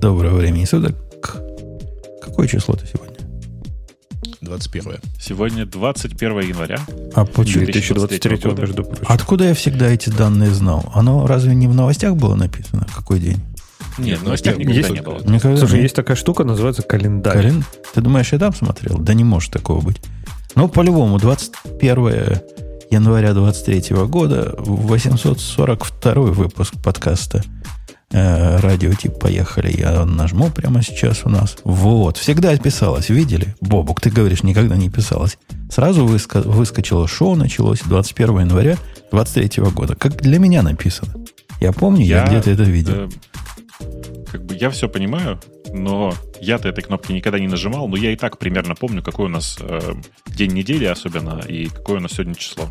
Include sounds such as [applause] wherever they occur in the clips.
Доброго времени суток. Какое число-то сегодня? 21. Сегодня 21 января. А почему? 2023 года. между прочим. Откуда я всегда эти данные знал? Оно разве не в новостях было написано? Какой день? Нет, новостей есть- никогда есть- не было. Никогда Слушай, не- есть такая штука, называется календарь. Кален- Ты думаешь, я там смотрел? Да не может такого быть. Ну, по-любому, 21 января 23 года, 842 выпуск подкаста «Радио Тип Поехали». Я нажму прямо сейчас у нас. Вот, всегда писалось, видели? Бобук, ты говоришь, никогда не писалось. Сразу выска- выскочило шоу, началось 21 января 23 года. Как для меня написано. Я помню, я, где-то это видел. э, как бы я все понимаю, но я-то этой кнопки никогда не нажимал, но я и так примерно помню, какой у нас э, день недели особенно, и какое у нас сегодня число.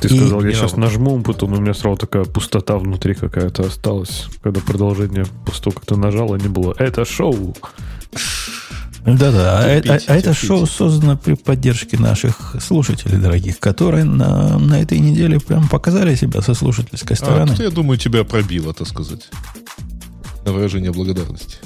Ты И- сказал, я Не, сейчас нажму, потом у меня сразу такая пустота внутри какая-то осталась, когда продолжение после того, как ты нажал, а не было. Это шоу. Да-да, а, а- а это терпите. шоу создано при поддержке наших слушателей дорогих, которые на, на этой неделе прям показали себя со слушательской А, стороны. тут, я думаю, тебя пробило, так сказать. На выражение благодарности.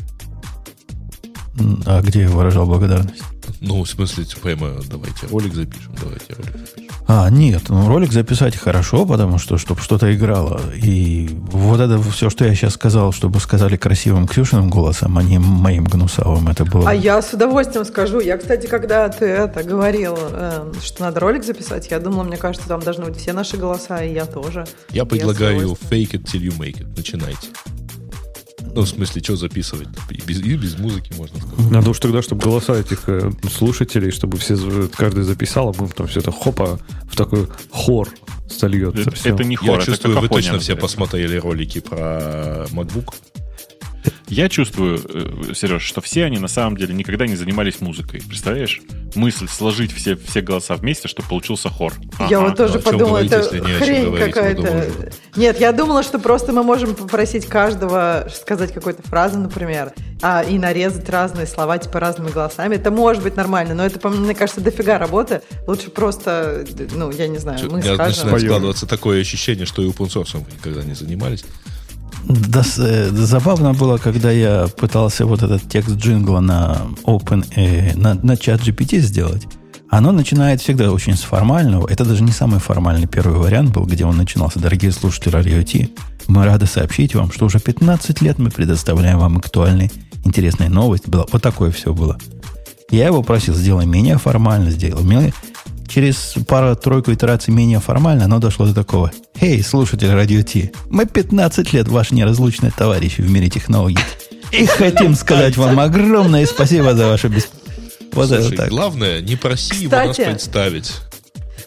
А где я выражал благодарность? Ну, в смысле, типа, прямо давайте ролик запишем, давайте ролик запишем. А, нет, ну ролик записать хорошо, потому что, чтобы что-то играло. И вот это все, что я сейчас сказал, чтобы сказали красивым Ксюшиным голосом, а не моим гнусавым, это было... А я с удовольствием скажу. Я, кстати, когда ты это говорил, э, что надо ролик записать, я думала, мне кажется, там должны быть все наши голоса, и я тоже. Я предлагаю fake it till you make it. Начинайте. Ну, в смысле, что записывать? И без, и без музыки, можно сказать. Надо уж тогда, чтобы голоса этих э, слушателей, чтобы все, каждый записал, а мы там все это хопа в такой хор сольется. Это, это не хор, Я это чувствую, вы точно все посмотрели ролики про MacBook. Я чувствую, э, Сереж, что все они на самом деле никогда не занимались музыкой. Представляешь? Мысль сложить все, все голоса вместе, чтобы получился хор. Я Ага. вот тоже ну, чем подумала, говорить, это хрень какая-то. Нет, я думала, что просто мы можем попросить каждого сказать какую-то фразу, например, а, и нарезать разные слова, типа разными голосами. Это может быть нормально, но это, по мне кажется, дофига работы. Лучше просто, ну, я не знаю, Чё- мы у меня скажем. начинает складываться такое ощущение, что и open source никогда не занимались. Да, э, забавно было, когда я пытался вот этот текст джингла на Open, э, на, на чат GPT сделать. Оно начинает всегда очень с формального. Это даже не самый формальный первый вариант был, где он начинался. Дорогие слушатели Радио Ти, мы рады сообщить вам, что уже 15 лет мы предоставляем вам актуальные, интересные новости. Было, вот такое все было. Я его просил, сделай менее формально, сделал. Мне через пару-тройку итераций менее формально оно дошло до такого. Эй, слушатель Радио Ти, мы 15 лет ваши неразлучные товарищи в мире технологий. И хотим сказать вам огромное спасибо за ваше бес... Вот Слушай, это так. главное, не проси его нас Кстати. представить.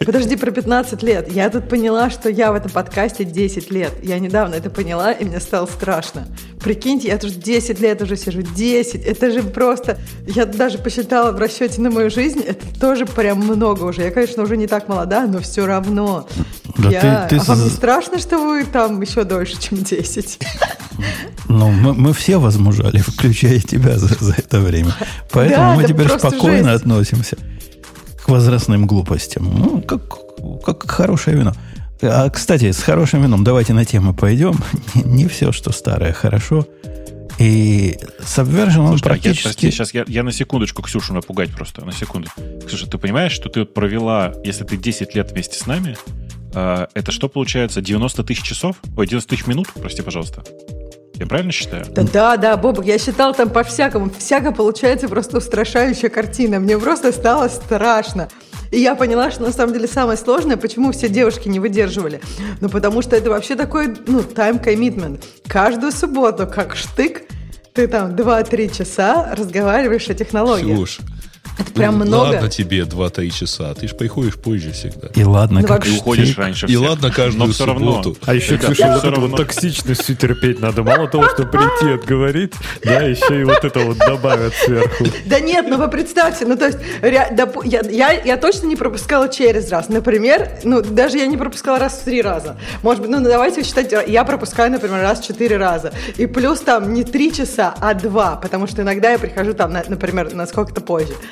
[laughs] Подожди, про 15 лет. Я тут поняла, что я в этом подкасте 10 лет. Я недавно это поняла, и мне стало страшно. Прикиньте, я тут 10 лет уже сижу. 10. Это же просто... Я даже посчитала в расчете на мою жизнь. Это тоже прям много уже. Я, конечно, уже не так молода, но все равно. Да Я- ты- ты А вам не страшно, что вы там еще дольше, чем 10? [laughs] Ну, мы, мы все возмужали, включая тебя за, за это время. [laughs] Поэтому Да, мы теперь спокойно жесть. относимся к возрастным глупостям. Ну, как, как хорошее вино. А, кстати, с хорошим вином давайте на тему пойдем. [laughs] Не, не все, что старое, хорошо. И Subversion, он Слушай, а я, практически... прости, сейчас я, я на секундочку Ксюшу напугать просто, на секунду. Ксюша, ты понимаешь, что ты провела, если ты 10 лет вместе с нами, э, это что получается, 90 тысяч часов? Ой, 90 тысяч минут, прости, пожалуйста. Я правильно считаю? Да, да, да, Бобок, я считал там по-всякому. Всяко получается просто устрашающая картина. Мне просто стало страшно. И я поняла, что на самом деле самое сложное, почему все девушки не выдерживали. Ну, потому что это вообще такой, ну, time commitment. Каждую субботу, как штык, ты там 2-3 часа разговариваешь о технологиях. Ксюш, это прям ну, много. Ладно тебе 2-3 часа, ты же приходишь позже всегда. И ладно, Ну, как Ты уходишь штык. раньше И всех. ладно каждую но все равно. субботу. А еще, Ребят, Ксюша, всё вот эту равно. вот токсичность всю терпеть надо. Мало того, что прийти [laughs] отговорить, да, еще и вот это вот добавят сверху. Да нет, ну вы представьте, ну то есть я, я, я точно не пропускала через раз. Например, ну даже я не пропускала раз в три раза. Может быть, ну давайте считать, я пропускаю, например, раз в четыре раза. И плюс там не три часа, а два, потому что иногда я прихожу там, на- например, на сколько-то позже.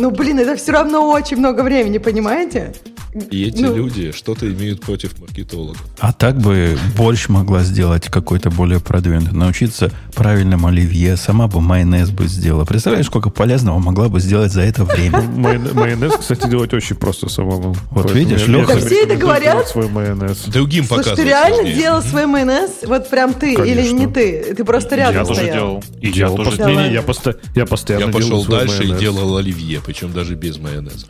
Ну блин, это все равно очень много времени, понимаете? И эти Ну. люди что-то имеют против маркетологов. А так бы борщ могла сделать какой-то более продвинутый. Научиться правильному оливье. Сама бы майонез бы сделала. Представляешь, сколько полезного могла бы сделать за это время? [laughs] Майон- Майонез, кстати, делать очень просто самому. Вот видишь, Леха- все это говорят. свой майонез. Другим Слушай, показывать ты реально делал свой майонез? Вот прям ты или не ты? Ты просто рядом Я тоже стоял. делал. И я тоже делал. Не, не, я, постоянно Я пошел дальше и делал оливье, причем даже без майонеза.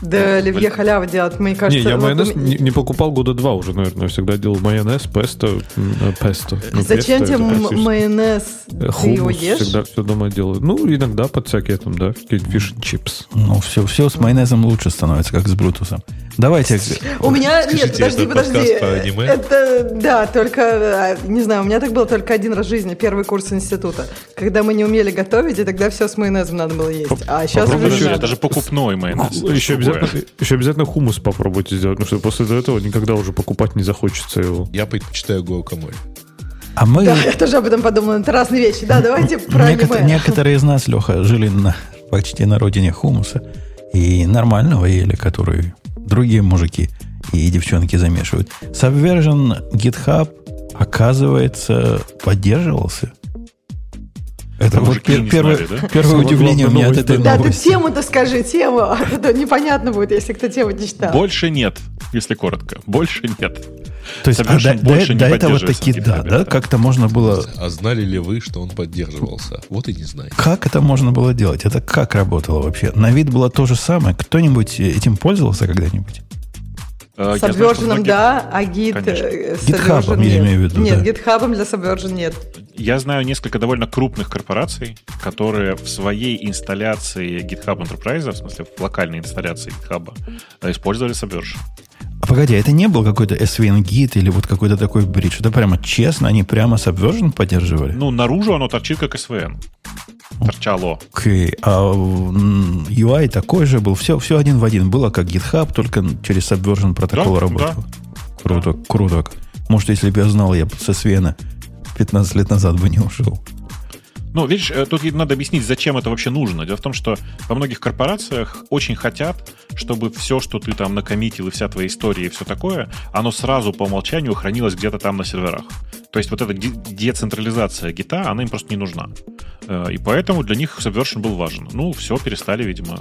Да, оливье халява делать, мне Не, кажется. я вот майонез меня- не, не покупал года два уже, наверное. Я всегда делал майонез, песто, э, песто. Ну, Зачем песто тебе это м- майонез? Э, Ты его Хумус ешь? всегда все дома делаю. Ну, иногда под всякие там, да, какие-то фиш чипс. Ну, все, все с майонезом лучше становится, как с Брутусом. Давайте. У меня Скажите, нет, подожди, это подожди. аниме? Это да, только а, не знаю, у меня так было только один раз в жизни, первый курс института, когда мы не умели готовить, и тогда все с майонезом надо было есть. А сейчас уже Даже, не надо. даже покупной майонез. это Еще обязательно, еще обязательно хумус попробуйте сделать, потому что после этого никогда уже покупать не захочется его. Я предпочитаю гуакамоле. А мы, Да, я тоже об этом подумала, это разные вещи. Да, давайте про некотор- аниме. некоторые из нас, Леха, жили на, почти на родине хумуса и нормального ели, который другие мужики и девчонки замешивают. Subversion GitHub, оказывается, поддерживался. Это вот мужики пер- первое, знали, да? первое удивление у меня от этой да. Да, ты новости. тему-то скажи, тему, а то непонятно будет, если кто тему не читал. Больше нет, если коротко. Больше нет. То есть а до, больше до- до этого таки да, да, да. как-то можно было... А знали ли вы, что он поддерживался? Вот и не знаете. Как это можно было делать? Это как работало вообще? На вид было то же самое. Кто-нибудь этим пользовался когда-нибудь? Э, С знаю, Subversion, многие- да, а гид Конечно. э, я нет. имею в виду, Нет, да. GitHub для Subversion нет. Я знаю несколько довольно крупных корпораций, которые в своей инсталляции GitHub Enterprise, в смысле в локальной инсталляции GitHub, э, использовали Subversion. А погоди, а это не был какой-то SVN гид или вот какой-то такой бридж? Это прямо честно, они прямо Subversion поддерживали? Ну, наружу оно торчит как SVN. Торчало. Окей, а м, UI такой же был, все, все один в один было, как GitHub, только через Subversion протокол Да, работал. Круто, круто. Может, если бы я знал, я бы со Свена 15 лет назад бы не ушел. Ну, видишь, э, тут надо объяснить, зачем это вообще нужно. Дело в том, что во многих корпорациях очень хотят, чтобы все, что ты там накоммитил, и вся твоя история, и все такое, оно сразу по умолчанию хранилось где-то там на серверах. То есть вот эта де- децентрализация гита, она им просто не нужна. Э, И поэтому для них Subversion был важен. Ну, все, перестали, видимо,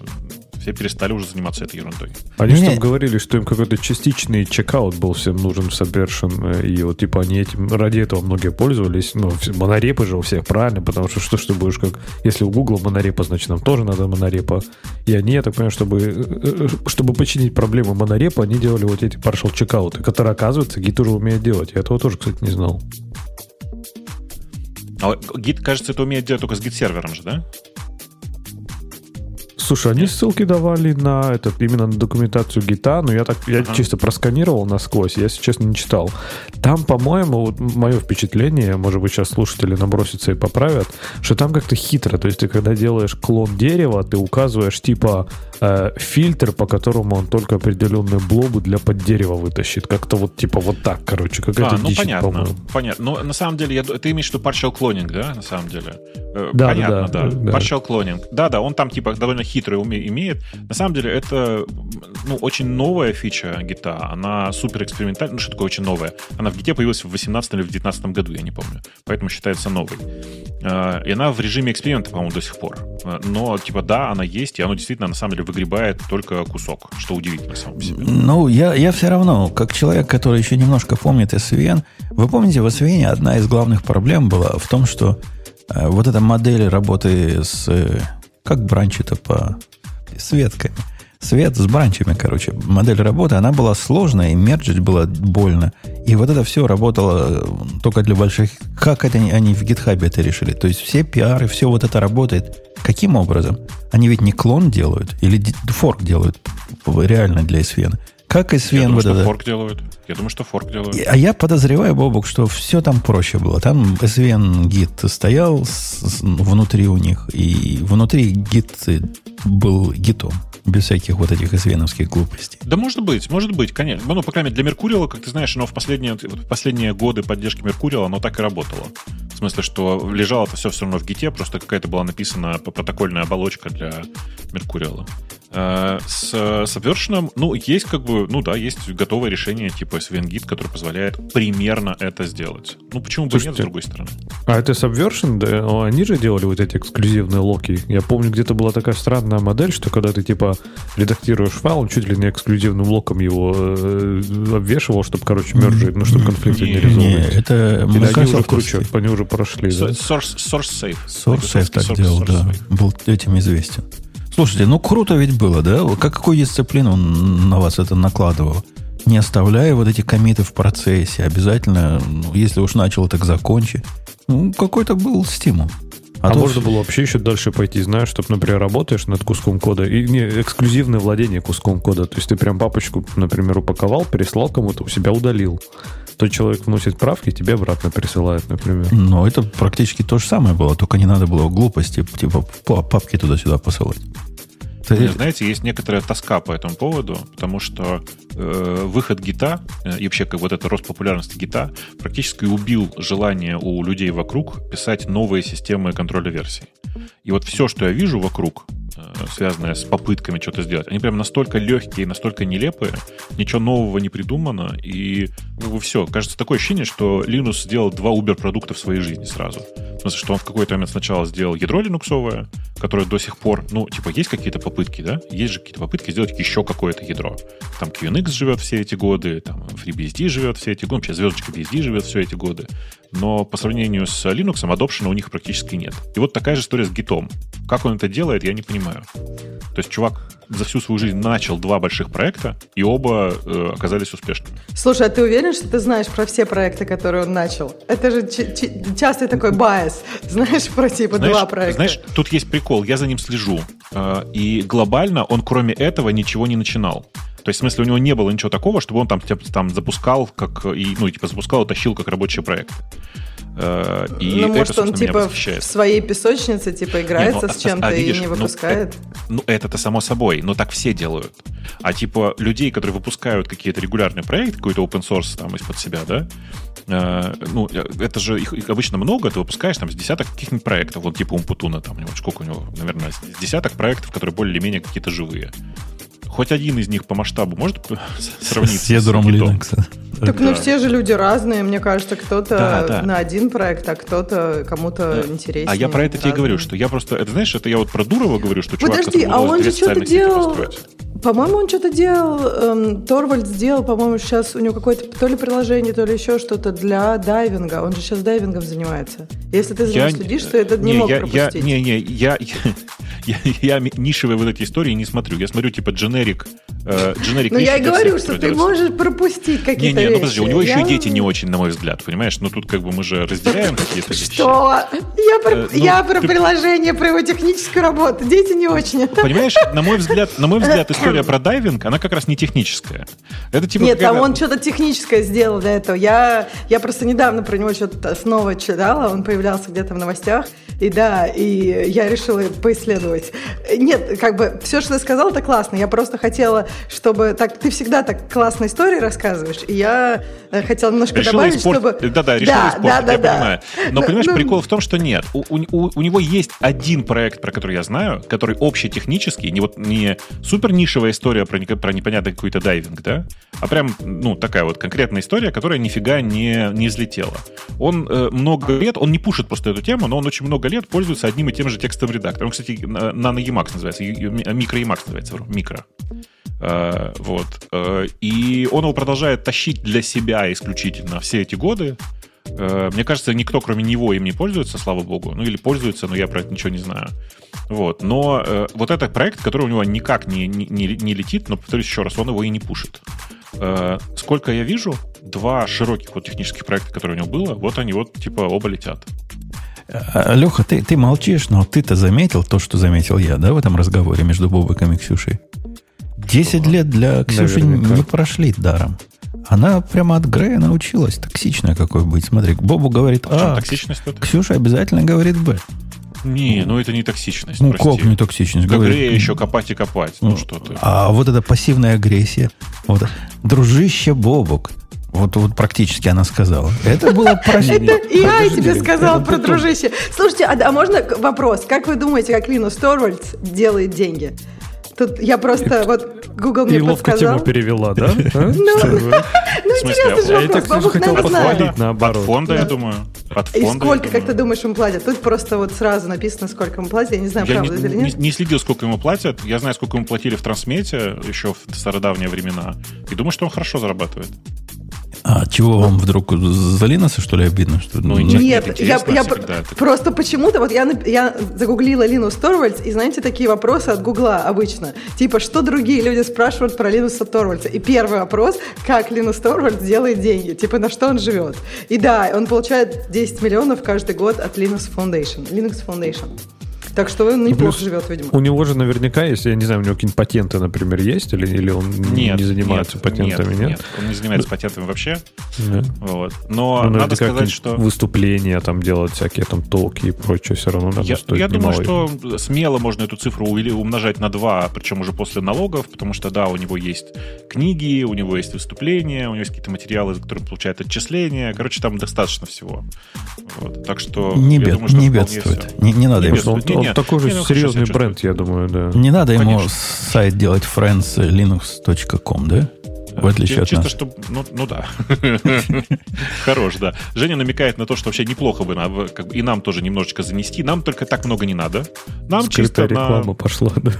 все перестали уже заниматься этой ерундой. Они же там говорили, что им какой-то частичный чекаут был всем нужен в Subversion, э, и вот типа они этим, ради этого многие пользовались, ну, монорепы же у всех, правильно, потому что что ж ты будешь как, если у Google монорепа, значит нам тоже надо монорепа, и они, я так понимаю, чтобы, э, э, чтобы починить проблему монорепа, они делали вот эти partial чекауты, которые, оказывается, Git уже умеет делать, я этого тоже, кстати, не знал. А гид, кажется, это умеет делать только с гид-сервером же, да? Слушай, они ссылки давали на этот, именно на документацию гита, но я так, я Ага. чисто просканировал насквозь, я, если честно, не читал. Там, по-моему, вот мое впечатление, может быть, сейчас слушатели набросятся и поправят, что там как-то хитро, то есть ты когда делаешь клон дерева, ты указываешь типа э, фильтр, по которому он только определенные блобы для под дерева вытащит. Как-то вот типа вот так, короче, какая-то А, ну дичь, понятно, по-моему. понятно. Но на самом деле, я, ты имеешь в виду partial cloning, да, на самом деле? Э, Да, понятно, да, да, да. Partial cloning. Да, да, он там типа довольно хитрый уме- имеет. На самом деле, это ну, очень новая фича гита. Она супер экспериментальная. Ну, что такое очень новая? Она в гите появилась в 18 или в 19 году, я не помню. Поэтому считается новой. Э, И она в режиме эксперимента, по-моему, до сих пор. Э, Но, типа, да, она есть, и оно действительно, на самом деле, выгребает только кусок, что удивительно само по себе. Ну, я, я все равно, как человек, который еще немножко помнит SVN, вы помните, в SVN одна из главных проблем была в том, что э, вот эта модель работы с... как бранчи-то по... с ветками. Свет с бранчами, короче. Модель работы, она была сложная, и мерджить было больно. И вот это все работало только для больших... Как это они, в гитхабе это решили? То есть все пиары, все вот это работает. Каким образом? Они ведь не клон делают, или форк делают реально для SVN. Как Я SVN думаю, вот что это... форк делают. Я думаю, что форк делают. А я подозреваю, Бобок, что все там проще было. Там SVN гид стоял с- с- внутри у них, и внутри гид был гитом, без всяких вот этих svn глупостей. Да, может быть, может быть, конечно. Ну, по крайней мере, для Меркуриала, как ты знаешь, оно в последние, в последние годы поддержки Меркуриала, оно так и работало. В смысле, что лежало это все все равно в гите, просто какая-то была написана протокольная оболочка для Меркуриала. Э, С Subversion, ну, есть как бы, ну да, есть готовое решение типа SVN-Git, которое позволяет примерно это сделать. Ну, почему бы нет, с Слушайте, другой стороны? А это Subversion, да, ну, они же делали вот эти эксклюзивные локи. Я помню, где-то была такая странная модель, что когда ты типа редактируешь файл, он чуть ли не эксклюзивным локом его э, обвешивал, чтобы, короче, мержи, ну, чтобы конфликты не Не, это Или они уже круче, они уже прошли, да? Source, source Safe. Source так Source- делал, да. Safe. Был этим известен. Слушайте, ну круто ведь было, да? Как, какую дисциплину он на вас это накладывал? Не оставляя вот эти комиты в процессе. Обязательно, ну, если уж начал, так закончи. Ну, какой-то был стимул. А, то можно было вообще еще дальше пойти, знаешь, чтобы, например, работаешь над куском кода, и не, эксклюзивное владение куском кода. То есть ты прям папочку, например, упаковал, переслал кому-то, у себя удалил. Тот человек вносит правки, тебе обратно присылает, например. Но это практически то же самое было, только не надо было глупости, типа па- папки туда-сюда посылать. Меня, Ты- знаете, есть некоторая тоска по этому поводу, потому что э, выход гита э, и вообще как вот эта рост популярности гита практически убил желание у людей вокруг писать новые системы контроля версий. И вот все, что я вижу вокруг, э, связанное с попытками что-то сделать, они прям настолько легкие, настолько нелепые, ничего нового не придумано, и ну, все. Кажется, такое ощущение, что Linux сделал два Uber-продукта в своей жизни сразу. В смысле, что он в какой-то момент сначала сделал ядро линуксовое, которое до сих пор, ну, типа, есть какие-то попытки, да? Есть же какие-то попытки сделать еще какое-то ядро. Там QNX живет все эти годы, там FreeBSD живет все эти годы, вообще звездочка BSD живет все эти годы. Но по сравнению с Linux, адопшена у них практически нет. И вот такая же история с гитом. Как он это делает, я не понимаю. То есть чувак за всю свою жизнь начал два больших проекта, и оба э, оказались успешными. Слушай, а ты уверен, что ты знаешь про все проекты, которые он начал? Это же ч- ч- частый такой байс, знаешь, про типа два проекта. знаешь, тут есть прикол, я за ним слежу. Э, И глобально он кроме этого ничего не начинал. То есть, в смысле, у него не было ничего такого, чтобы он там, типа, там запускал, как, и, ну, типа, запускал и тащил как рабочий проект. Э, И ну, это, может, он типа в своей песочнице типа играется Не, ну, с чем-то а- а и видишь, не ну, выпускает. Ну, это-то само собой, но так все делают. А типа людей, которые выпускают какие-то регулярные проекты, какой-то open source там из-под себя, да, э, ну, э, это же их, их обычно много, ты выпускаешь там с десяток каких-нибудь проектов, вот типа Умпутуна там, сколько у него, наверное, с десяток проектов, которые более или менее какие-то живые. Хоть один из них по масштабу может сравниться с ядром? Linux. Так, ну да. все же люди разные, мне кажется, кто-то Да, да. на один проект, а кто-то кому-то Э, интереснее. А я про это тебе и разные. говорю, что я просто, это знаешь, это я вот про Дурова говорю, что чувак, Подожди, которому а он же что-то делал. По-моему, он что-то делал, эм, Торвальд сделал, по-моему, сейчас у него какое-то то ли приложение, то ли еще что-то для дайвинга. Он же сейчас дайвингом занимается. Если ты за ним следишь, то это не, мог я, пропустить. Я, не, не, я, я, [laughs] я, я нишевые вот эти истории не смотрю. Я смотрю типа дженерик. Э, дженерик Ну, я и говорю, что ты можешь пропустить какие-то Не, не, ну подожди, у него еще и дети не очень, на мой взгляд, понимаешь? Ну тут как бы мы же разделяем какие-то вещи. Что? Я про, Э, ну, приложение, про его техническую работу. Дети не очень. Понимаешь, на мой взгляд, на мой взгляд, история про дайвинг, она как раз не техническая. Это типа Нет, там он что-то техническое сделал для этого. Я, я просто недавно про него что-то снова читала, он появлялся где-то в новостях, и да, и я решила поисследовать. Нет, как бы все, что ты сказал, это классно. Я просто хотела, чтобы так ты всегда так классно истории рассказываешь, и я э, хотела немножко Решила добавить, испорт- чтобы... Да-да, решила да, испортить, да, да, я да. понимаю. Но, Ну, понимаешь, ну, прикол в том, что нет. У, у- у- него есть один проект, про который я знаю, который общетехнический, не вот не супер нишевая история про, про непонятный какой-то дайвинг, да, а прям, ну, такая вот конкретная история, которая нифига не, не взлетела. Он э, много лет, он не пушит просто эту тему, но он очень много лет пользуется одним и тем же текстовым редактором. Он, кстати, на- Nano Emacs называется, Micro Emacs называется, микро. Э, вот. Э, И он его продолжает тащить для себя исключительно все эти годы. Э, Мне кажется, никто, кроме него, им не пользуется, слава богу. Ну, или пользуется, но я про это ничего не знаю. Вот. Но вот это проект, который у него никак не, не, не- летит, но, повторюсь еще раз, он его и не пушит. Сколько я вижу, два широких вот технических проекта, которые у него было, вот они вот типа оба летят. А, Леха, ты, ты молчишь, но ты-то заметил то, что заметил я, да, в этом разговоре между Бобыком и Ксюшей? Десять лет для Ксюши Наверняка. не прошли даром. Она прямо от Грея научилась токсичная какой быть. Смотри, Бобу говорит чем А, токсичность тут? Ксюша обязательно говорит Б. Не, ну это не токсичность, Ну, прости. как не токсичность? До Говорит, Грея еще копать и копать. Ну, Ну, что ты. А вот эта пассивная агрессия. Вот, дружище Бобок. Вот, вот практически она сказала. Это было проще. И я тебе сказал это про дружище. Слушайте, а, а можно вопрос? Как вы думаете, как Линус Торвальдс делает деньги? Тут я просто, вот Google мне И ловко тему перевела, да? [laughs] Ну, ну, смысле, интересный же а я так сразу хотел похвалить. наоборот. От фонда, я думаю. И сколько, как ты думаешь, ему платят? Тут просто вот сразу написано, сколько ему платят. Я не знаю, правда это или не- нет. не следил, сколько ему платят. Я знаю, сколько ему платили в трансмете еще в стародавние времена. И думаю, что он хорошо зарабатывает. А чего вам вдруг за Линоса, что ли, обидно? Что Ну. Нет, я, я просто почему-то вот я, я загуглила Линус Торвальдс, и знаете, такие вопросы от Гугла обычно. Типа, что другие люди спрашивают про Линуса Торвальдса? И первый вопрос, как Линус Торвальдс делает деньги? Типа, на что он живет? И да, он получает 10 миллионов каждый год от Linux Foundation. Linux Foundation. Так что он неплохо плюс живет, видимо. У него же наверняка есть, я не знаю, у него какие-нибудь патенты, например, есть, или, или он Нет, не занимается нет, патентами, нет? нет? он не занимается патентами вообще. Нет. Вот. Но Ну, надо сказать, что... выступления там делать, всякие там толки и прочее, все равно надо Я, стоить я думаю, что смело можно эту цифру умножать на 2, причем уже после налогов, потому что, да, у него есть книги, у него есть выступления, у него есть какие-то материалы, за которые он получает отчисления. Короче, там достаточно всего. Вот. Так что Не, я бед- думаю, что не вполне бедствует. Не, не надо Не ему, он, он не, такой же ну, серьезный бренд, я думаю, да. не надо ему Конечно. сайт делать friendslinux.com, да? В отличие от Чисто, нас. что... Ну, ну да. [laughs] Хорош, да. Женя намекает на то, что вообще неплохо бы на- как и нам тоже немножечко занести. Нам только так много не надо. Нам чисто Скрытая на... реклама пошла, да.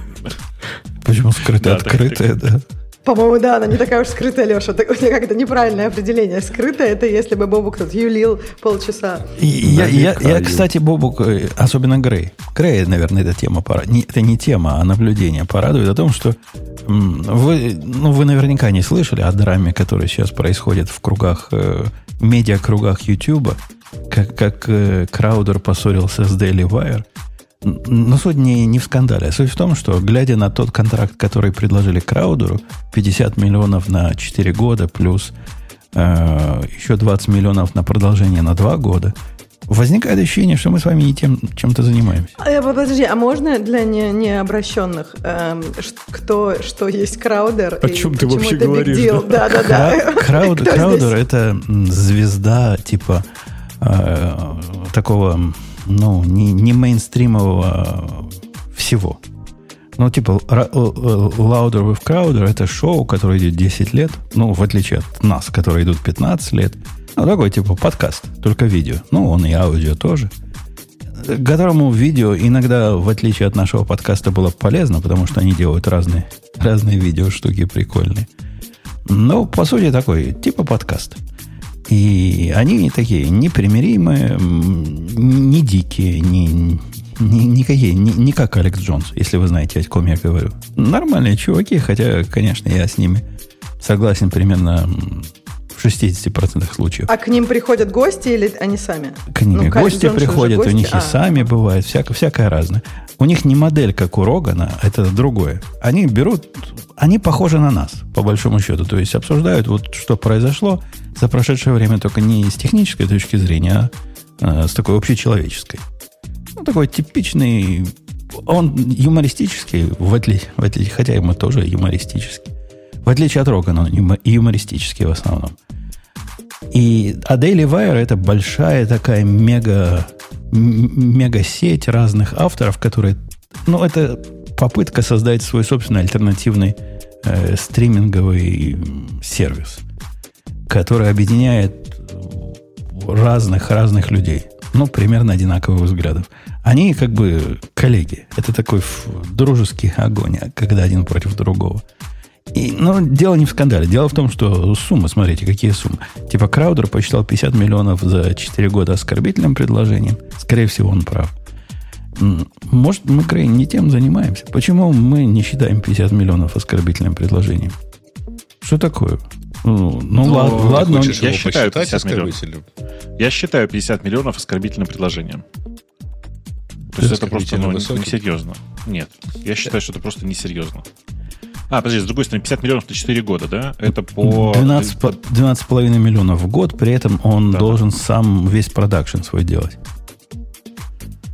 Почему так, открытое, да? По-моему, да, она не такая уж скрытая, Леша. Так, у тебя как это неправильное определение. Скрытая это если бы Бобук тут юлил полчаса. И я, я, я, кстати, Бобук, э, особенно Грей. Грей, наверное, эта тема пора. Не, это не тема, а наблюдение порадует о том, что вы, ну, вы наверняка не слышали о драме, которая сейчас происходит в кругах, э, медиа-кругах Ютуба, как, как э, Краудер поссорился с Daily Wire. Но суть не, не в скандале. а Суть в том, что, глядя на тот контракт, который предложили Краудеру, 50 миллионов на 4 года плюс э, еще 20 миллионов на продолжение на 2 года, возникает ощущение, что мы с вами не тем чем-то занимаемся. А, Подожди, а можно для не, необращенных, эм, кто, что есть краудер? О чем ты вообще говоришь? Да, да, да. Кра- Крауд- [laughs] Краудер здесь? это звезда типа э, такого, ну, не, не мейнстримового всего. Ну, типа, э, э, Louder with Crowder это шоу, которое идет 10 лет, ну, в отличие от нас, которые идут 15 лет. Ну, такой, типа, подкаст, только видео. Ну, он и аудио тоже. Э, Которому видео иногда, в отличие от нашего подкаста, было полезно, потому что они делают разные, разные видео штуки прикольные. Ну, по сути, такой, типа подкаст. И они такие непримиримые, не дикие, не, не, никакие, не, не как Алекс Джонс, если вы знаете, о ком я говорю. Нормальные чуваки, хотя, конечно, я с ними согласен примерно в 60% случаев. А к ним приходят гости или они сами? К ним Ну, и гости приходят, у гости. них и А. сами бывает, всякое, всякое разное. У них не модель, как у Рогана, это другое. Они берут, они похожи на нас, по большому счету. То есть обсуждают, вот что произошло за прошедшее время, только не с технической точки зрения, а э, с такой общечеловеческой. Ну, такой типичный, он юмористический, в отличие, в отличие, хотя и мы тоже юмористический. В отличие от Рогана, он юмо- юмористический в основном. И, а Wire это большая такая мега, мега-сеть разных авторов, которые... Ну, это попытка создать свой собственный альтернативный э, стриминговый сервис, который объединяет разных-разных людей. Ну, примерно одинаковых взглядов. Они как бы коллеги. Это такой дружеский огонь, а когда один против другого. И, но дело не в скандале. Дело в том, что суммы, смотрите, какие суммы. Типа Краудер посчитал 50 миллионов за 4 года оскорбительным предложением. Скорее всего, он прав. Может, мы, Грей, не тем занимаемся? Почему мы не считаем 50 миллионов оскорбительным предложением? Что такое? Ну, ну, Ну, лад- ты ладно, Хочешь я считаю посчитать 50 миллионов. Я считаю 50 миллионов оскорбительным предложением. То есть это просто ну, высокий? несерьезно. Нет. Я считаю, что это просто несерьезно. А, подожди, с другой стороны, 50 миллионов на 4 года, да? Это по... 12, по- 12,5 миллионов в год, при этом он Да. должен сам весь продакшн свой делать.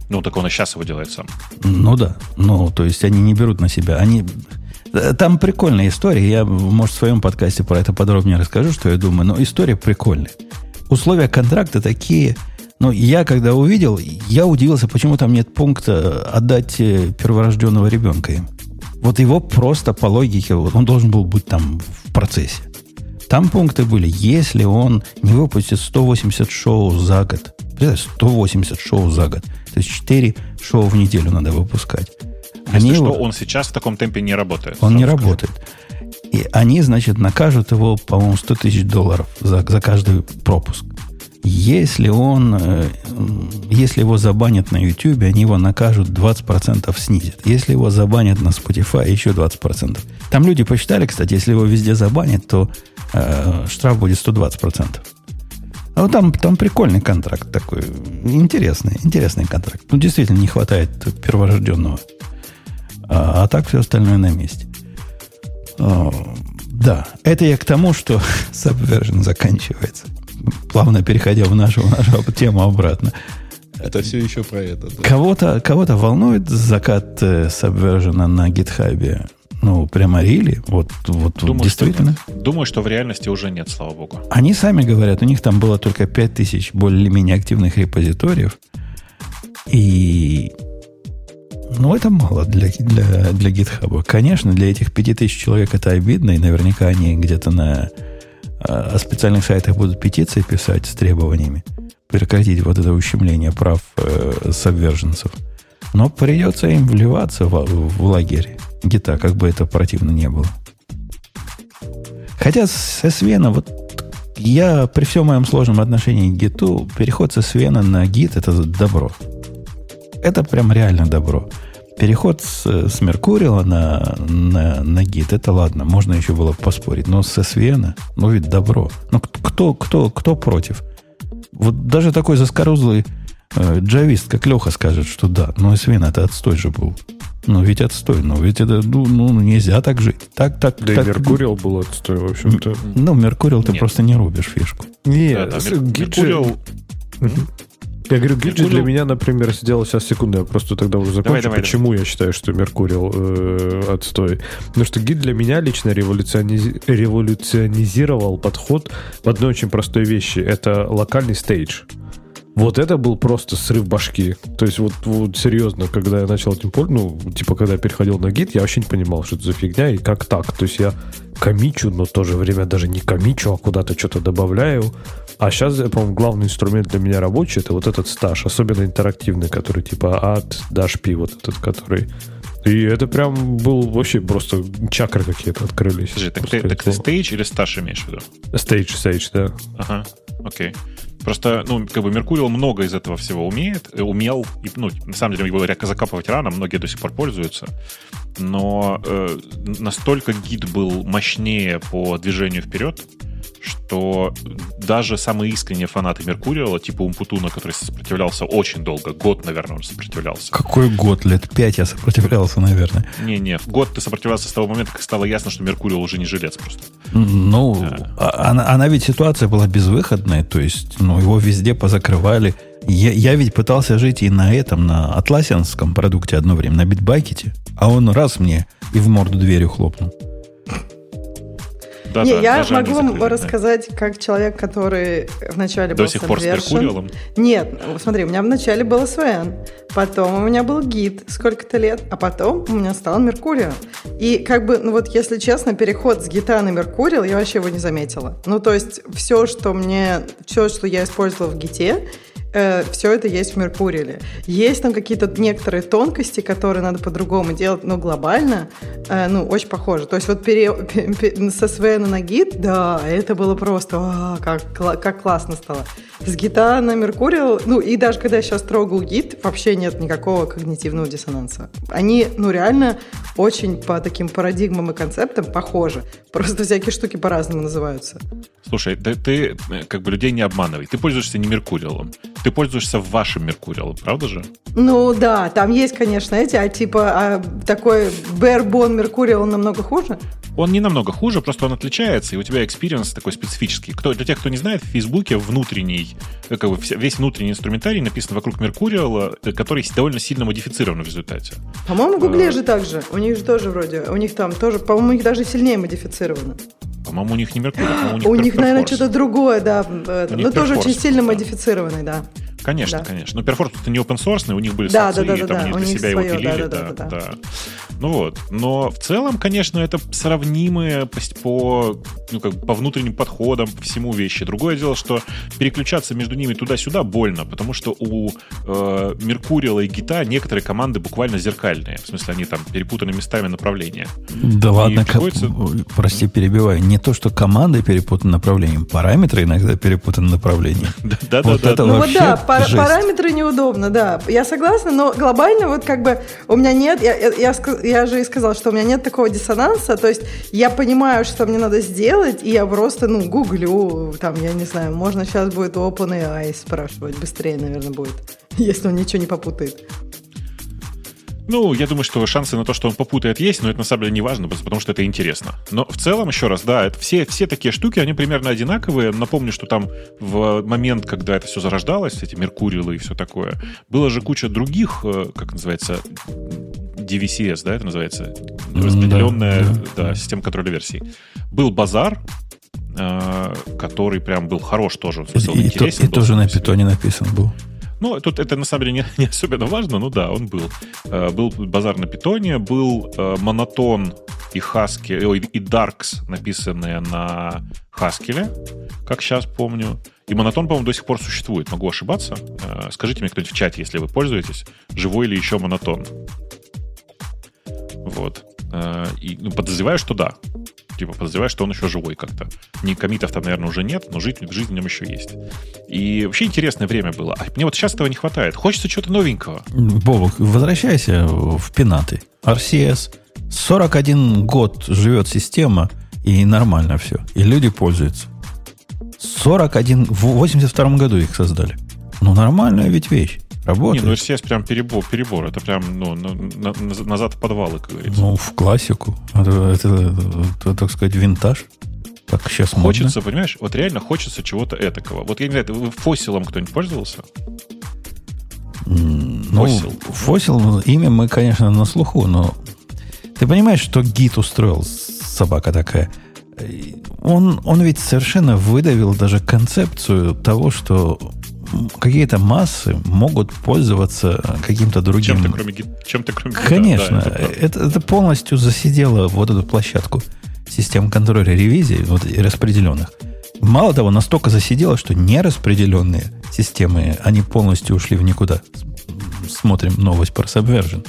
Ну, так он и сейчас его делает сам. Ну да. Ну, то есть они не берут на себя. Они... Э, Там прикольная история. Я, может, в своем подкасте про это подробнее расскажу, что я думаю. Но история прикольная. Условия контракта такие... Ну, я когда увидел, я удивился, почему там нет пункта отдать э, перворожденного ребенка им. Вот его просто по логике, вот он должен был быть там в процессе. Там пункты были, если он не выпустит 180 шоу за год. Представляешь, 180 шоу за год. То есть 4 шоу в неделю надо выпускать. Если что, его- он сейчас в таком темпе не работает. он не скажу. работает. И они, значит, накажут его, по-моему, 100 тысяч долларов за, за каждый пропуск. Если он, э, если его забанят на YouTube, они его накажут 20% снизят. Если его забанят на Spotify, еще 20%. Там люди посчитали, кстати, если его везде забанят, то э, штраф будет 120%. А вот там, там прикольный контракт такой. Интересный, интересный контракт. Ну, действительно, не хватает перворожденного. А, а так все остальное на месте. О, да, это я к тому, что [laughs] Subversion заканчивается. Плавно переходя в нашу, в нашу тему обратно. Это все еще про это. да. Кого-то кого волнует закат э, Subversion на гитхабе? Ну, прямо рили? Вот, вот, вот Думаю, действительно. Что, нет. Думаю, что в реальности уже нет, слава богу. Они сами говорят, у них там было только 5000 более-менее активных репозиториев. И... Ну, это мало для, для, для GitHub. Конечно, для этих 5000 человек это обидно, и наверняка они где-то на э, специальных сайтах будут петиции писать с требованиями прекратить вот это ущемление прав э, сабверженцев. Но придется им вливаться в, в лагерь гита, как бы это противно не было. Хотя со Свена, вот я при всем моем сложном отношении к гиту, переход со Свена на гит это добро. Это прям реально добро. Переход с, с Меркурила на, на, на гит, это ладно, можно еще было поспорить. Но со Свена, ну ведь добро. Ну кто, кто, кто против? Вот даже такой заскорузлый э, джавист, как Леха, скажет, что да, но Свен это отстой же был. Ну ведь отстой, ну ведь это, ну, ну нельзя так жить. Так, так, Да так. и Меркуриал был отстой, в общем-то. Ну, Меркурил ты Нет. просто не рубишь фишку. Не, Да, да, с- Мер- Гиджи- Меркуриал- Я говорю, Гиджи Меркуриал- для меня, например, сделал сейчас секунду, я просто тогда уже закончу, давай, почему я считаю, что Меркуриал э, отстой. Потому что гид для меня лично революционизи- революционизировал подход в одной очень простой вещи. Это локальный стейдж. Вот это был просто срыв башки. То есть вот, вот серьезно, когда я начал этим пользоваться, ну, типа, когда я переходил на гид, я вообще не понимал, что это за фигня и как так. То есть я комичу, но в то же время даже не комичу, а куда-то что-то добавляю. А сейчас, по-моему, главный инструмент для меня рабочий это вот этот стаж, особенно интерактивный, который типа от Dash вот этот, который. И это прям был вообще просто чакры какие-то открылись. Подожди, так ты, так ты стейдж или стаж имеешь в виду? Стейдж, стейдж, да. Ага, окей. Просто, ну, как бы Меркуриал много из этого всего умеет, э, умел, и, ну, на самом деле его закапывать рано, многие до сих пор пользуются, но э, настолько гид был мощнее по движению вперед, что даже самые искренние фанаты Меркуриала, типа Умпутуна, который сопротивлялся очень долго, год, наверное, он сопротивлялся. Какой год? Лет пять я сопротивлялся, наверное. Не-не, год ты сопротивлялся с того момента, как стало ясно, что Меркуриал уже не жилец просто. Ну, Да. а- она, она ведь ситуация была безвыходная, то есть, ну, его везде позакрывали. Я, я ведь пытался жить и на этом, на атласианском продукте одно время, на битбакете, а он раз мне и в морду дверью хлопнул. Да, Не, да, я могу вам закрыли, да. рассказать, как человек, который вначале До был сих пор с. Меркуриалом? Нет, смотри, у меня вначале был СВН, потом у меня был гид сколько-то лет, а потом у меня стал Меркуриал. И как бы, ну вот если честно, переход с гита на Меркуриал, я вообще его не заметила. Ну то есть все, что мне, все, что я использовала в гите, все это есть в Меркуриале. Есть там какие-то некоторые тонкости, которые надо по-другому делать, но глобально, э, ну, очень похоже. То есть вот пере, пе- пе- со СВН на гид, да, это было просто, а, как, как классно стало. С гита на Меркуриал, ну, и даже когда я сейчас трогал гид, вообще нет никакого когнитивного диссонанса. Они, ну, реально очень по таким парадигмам и концептам похожи. Просто всякие штуки по-разному называются. Слушай, да ты э, как бы людей не обманывай. Ты пользуешься не Меркуриалом. Ты пользуешься вашим Меркуриалом, правда же? Ну да, там есть, конечно, эти, а типа а, такой barebone Mercurial, он намного хуже. Он не намного хуже, просто он отличается, и у тебя experience такой специфический. Кто, для тех, кто не знает, в Фейсбуке внутренний, э, как бы весь внутренний инструментарий написан вокруг Меркуриала, э, который довольно сильно модифицирован в результате. По-моему, в Гугле А. же так же. У них же тоже вроде, у них там тоже, по-моему, у них даже сильнее модифицировано. По-моему, у них не Mercurial, по-моему, У них, наверное, что-то другое, да. У Но тоже Perforce, очень сильно модифицированный, да. Конечно, Да. конечно. Но Perforce это не open source, у них были Да, соцы, да, да, и там да, они для себя его своё, пилили. да, да, да, да, да. да. Ну вот. Но в целом, конечно, это сравнимые по, ну, как бы по внутренним подходам, по всему вещи. Другое дело, что переключаться между ними туда-сюда больно, потому что у э, Меркурила и Гита некоторые команды буквально зеркальные. В смысле, они там перепутаны местами направления. Да ладно, как- приходится- ой, прости, перебиваю. Не то, что команды перепутаны направлением, параметры иногда перепутаны направлением. [laughs] Да-да-да. Вот это Ну вот вообще да, пара- жесть. параметры неудобно, да. Я согласна, но глобально вот как бы у меня нет, я, я, я я же и сказала, что у меня нет такого диссонанса, то есть я понимаю, что мне надо сделать, и я просто, ну, гуглю, там, я не знаю, можно сейчас будет OpenAI спрашивать, быстрее, наверное, будет, [laughs] если он ничего не попутает. Ну, я думаю, что шансы на то, что он попутает, есть, но это на самом деле не важно, потому что это интересно. Но в целом, еще раз, да, это все, все такие штуки, они примерно одинаковые. Напомню, что там в момент, когда это все зарождалось, эти Меркурилы и все такое, было же куча других, э, как называется, DVCS, да, это называется? Распределенная да, да, да. система контроля версий. Был базар, э, который прям был хорош тоже. Он И, интересен и был тоже на питоне написан был. Ну, тут это на самом деле не, не особенно важно, но да, он был. Э, Был базар на питоне, был э, монотон и хаски, ой, и Darks, написанные на Хаскеле, как сейчас помню. И монотон, по-моему, до сих пор существует. Могу ошибаться. Э, Скажите мне кто-нибудь в чате, если вы пользуетесь, живой ли еще монотон. Вот. Э, И ну, подозреваю, что да. Типа, подозреваю, что он еще живой как-то. Ни комитов там, наверное, уже нет, но жить, жизнь в нем еще есть. И вообще интересное время было. А мне вот сейчас этого не хватает. Хочется чего-то новенького. Бобок, возвращайся в пенаты. RCS. 41 год живет система, и нормально все. И люди пользуются. 41... В 82 году их создали. Ну, нормальная ведь вещь. Не, Работает. ну RCS прям перебор, перебор. Это прям, ну, на- на- на- назад в подвалы, как говорится. Ну, в классику. Это, это, это, так сказать, винтаж. Так сейчас Хочется, понимаешь, вот реально хочется чего-то этакого. Вот я не знаю, вы фосилом кто-нибудь пользовался? Ну, Фосил. Фосил, имя мы, конечно, на слуху, но ты понимаешь, что гид устроил собака такая? Э, Он, он ведь совершенно выдавил даже концепцию того, что какие-то массы могут пользоваться каким-то другим... Чем-то кроме, чем-то кроме. Конечно, Да, это это, это полностью засидело вот эту площадку систем контроля ревизии, вот и распределенных. Мало того, настолько засидело, что нераспределенные системы, они полностью ушли в никуда. Смотрим новость про Subversion.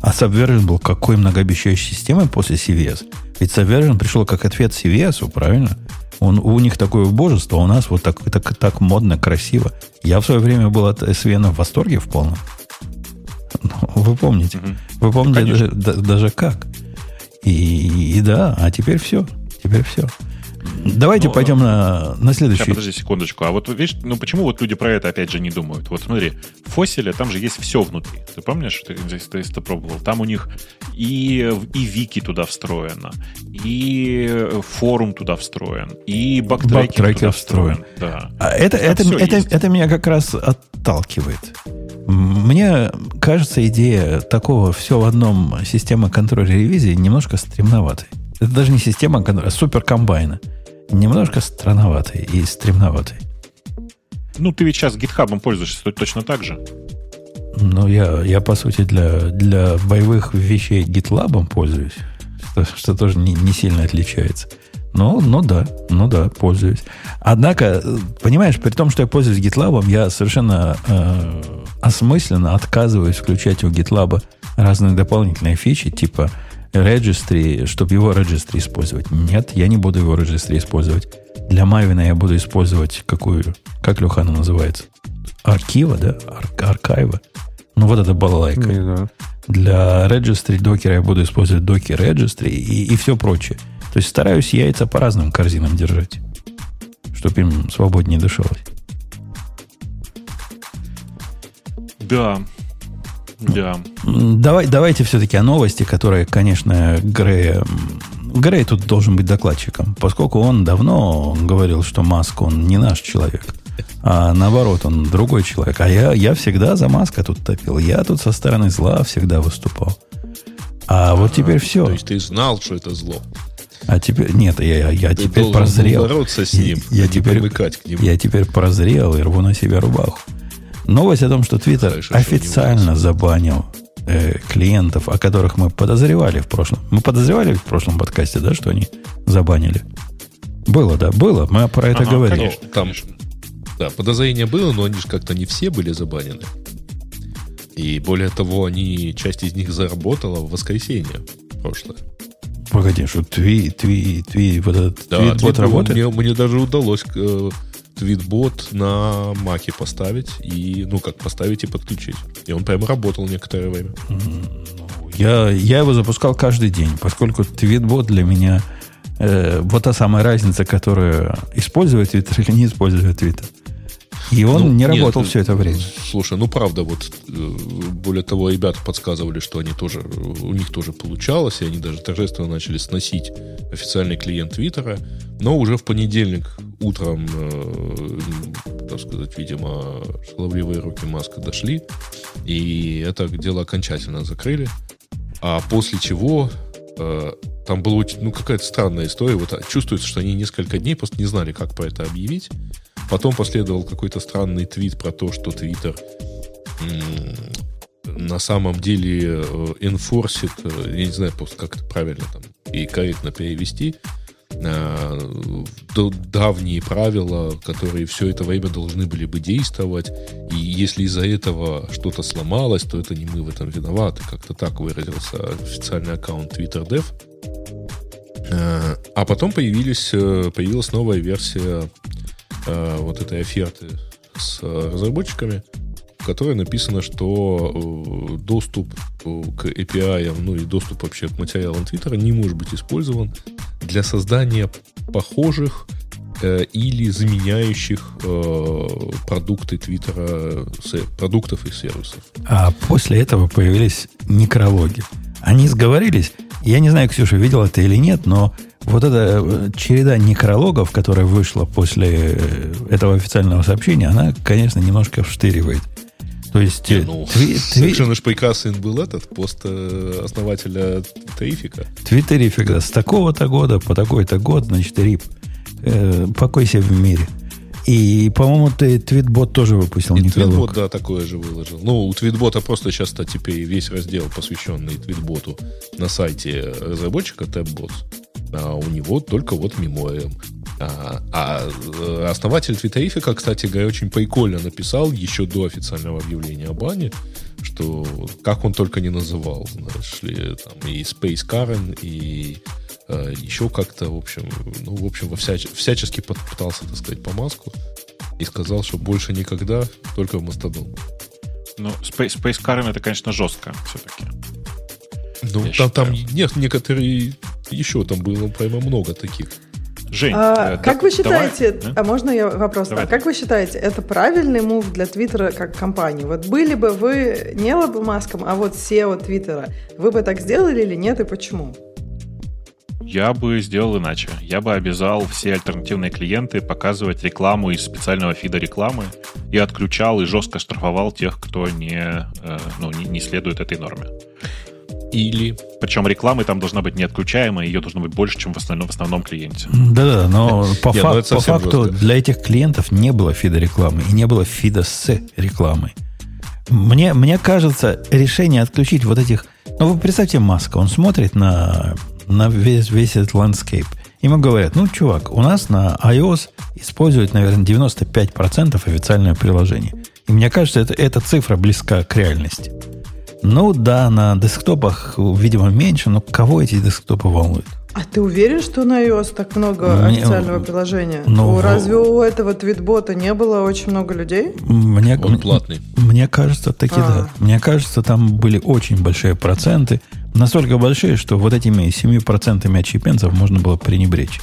А Subversion был какой многообещающей системой после CVS. Ведь Subversion пришел как ответ CVS, правильно? Он, у них такое убожество, у нас вот так, так, так модно, красиво. Я в свое время был от SVN в восторге в полном. Ну, Вы помните? Мгм. Вы помните конечно. даже, да- даже как? И, и да, а теперь все. Теперь все. Давайте Ну, пойдем на, на Сейчас, следующий. подожди секундочку. А вот видишь, ну почему вот люди про это опять же не думают? Вот смотри, в фосиле там же есть все внутри. Ты помнишь, ты, если ты, пробовал? Там у них и, и вики туда встроено, и форум туда встроен, и бактрекер, туда встроен. встроен. Да. А это, Там это, это, есть. это меня как раз отталкивает. Мне кажется, идея такого все в одном системы контроля ревизии немножко стремноватой. Это даже не система а суперкомбайна. Немножко странноватой и стремноватой. Ну, ты ведь сейчас гитхабом пользуешься то- точно так же. Ну, я, я по сути, для, для боевых вещей GitLab пользуюсь, что, что тоже не, не сильно отличается. Ну, ну да, ну да, пользуюсь. Однако, понимаешь, при том, что я пользуюсь GitLab, я совершенно э, осмысленно отказываюсь включать у GitLab разные дополнительные фичи, типа registry, чтобы его registry использовать. Нет, я не буду его registry использовать. Для Maven я буду использовать какую, как Леха она называется? Архива, да? Ар- аркайва. Ну, вот это балалайка. Не знаю. Для registry докера я буду использовать докер registry и, и все прочее. То есть стараюсь яйца по разным корзинам держать, чтобы им свободнее дышалось. Да. Да. Давай, давайте все-таки о новости, которая, конечно, Грея... Грей тут должен быть докладчиком, поскольку он давно говорил, что Маск, он не наш человек. А наоборот, он другой человек. А я, я всегда за Маска тут топил. Я тут со стороны зла всегда выступал. А вот теперь все. То есть ты знал, что это зло. А теперь... Нет, я, я Ты теперь прозрел. бороться с Я- ним, я а не теперь- привыкать к нему. Я теперь прозрел и рву на себя рубаху. Новость о том, что что не официально забанил э, клиентов, о которых мы подозревали в прошлом. Мы подозревали в прошлом подкасте, да, что они забанили. Было, да, было. Мы про это Ага, говорили. конечно. Там, да, подозрение было, но они же как-то не все были забанены. И более того, они, часть из них заработала в воскресенье прошлое. Погоди, что тви, тви, тви, вот этот Да, твитбот твитбот работает? Мне, мне даже удалось э, твитбот на маке поставить и, ну, как поставить и подключить. И он прямо работал некоторое время. Я, я его запускал каждый день, поскольку твитбот для меня э, вот та самая разница, которая использует Твиттер или не использует Твиттер. И он Ну, не нет, работал э, все это время. Слушай, ну правда, вот э, более того, ребята подсказывали, что они тоже, у них тоже получалось, и они даже торжественно начали сносить официальный клиент Твиттера, но уже в понедельник утром, э, так сказать, видимо, шаловливые руки Маска дошли, и это дело окончательно закрыли. А после чего там была очень- ну, какая-то странная история. Вот чувствуется, что они несколько дней просто не знали, как про это объявить. Потом последовал какой-то странный твит про то, что Твиттер на самом деле э, enforced, э, я не знаю просто, как это правильно там и корректно перевести, э, давние правила, которые все это время должны были бы действовать. И если из-за этого что-то сломалось, то это не мы в этом виноваты. Как-то так выразился официальный аккаунт TwitterDev. Э, А потом появились, э, появилась новая версия э, вот этой оферты с э, разработчиками, в которой написано, что э, доступ э, к API, ну и доступ вообще к материалам Твиттера не может быть использован для создания похожих э, или заменяющих э, продукты Твиттера, продуктов и сервисов. А после этого появились некрологи. Они сговорились. Я не знаю, Ксюша, видела ты или нет, но вот эта э, череда некрологов, которая вышла после этого официального сообщения, она, конечно, немножко вштыривает. То есть... э, Ну, тви- тви- совершенно ж прекрасен был этот пост э, основателя Твиттерифика. Твиттерифик, да, с такого-то года по такой-то год, значит, рип. Э, покойся в мире. И, по-моему, ты твитбот тоже выпусил И. Твитбот, да, такое же выложил. Ну, у Твитбота просто сейчас теперь весь раздел, посвященный Твитботу на сайте разработчика TabBots. А у него только вот мемориум. А, а, э, основатель Твиттерифика, кстати говоря, очень прикольно написал еще до официального объявления о бане, что как он только не называл, знаешь ли, там и Space Karen, и э, еще как-то, в общем, ну, в общем, во всяч- всячески пытался, так сказать, по маску и сказал, что больше никогда, только в Мастодон. Ну, Space, Space Karen это, конечно, жестко все-таки. Ну, Я там, там нет, некоторые еще там было прямо много таких. Жень, А, э, как да- вы давай, считаете, да? а можно я вопрос? Давай. А как вы считаете, это правильный мув для Твиттера как компании? Вот были бы вы не Эллом Маском, а вот SEO Твиттера, вы бы так сделали или нет и почему? Я бы сделал иначе. Я бы обязал все альтернативные клиенты показывать рекламу из специального фида рекламы и отключал и жестко штрафовал тех, кто не, э, ну, не, не следует этой норме. Или Причем рекламы там должна быть неотключаемая, ее должно быть больше, чем в основном, в основном клиенте. Да-да, но [laughs] по, ну фак- по факту жестко. для этих клиентов не было фида рекламы и не было фида с рекламой. Мне, мне кажется, решение отключить вот этих... Ну, вы представьте Маска, он смотрит на, на весь, весь этот landscape. Ему говорят, ну, чувак, у нас на iOS используют, наверное, 95% официальное приложение. И мне кажется, это, эта цифра близка к реальности. Ну да, на десктопах, видимо, меньше, но кого эти десктопы волнуют? А ты уверен, что на iOS так много Мне- официального приложения? ну, Ну, разве у этого твитбота не было очень много людей? Мне, он платный. Мне кажется, таки А. да. Мне кажется, там были очень большие проценты. Настолько большие, что вот этими 7% от чипенцев можно было пренебречь.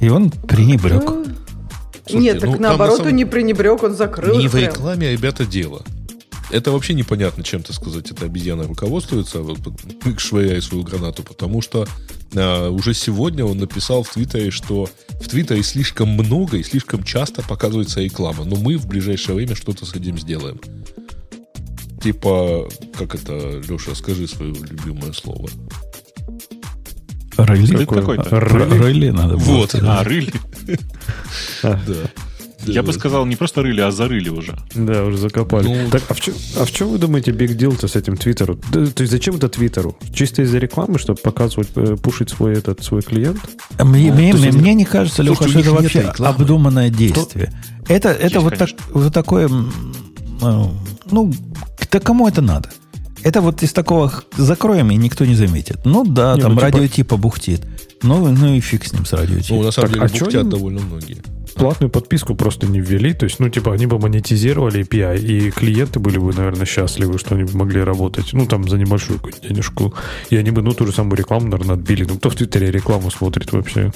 И он пренебрег. Ну, Слушайте, Нет, ну, так там наоборот, на самом- он не пренебрег, он закрыл Не их в рекламе, а ребята, дело. Это вообще непонятно, чем, так сказать, эта обезьяна руководствуется, вот, швыряя свою гранату, потому что а, уже сегодня он написал в Твиттере, что в Твиттере слишком много и слишком часто показывается реклама, но мы в ближайшее время что-то с этим сделаем. Типа, как это, Леша, скажи свое любимое слово. Рыли? Какой- какой-то. Рыли надо было Вот. А, рыли? [laughs] Да. Я бы сказал, не просто рыли, а зарыли уже. Да, уже закопали. Ну, так, а в, чем, а в чем вы думаете биг дел-то с этим Твиттеру? Да, то есть зачем это Твиттеру? Чисто из-за рекламы, чтобы показывать, э, пушить свой этот свой клиент? Мне, мне- то есть мне не кажется, Леха, что это вообще рекламы. обдуманное действие. Это, это Есть, вот, так, конечно. вот такое... э, Ну, да кому это надо? Это вот из такого закроем, и никто не заметит. Ну да, Не, там ну, типа- радио типа бухтит. Ну, ну и фиг с ним, с радио Ну, на самом Так, деле, а бухтят они- довольно многие. Платную подписку просто не ввели. То есть, ну, типа, они бы монетизировали API, и клиенты были бы, наверное, счастливы, что они бы могли работать, ну, там, за небольшую денежку. И они бы, ну, ту же самую рекламу, наверное, отбили. Ну, кто в Твиттере рекламу смотрит вообще?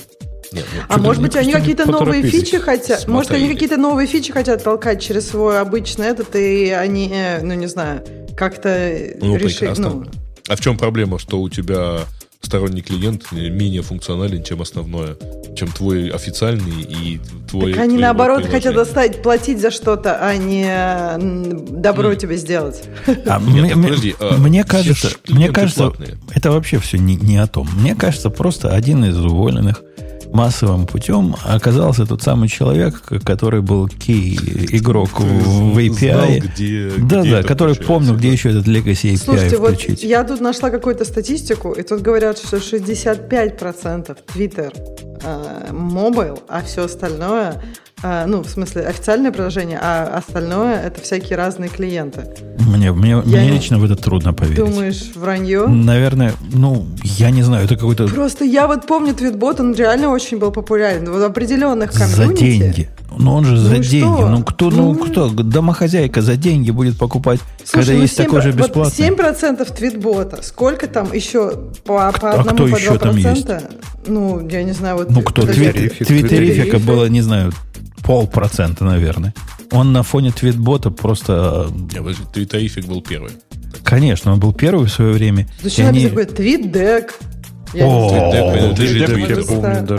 Нет, ну, А может быть, они какие-то новые фичи хотят? Может, они Смотрели. какие-то новые фичи хотят толкать через свой обычный этот, и они, э, ну, не знаю, как-то Ну, решили... Ну, А в чем проблема, что у тебя сторонний клиент менее функционален, чем основное, чем твой официальный и твой... так они наоборот хотят достать, платить за что-то, а не добро тебе сделать. А Нет, мне, подожди, а, мне кажется, мне кажется, платные. это вообще все не, не о том. Мне кажется, просто один из уволенных массовым путем оказался тот самый человек, который был кей игрок в, в API. Знал, где- да, где да, это который помнил, где еще этот Legacy API Слушайте, вот включить. я тут нашла какую-то статистику, и тут говорят, что 65% Twitter э, mobile, а все остальное, э, ну, в смысле, официальное приложение, а остальное это всякие разные клиенты. Мне, мне, Я мне не- лично в это трудно поверить. Думаешь, вранье? Наверное, ну, я не знаю, это какой-то Просто я вот помню Твитбот, он реально очень был популярен в определенных за комьюнити. деньги. Ну, он же за и деньги. что? Ну, кто, ну, Ну, кто, домохозяйка за деньги будет покупать, Слушай, когда ну есть 7 такой же вот бесплатный? 7% твитбота. Сколько там еще по, по А одному, кто по еще там 2%? Ну, я не знаю. Вот Ну, кто? Твит- Твиттерифик, Твиттерифика Твиттерифик. было, не знаю, полпроцента, наверное. Он на фоне твитбота просто... э, Твиттерифик был первый. Конечно, он был первый в свое время. Зачем они... такой твитдек? Твитдек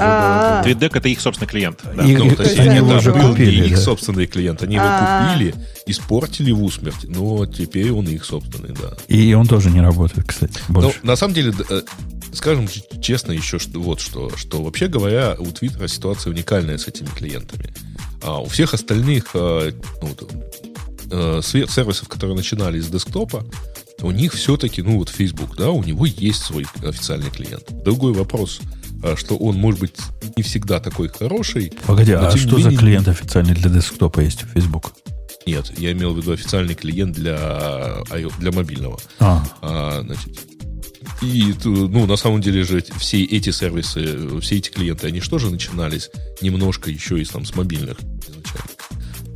А, это их собственный клиент. они его уже был не купили, их собственный клиент. Они его купили, испортили в усмерть, но теперь он их собственный, да. И он тоже не работает, кстати, Ну, на самом деле, э, скажем честно еще что, вот что, что вообще говоря, у Твиттера ситуация уникальная с этими клиентами. А у всех остальных э, ну, э, сервисов, которые начинали с десктопа, у них все-таки, ну вот Facebook, да, у него есть свой официальный клиент. Другой вопрос, а, что он может быть не всегда такой хороший. Погоди, а что за менее- клиент официальный для десктопа есть у Facebook? Нет, я имел в виду официальный клиент для, iO- для мобильного. А, А, значит, и, ну, на самом деле же все эти сервисы, все эти клиенты, они что же начинались немножко еще и там с мобильных изначально.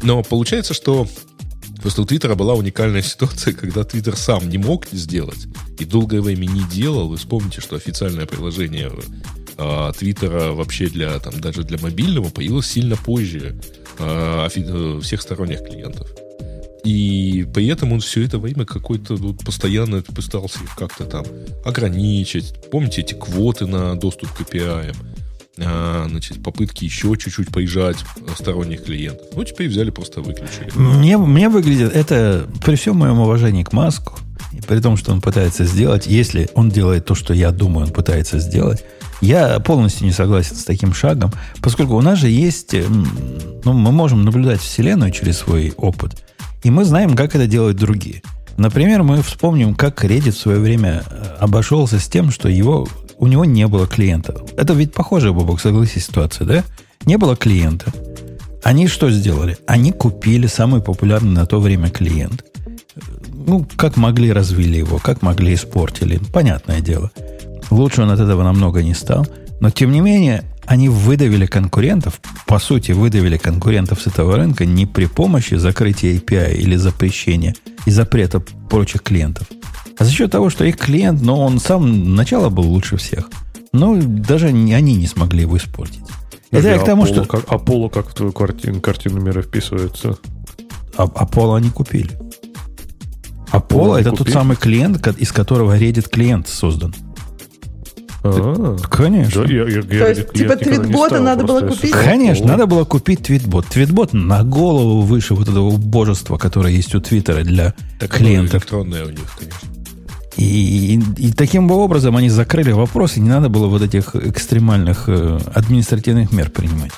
Но получается, что просто у Твиттера была уникальная [laughs] ситуация, когда Твиттер сам не мог сделать и долгое время не делал. Вы вспомните, что официальное приложение а, Твиттера вообще для, там, даже для мобильного появилось сильно позже э, всех сторонних клиентов. И при этом он все это время какой-то вот постоянно пытался их как-то там ограничить. Помните эти квоты на доступ к API? А, значит, попытки еще чуть-чуть поезжать сторонних клиентов. Ну, теперь взяли, просто выключили. Мне, мне выглядит это, при всем моем уважении к Маску, и при том, что он пытается сделать, если он делает то, что я думаю, он пытается сделать, я полностью не согласен с таким шагом, поскольку у нас же есть, ну, мы можем наблюдать Вселенную через свой опыт, и мы знаем, как это делают другие. Например, мы вспомним, как Reddit в свое время э, обошелся с тем, что его, у него не было клиента. Это ведь похожая, Бобок, согласись, ситуация, да? Не было клиента. Они что сделали? Они купили самый популярный на то время клиент. Ну, как могли, развили его, как могли, испортили. Понятное дело. Лучше он от этого намного не стал. Но, тем не менее, они выдавили конкурентов, по сути, выдавили конкурентов с этого рынка не при помощи закрытия API или запрещения и запрета прочих клиентов, а за счет того, что их клиент, но он сам начало был лучше всех. Но даже не- они не смогли его испортить. Это я к тому, что... Как, Аполло как в твою картину, картину мира вписывается? А, Apollo они купили. Apollo Apollo это они тот купили? самый клиент, из которого Reddit клиент создан. А, Конечно. да, я- я- я То есть, типа, твитбота надо было купить? Конечно, надо было купить твитбот. Твитбот на голову выше вот этого божества, которое есть у Твиттера для Так оно клиентов. электронное у них, конечно. И, и- и таким бы образом они закрыли вопрос, и не надо было вот этих экстремальных э, административных мер принимать.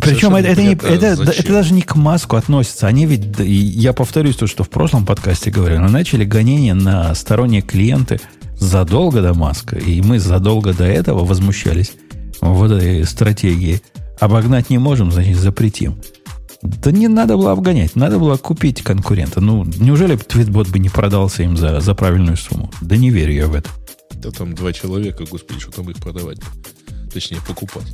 Причем это, это, не- это- зачем. это даже не к Маску относится. Они ведь, я повторюсь то, что в прошлом подкасте говорил, начали гонения на сторонние клиенты задолго до Маска. И мы задолго до этого возмущались вот этой стратегии. Обогнать не можем, значит, запретим. Да не надо было обгонять, надо было купить конкурента. Ну, неужели твитбот бы не продался им за, за правильную сумму? Да не верю я в это. Да там два человека, господи, что там их продавать? Точнее, покупать.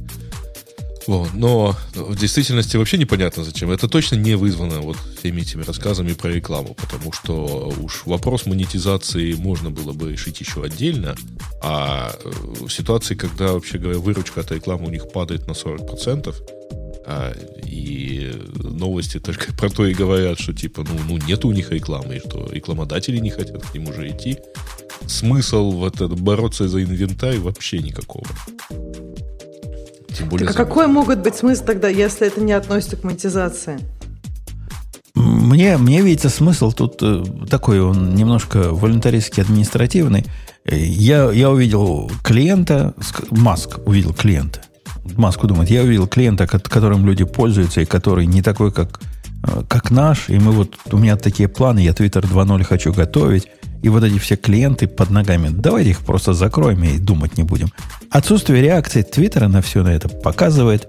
Вот. Но в действительности вообще непонятно зачем. Это точно не вызвано вот всеми этими рассказами про рекламу, потому что уж вопрос монетизации можно было бы решить еще отдельно, а э, в ситуации, когда, вообще говоря, выручка от рекламы у них падает на 40%, а, и новости только [laughs] про то и говорят, что типа, ну, ну нет у них рекламы, и что рекламодатели не хотят к ним уже идти. Смысл вот это, бороться за инвентарь вообще никакого. Тем более Так а какой могут быть смысл тогда, если это не относится к монетизации? Мне, мне видится смысл тут э, такой, он немножко волонтаристский, административный. Э, Я, я увидел клиента, ск- Маск увидел клиента. Маск думает, я увидел клиента, ко- которым люди пользуются, и который не такой, как, э, как наш, и мы вот, у меня такие планы, я Twitter 2.0 хочу готовить, и вот эти все клиенты под ногами, давайте их просто закроем и думать не будем. Отсутствие реакции Твиттера на все на это показывает,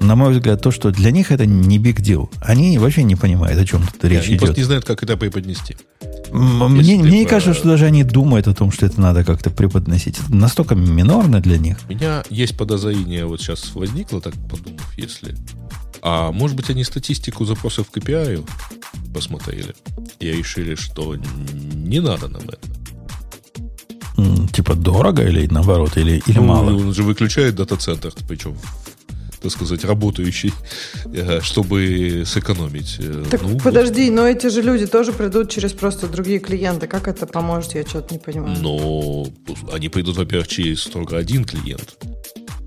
на мой взгляд, то, что для них это не big deal. Они вообще не понимают, о чем тут Они речь идет. просто не знают, как это преподнести. Если Мне, мне не типа- кажется, что даже они думают о том, что это надо как-то преподносить. Это настолько минорно для них. У меня есть подозрение, вот сейчас возникло, так подумав, если... А может быть, они статистику запросов к KPI посмотрели и решили, что не надо нам это. Типа дорого или наоборот, или, или Ну, мало. Он же выключает дата-центр, причем, так сказать, работающий, э, чтобы сэкономить. Э, Так ну, вот. подожди, но эти же люди тоже придут через просто другие клиенты. Как это поможет, я что-то не понимаю. Но они пойдут, во-первых, через строго один клиент,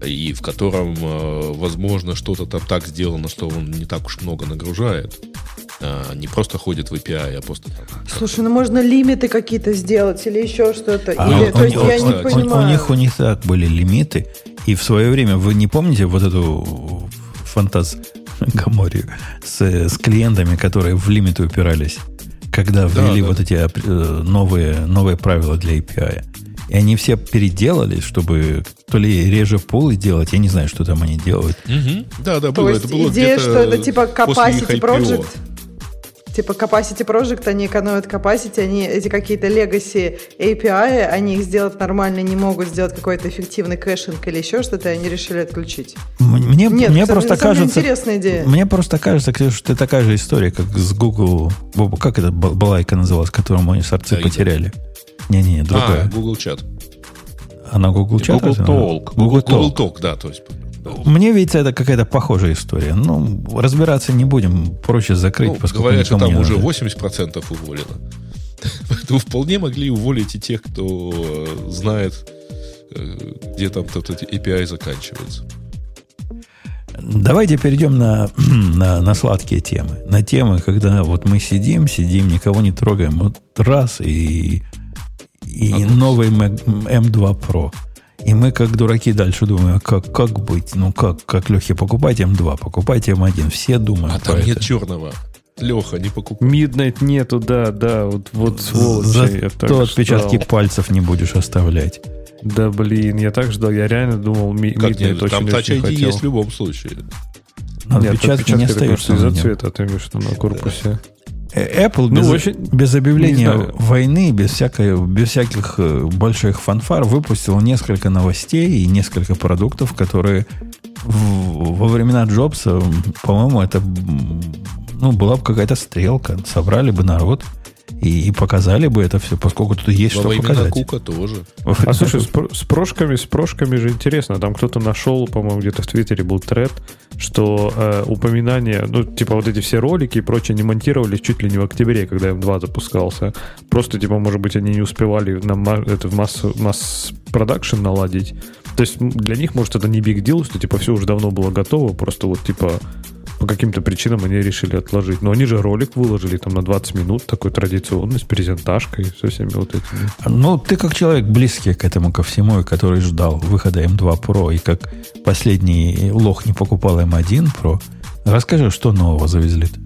и в котором, э, возможно, что-то там так сделано, что он не так уж много нагружает. А, не просто ходит в API, а просто там... Слушай, ну можно лимиты какие-то сделать или еще что-то. А или, у- то у есть них- я у- не у- у понимаю. У них у них так были лимиты. И в свое время, вы не помните вот эту фантаз Гаморию с, с клиентами, которые в лимиты упирались, когда ввели да. вот эти э, новые, новые правила для API. И они все переделали, чтобы то ли реже пулы делать, я не знаю, что там они делают. Мгм. Да, да, То было. есть это было идея, что это типа capacity IPO. project. Типа capacity project, они экономят capacity, они эти какие-то legacy API, они их сделать нормально не могут, сделать какой-то эффективный caching или еще что-то, и они решили отключить. Мне, Нет, мне это, просто кажется... интересная идея. Мне просто кажется, Ксюша, что это такая же история, как с Google... Как это бал- балайка называлась, которую мы сорцы Да, потеряли? Не-не, А, другая. Google чат. Она Google чат? Google? Talk. Google Google Talk. Talk, да, то есть. Мне видится, это какая-то похожая история. Ну, разбираться не будем, проще закрыть, Ну, поскольку говорят, что там уже надо. 80% уволено. [laughs] Поэтому вполне могли уволить и тех, кто э, знает, э, где там тот API заканчивается. Давайте перейдем на, [clears throat] на, на сладкие темы. На темы, когда вот мы сидим, сидим, никого не трогаем. Вот раз и, и Анонс. новый Mac- M2 Pro. И мы, как дураки, дальше думаем, а как, как быть? Ну как, как Лехе, покупайте M2, покупайте M1. Все думают А про там нет это. черного. Леха, не покупай. Midnight нету, да, да, вот, вот сволочи. я так Зато отпечатки ждал. пальцев не будешь оставлять. Да, блин, я так ждал, я реально думал, ми- Как Midnight нет, там очень, Touch очень ID хотел. есть в любом случае. Но Нет, отпечатки не это остаются из-за цвета, ты имеешь на корпусе. Э, Apple Ну, без, очень- без объявления войны, без, всякой, без всяких э, больших фанфар выпустил несколько новостей и несколько продуктов, которые в- во времена Джобса, по-моему, это ну, была бы какая-то стрелка. Собрали бы народ и, и показали бы это все, поскольку тут есть Во что показать. Кука тоже. Во А слушай, с, прошками, с прошками же интересно. Там кто-то нашел, по-моему, где-то в Твиттере был тред, что э, упоминания, ну, типа вот эти все ролики и прочее, не монтировались чуть ли не в октябре, когда М2 запускался. Просто, типа, может быть, они не успевали на это в массу, масс-продакшн наладить. То есть для них, может, это не big deal, что, типа, все уже давно было готово, просто вот, типа, по каким-то причинам они решили отложить. Но они же ролик выложили там на 20 минут, такой традиционный, с презентажкой, со всеми вот этими. Ну, ты как человек близкий к этому, ко всему, и который ждал выхода M2 Pro, и как последний лох не покупал M1 Pro, расскажи, что нового завезли -то?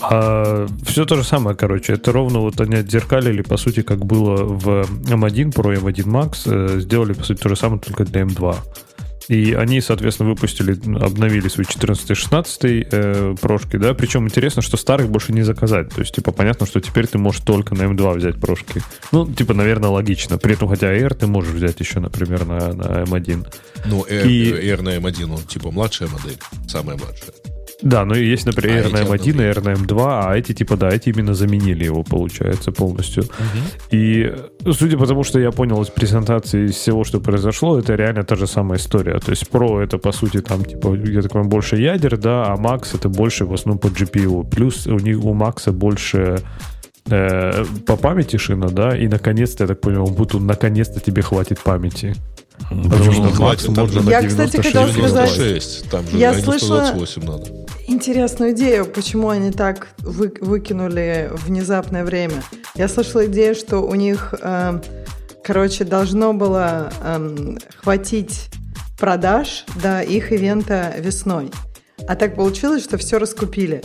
А все то же самое, короче. Это ровно вот они отзеркалили, по сути, как было в M1 Pro и M1 Max. э, Сделали, по сути, то же самое, только для M2. И они, соответственно, выпустили, обновили свои 14-16 э, прошки, да. Причем интересно, что старых больше не заказать. То есть, типа, понятно, что теперь ты можешь только на M2 взять прошки. Ну, типа, наверное, логично. При этом, хотя Air ты можешь взять еще, например, на, на M1. Ну, Air, И- Air на M1, он типа младшая модель, самая младшая. Да, ну и есть, например, А Air на эти M1 и обновили. Air на M2, а эти, типа, да, эти именно заменили его, получается, полностью. И э, судя по тому, что я понял из презентации из всего, что произошло, это реально та же самая история. То есть Pro это, по сути, там, типа, я так понимаю, больше ядер, да, а Max это больше в основном по GPU. Плюс у них у Max больше э, по памяти шина, да, и наконец-то, я так понял, будто наконец-то тебе хватит памяти. Потому что Ну, там можно на Я, кстати, 96 хотела сказать- 96, там же Я слышала- 128 надо. Интересную идею, почему они так вы- выкинули внезапное время. Я слышала идею, что у них, эм, короче, должно было эм, хватить продаж до их ивента весной. А так получилось, что все раскупили.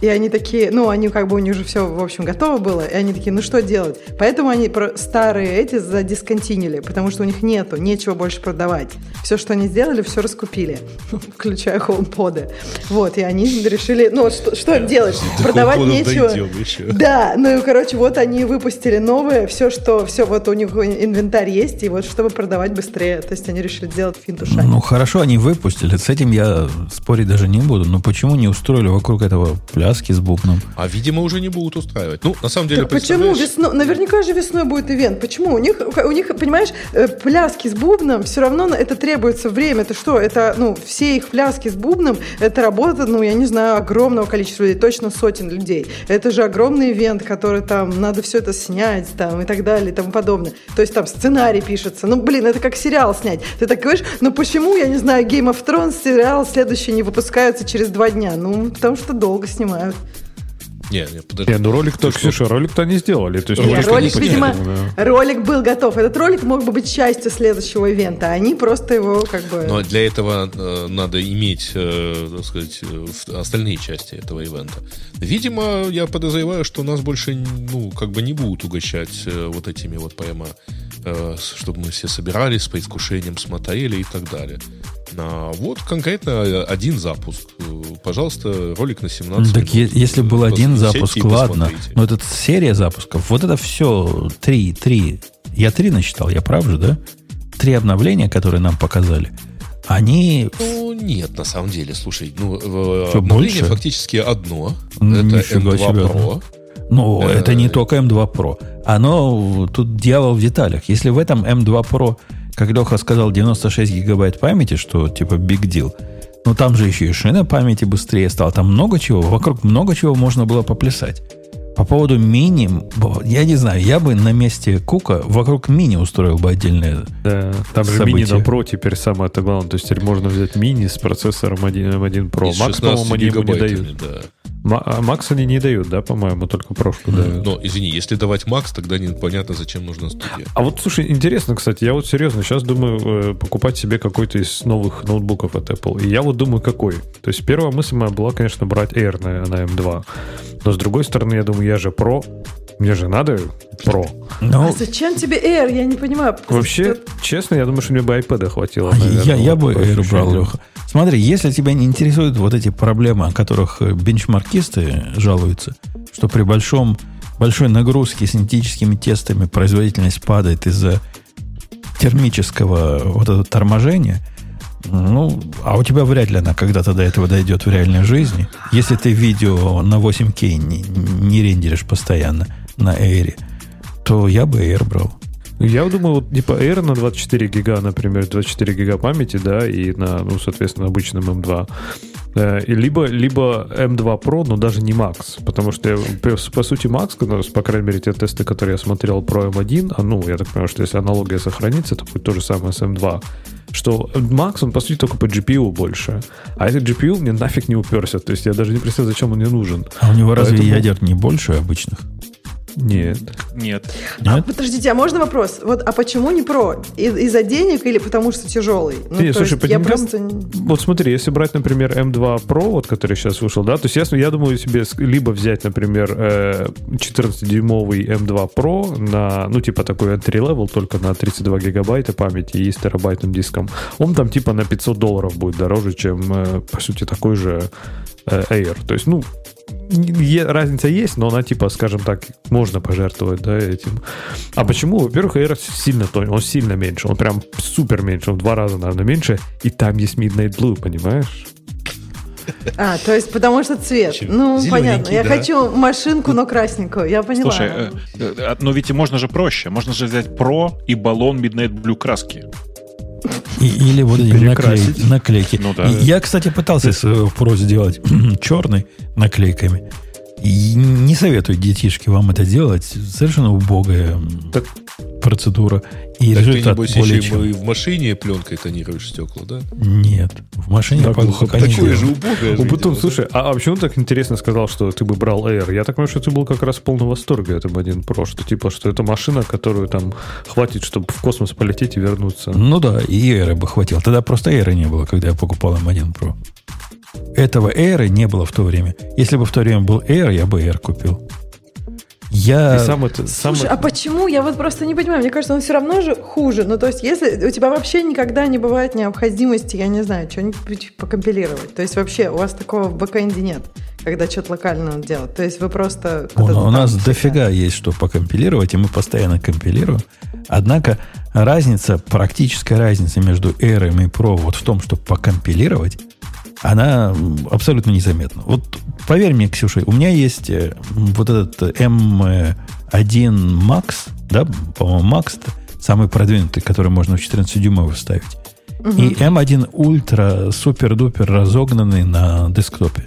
И они такие, ну, они как бы у них же все, в общем, готово было, и они такие, ну что делать? Поэтому они про- старые эти задисконтинили, потому что у них нету, нечего больше продавать. Все, что они сделали, все раскупили, [laughs] включая HomePod. Вот, и они решили, ну, вот что, что делать? Продавать нечего. Да, ну и, короче, вот они выпустили новое, все, что, все, вот у них инвентарь есть, и вот чтобы продавать быстрее. То есть они решили сделать финт ушами. Ну, хорошо, они выпустили. С этим я спорить даже не буду. Но почему не устроили вокруг этого пляски с бубном? А, видимо, уже не будут устраивать. Ну, на самом деле, Так почему весной? Наверняка же весной будет ивент. Почему? У них, у них, понимаешь, э, пляски с бубном, все равно это требуется время. Это что? Это, ну, все их пляски с бубном, это работа, ну, я не знаю, огромного количества людей, точно сотен людей. Это же огромный ивент, который там, надо все это снять, там, и так далее, и тому подобное. То есть там сценарий пишется. Ну, блин, это как сериал снять. Ты так говоришь, ну, почему, я не знаю, Game of Thrones сериал следующий не выпускается через два дня? Ну, потому что долго снимают. Не, не, подожди. Не, ну ролик-то? Ксюша, ролик-то они сделали. То есть Ролик Нет, ролик, непонятно, видимо, да. ролик был готов. Этот ролик мог бы быть частью следующего ивента, а они просто его как бы... Но для этого э, надо иметь, э, так сказать, э, остальные части этого ивента. Видимо, я подозреваю, что нас больше, ну, как бы не будут угощать э, вот этими вот прямо, э, чтобы мы все собирались с предвкушением, смотрели и так далее. А вот конкретно э, один запуск. Э, Пожалуйста, ролик на 17 Так минут. если был Пос- один запуск, ладно. посмотрите. Но это серия запусков. Вот это все три, три. Я три насчитал, я прав же, да? Три обновления, которые нам показали. Они Ну, нет, на самом деле, слушай, ну, э, Что, обновление больше? фактически одно. Это нифига M2 себе. Pro. Ну, Э, это не только M2 Pro. Оно, тут дьявол в деталях. Если в этом M2 Pro, как Леха сказал, 96 гигабайт памяти, что типа big deal, но там же еще и шина памяти быстрее стала. Там много чего, вокруг много чего можно было поплясать. По поводу мини, я не знаю, я бы на месте Кука вокруг мини устроил бы отдельное. Да, там же событие. мини на Pro теперь самое это главное. То есть теперь можно взять мини с процессором 1, M1 Pro. Макс, по-моему, они ему не дают. да. А Макс они не дают, да, по-моему, только прошку дают. Но, извини, если давать макс, тогда непонятно, зачем нужна студия. А вот, слушай, интересно, кстати, я вот серьезно сейчас думаю э, покупать себе какой-то из новых ноутбуков от Apple. И я вот думаю, какой. То есть первая мысль моя была, конечно, брать Air на, на M2. Но с другой стороны, я думаю, я же Pro, мне же надо Pro. Ну, А зачем тебе Air? Я не понимаю. Вообще, честно, я думаю, что мне бы iPad хватило. А наверное, я, я бы Air брал. Леха. Смотри, если тебя не интересуют вот эти проблемы, о которых э, бенчмаркисты жалуются, что при большом, большой нагрузке синтетическими тестами производительность падает из-за термического вот этого торможения, ну, а у тебя вряд ли она когда-то до этого дойдет в реальной жизни. Если ты видео на 8К не, не рендеришь постоянно на Air, то я бы Air брал. Я думаю, вот типа Air на 24 гига, например, 24 гига памяти, да, и на, ну, соответственно, обычном M2. Э, и либо, либо M2 Pro, но даже не Max, потому что, я, по, сути, Max, ну, по крайней мере, те тесты, которые я смотрел про M1, а, ну, я так понимаю, что если аналогия сохранится, то будет то же самое с M2. что Max, он, по сути, только по GPU больше. А этот GPU мне нафиг не уперся. То есть я даже не представляю, зачем он мне нужен. А у него разве Поэтому- ядер не больше обычных? Нет. Нет. А, Нет? подождите, а можно вопрос? Вот, а почему не про? Из- из-за денег или потому что тяжелый? Ну, Не, то слушай, по я деньгам- просто... не- Вот смотри, если брать, например, M2 Pro, вот, который сейчас вышел, да, то есть я, я думаю себе либо взять, например, э, 14-дюймовый M2 Pro на, ну, типа такой entry level, только на 32 гигабайта памяти и с терабайтным диском. Он там типа на 500 долларов будет дороже, чем, э, по сути, такой же э, Air. То есть, ну, разница есть, но она, типа, скажем так, можно пожертвовать, да, этим. А почему? Во-первых, Air сильно тонь, он сильно меньше, он прям супер меньше, он в два раза, наверное, меньше, и там есть Midnight Blue, понимаешь? А, то есть потому что цвет. Чем? Ну, Зелененький, понятно. Я да. хочу машинку, но красненькую. Я поняла. Слушай, э, э, но ведь и можно же проще. Можно же взять Pro и баллон Midnight Blue краски. И- или вот эти наклей- наклейки. Ну да. Я, кстати, пытался своего Pro сделать [clears throat] черный наклейками. И не советую детишки вам это делать. Совершенно убогая м, Так- процедура. И Так ты, результат небось, более еще чем. и в машине пленкой тонируешь стекла, да? Нет. В машине Да, пока, глухо. пока не Такое же убогое же потом, слушай, а, а почему так интересно сказал, что ты бы брал Air? Я так понимаю, что ты был как раз в полном восторге от M1 Pro, что типа, что это машина, которую там хватит, чтобы в космос полететь и вернуться. Ну да, и Air бы хватило. Тогда просто Air не было, когда я покупал M1 Pro. Этого Air не было в то время. Если бы в то время был Air, я бы Air купил. Я... Сам это... Сам Слушай, это- а почему? Я вот просто не понимаю. Мне кажется, он все равно же хуже. Ну, то есть, если у тебя вообще никогда не бывает необходимости, я не знаю, что-нибудь покомпилировать. То есть, вообще у вас такого в бэкэнде нет, когда что-то локально надо делать. То есть, вы просто... У, у нас там дофига есть что покомпилировать, и мы постоянно компилируем. Однако разница, практическая разница между Air и Pro вот в том, чтобы покомпилировать, она абсолютно незаметна. Вот поверь мне, Ксюша, у меня есть э, вот этот M1 Max, да, по-моему, Max, самый продвинутый, который можно в 14 дюймов вставить. И M1 Ultra супер-дупер разогнанный на десктопе.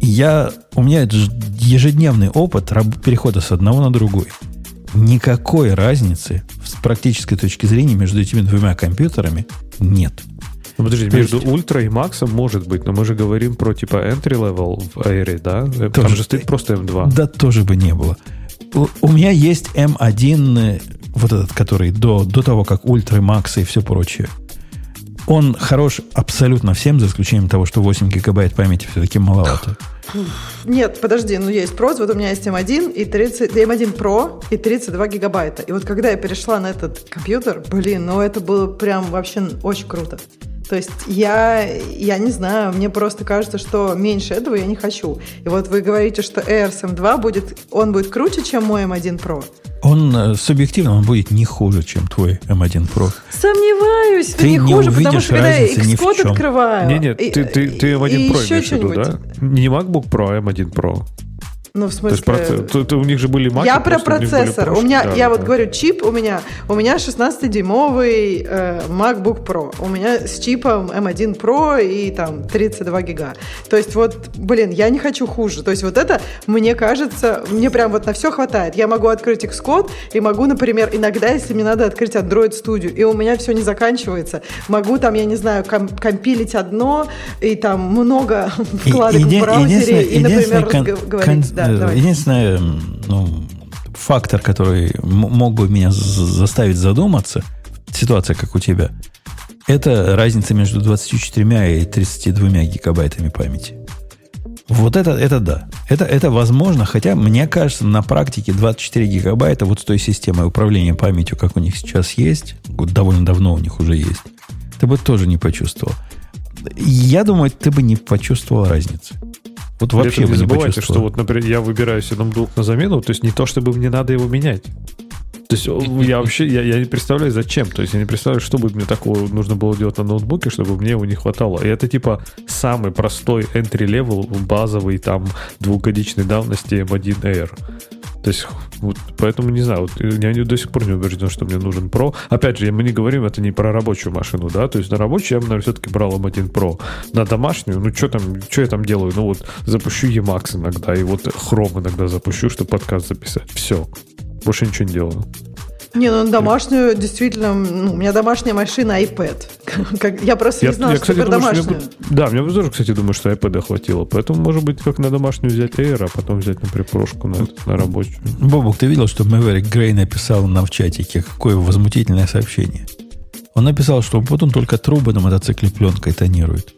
Я, у меня ежедневный опыт перехода с одного на другой. Никакой разницы с практической точки зрения между этими двумя компьютерами нет. Ну, подожди, То между есть- ультра и максом может быть, но мы же говорим про типа entry level в Air, да? Там Тоже. же стоит просто M2. Да тоже бы не было. У, у меня есть M1, э, вот этот, который до, до того, как Ультра, Макс и все прочее. Он хорош абсолютно всем, за исключением того, что 8 гигабайт памяти все-таки маловато. Нет, подожди, ну есть Pro, вот у меня есть M1 и 30, M1 Pro и 32 гигабайта. И вот когда я перешла на этот компьютер, блин, ну это было прям вообще очень круто. То есть я, я не знаю, мне просто кажется, что меньше этого я не хочу. И вот вы говорите, что Air M2 будет, он будет круче, чем мой M1 Pro. Он э, субъективно он будет не хуже, чем твой M1 Pro. Сомневаюсь, Ты не, не хуже, потому что когда я Xcode открываю... Не, нет, ты, ты, ты и- M1 и Pro еще имеешь в виду, что-нибудь. да? Не MacBook Pro, а M1 Pro. Ну, в То есть смысле... проц- то- то у них же были Mac. Я про у процессор. У прошки, меня, да, я да, вот да. говорю, чип у меня, у меня 16-дюймовый э, MacBook Pro. У меня с чипом M1 Pro и там 32 гига. То есть вот, блин, я не хочу хуже. То есть вот это, мне кажется, мне прям вот на все хватает. Я могу открыть Xcode и могу, например, иногда, если мне надо открыть Android Studio, и у меня все не заканчивается, могу там, я не знаю, ком- компилить одно, и там много [laughs] вкладок еди- в браузере, и, например, кон- разго- говорить. кон- Да, э, давай. единственный м, ну, фактор, который мог бы меня заставить задуматься, ситуация как у тебя, это разница между 24 и 32 гигабайтами памяти. Вот это, это да. Это, это возможно, хотя, мне кажется, на практике 24 гигабайта вот с той системой управления памятью, как у них сейчас есть, вот довольно давно у них уже есть, ты бы тоже не почувствовал. Я думаю, ты бы не почувствовал разницы. Вот При вообще этом бы не забывайте, что вот, например, я выбираю себе ноутбук на замену, то есть не то, чтобы мне надо его менять. То есть я вообще, я, я не представляю, зачем. То есть я не представляю, что бы мне такого нужно было делать на ноутбуке, чтобы мне его не хватало. И это типа самый простой entry-level, базовый там двухгодичной давности M1 Air. То есть, вот, поэтому не знаю, вот, я не- до сих пор не убежден, что мне нужен Pro. Опять же, мы не говорим, это не про рабочую машину, да, то есть на рабочую я бы, наверное, все-таки брал M1 Pro. На домашнюю, ну, что там, что я там делаю? Ну, вот, запущу Emacs иногда, и вот Chrome иногда запущу, чтобы подкаст записать. Все. Больше ничего не делаю. Не, ну на домашнюю действительно, ну, у меня домашняя машина iPad. [laughs] Как- Я просто не знала, что про думаю, что домашнюю. мне бы- да, мне тоже, кстати, думаю, что iPad хватило. Поэтому, может быть, как на домашнюю взять Air, а потом взять на припрошку на, на рабочую. Бобук, ты видел, что Мэверик Грей написал нам в чатике? Какое возмутительное сообщение. Он написал, что вот он только трубы на мотоцикле пленкой тонирует.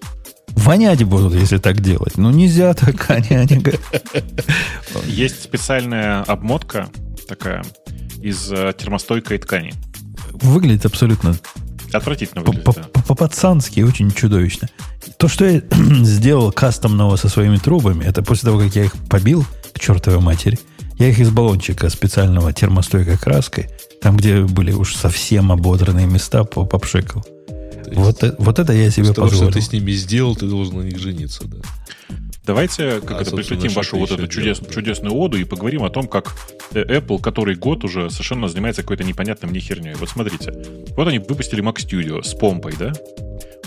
Вонять будут, если так делать. Ну, нельзя так, [laughs] они, они говорят. [laughs] Есть специальная обмотка такая из э, термостойкой ткани. Выглядит абсолютно Отвратительно выглядит, да. по-пацански, очень чудовищно. То, что я [clears throat] сделал кастомного со своими трубами, это после того, как я их побил к чертовой матери, я их из баллончика специального термостойкой краской, там, где были уж совсем ободранные места, по- попшикал. Вот, э- вот это я себе того, что позволил. ты с ними сделал, ты должен на них жениться, да. Давайте, как А, это, прекратим вашу вот эту чудес- да. чудесную оду и поговорим о том, как э, Apple, который год уже совершенно занимается какой-то непонятной мне херней. Вот смотрите, вот они выпустили Mac Studio с помпой, да?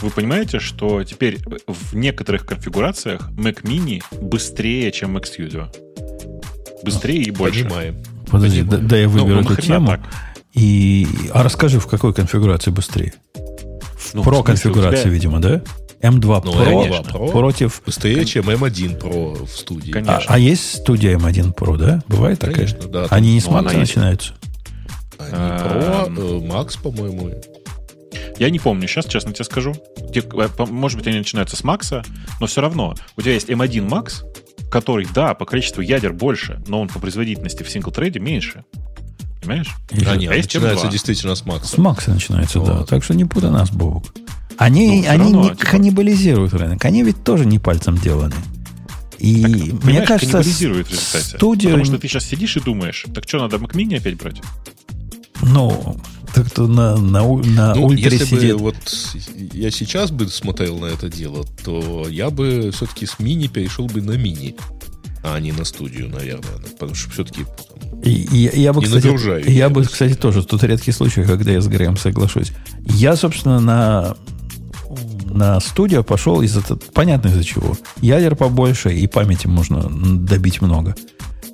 Вы понимаете, что теперь в некоторых конфигурациях Mac Mini быстрее, чем Mac Studio? Быстрее и больше. Понимаем. Подожди, да, Понимаю. да я Ну, выберу ну, эту тему. так? И, а расскажи, в какой конфигурации быстрее? В Ну, у конфигурации, тебя- видимо, да? M2 Ну, Pro M2 Pro. против... Быстрее, чем M1 Pro в студии. А, Конечно. а есть студия M1 Pro, да? Бывает такая? Конечно, да. Они не с есть. начинаются? Они. Pro, э, Max, по-моему. Я не помню, сейчас честно тебе скажу. Э, Может быть, они начинаются с Макса, но все равно у тебя есть M1 Max, который, да, по количеству ядер больше, но он по производительности в сингл-трейде меньше. Понимаешь? Или- А, нет, А есть начинается M2. действительно с Max. С Макса начинается, да. Вот. Так что не путай нас, Бобук. Они, Ну, они равно, не типа- каннибализируют рынок. Они ведь тоже не пальцем деланы. И Так, мне кажется, каннибализирует в результате. студию... Потому что ты сейчас сидишь и думаешь, так что, надо Mac Mini опять брать? Ну, так то на, на, на Ну, ультре если сидит. бы вот я сейчас бы смотрел на это дело, то я бы все-таки с мини перешел бы на мини, а не на студию, наверное. Потому что все-таки И, и я бы, Не кстати, я я бы, бы кстати, тоже. Тут редкий случай, когда я с Греем соглашусь. Я, собственно, на, на студию пошел из-за... Понятно из-за чего. Ядер побольше, и памяти можно добить много.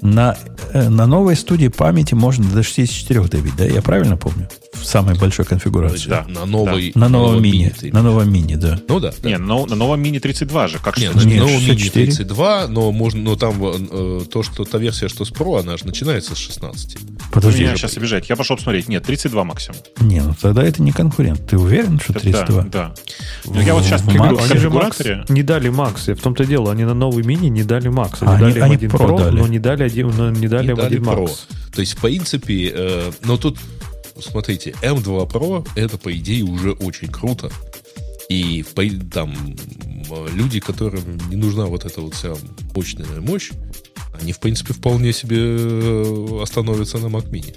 На, э, на новой студии памяти можно до 64 добить, да? Я правильно помню? В самой большой конфигурации. Да. на новой На новом мини. На новом мини, да. Ну да. да. Не, но, на новом Mini 32 же. Как Не, что? на Нет, новом мини 64. 32, но можно, но там э, то, что та версия, что с Pro, она же начинается с 16. Вы Подожди. меня сейчас обижаете. Я пошел посмотреть. Нет, 32 максимум. Не, ну тогда это не конкурент. Ты уверен, что Это 32? Да, да. Ну, я вот сейчас же конфигураторе. Макс не дали Макс. В том-то дело, они на новый мини не дали Макс. Они, А, они- дали они M1 Pro Pro, дали. но не дали, один, но не дали M1 дали Pro. Max. То есть, в принципе, э, но тут, смотрите, M2 Pro это, по идее, уже очень круто. И там люди, которым не нужна вот эта вот вся мощная мощь, они, в принципе, вполне себе э, остановятся на Mac Mini.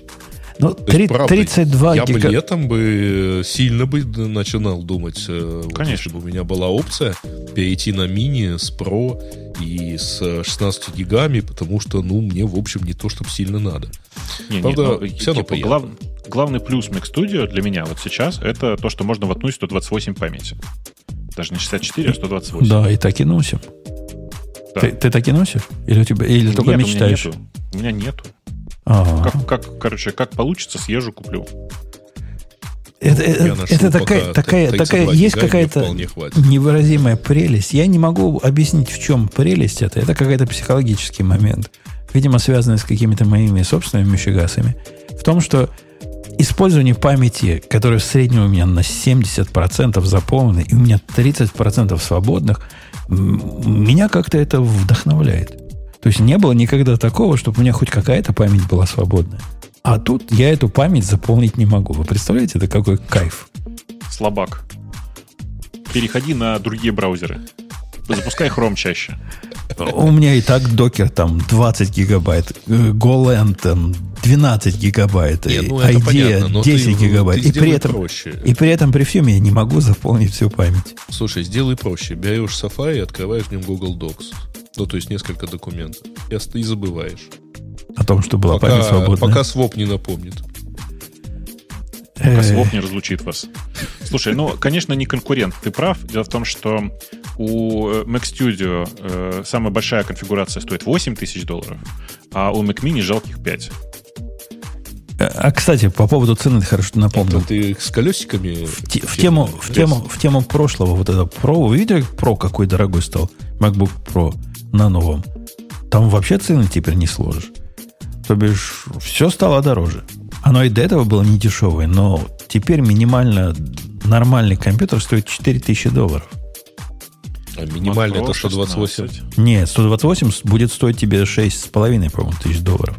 Ну, То есть, три- правда, 32 я бы гига... летом бы сильно бы начинал думать, э, вот Конечно. если бы у меня была опция перейти на мини с Pro и с э, 16 гигами, потому что, ну, мне, в общем, не то, чтобы сильно надо. Не, не, Правда, ну, всё равно типа, глав- главный плюс Mac Studio для меня вот сейчас это то, что можно воткнуть 128 памяти. Даже не 64, а 128. Да, и так и носим. Да. Ты, ты так и носишь? Или у тебя или только Нет, мечтаешь? У меня нету. У меня нету. Как, как, короче, как получится, съезжу, куплю. Это, Я это, это такая, такая, 32 такая есть какая-то невыразимая прелесть. Я не могу объяснить, в чем прелесть это. Это какой-то психологический момент. Видимо, связанный с какими-то моими собственными мещегасами. В том, что использование памяти, которая в среднем у меня на 70% заполнена, и у меня 30% свободных, меня как-то это вдохновляет. То есть не было никогда такого, чтобы у меня хоть какая-то память была свободная. А тут я эту память заполнить не могу. Вы представляете, это какой кайф? Слабак. Переходи на другие браузеры. Запускай Chrome чаще. У меня и так докер там 20 гигабайт, GoLand там 12 гигабайт, Не, и ну, это понятно, но IDEA 10 ты, гигабайт. ты и, при этом, проще. и при этом при всем я не могу заполнить всю память. Слушай, сделай проще. Берешь Safari и открываешь в нем Google Docs. Ну, то есть несколько документов. И, и забываешь. О том, что была пока, память свободная. пока своп не напомнит. Пока Э, своп не разлучит вас. Слушай, ну, конечно, не конкурент. Ты прав. Дело в том, что у э, Mac Studio э, самая большая конфигурация стоит 8 тысяч долларов, а у Mac Mini жалких 5. э, А, кстати, по поводу цены ты хорошо напомнил. Это ты с колесиками? В, те- в тему, в, тему, в тему прошлого, вот это Pro, вы видели, Pro какой дорогой стал? MacBook Pro на новом. Там вообще цены теперь не сложишь. То бишь, все стало дороже. Оно и до этого было не дешевое, но теперь минимально нормальный компьютер стоит 4000 долларов. А минимально это 128. 16. Нет, 128 будет стоить тебе 6,5, по-моему, тысяч долларов.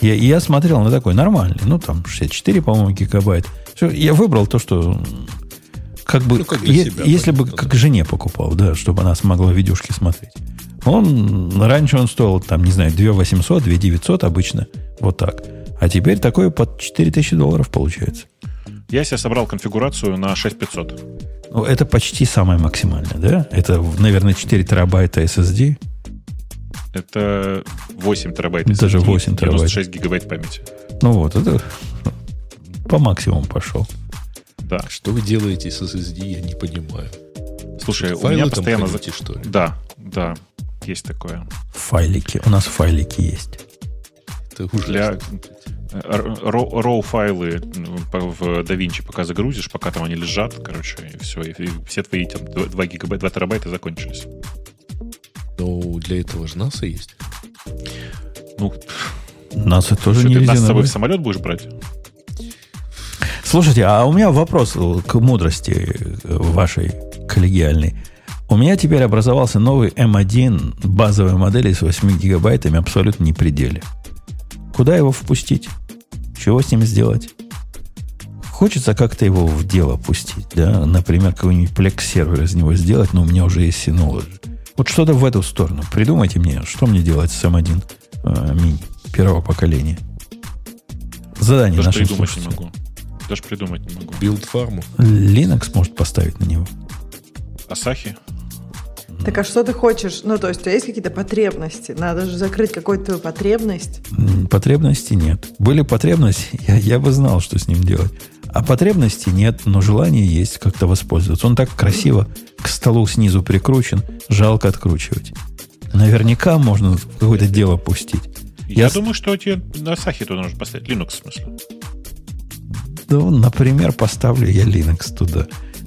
Я, и я смотрел на такой нормальный, ну там 64, по-моему, гигабайт. Всё, я выбрал то, что как бы, Ну, как для е- себя, если бы понятно, как да. жене покупал, да, чтобы она смогла видюшки смотреть. Он раньше он стоил там, не знаю, 2 800, 2 900 обычно, вот так. А теперь такой под 4000 долларов получается. Я себе собрал конфигурацию на 6500. Ну, это почти самое максимальное, да? Это, наверное, 4 терабайта SSD. Это 8 терабайт. Даже SSD, 8 терабайт. 96 гигабайт памяти. Ну вот, это по максимуму пошел. Да. Что вы делаете с SSD, я не понимаю. Слушай, у Файлы меня там постоянно... храните, что ли? Да, да, есть такое. Файлики. У нас файлики есть. Это ужасно. Для э, RAW файлы в DaVinci пока загрузишь, пока там они лежат, короче, и все, и все твои там 2 гигабайта, 2 терабайта закончились. Ну, для этого же НАСА есть. Ну, Нас это тоже что, ты нельзя нас с собой в самолет будешь брать? Слушайте, а у меня вопрос к мудрости вашей коллегиальной. У меня теперь образовался новый M1 базовой модели с 8 гигабайтами абсолютно не пределе. Куда его впустить? Чего с ним сделать? Хочется как-то его в дело пустить, да? Например, какой-нибудь Plex сервер из него сделать, но у меня уже есть Synology. Вот что-то в эту сторону. Придумайте мне, что мне делать с M1 э, мини первого поколения. Задание Даже нашим придумать не могу. Даже придумать не могу. Билд фарму. Linux может поставить на него. Асахи? Так а что ты хочешь? Ну, то есть у тебя есть какие-то потребности? Надо же закрыть какую-то твою потребность. Потребности нет. Были потребности, [laughs] я, я бы знал, что с ним делать. А потребности нет, но желание есть как-то воспользоваться. Он так красиво к столу снизу прикручен, жалко откручивать. Наверняка можно в какое-то дело пустить. Я, Я с- думаю, что тебе на Асахи туда нужно поставить. Linux, в смысле. Ну, например, поставлю я Linux туда.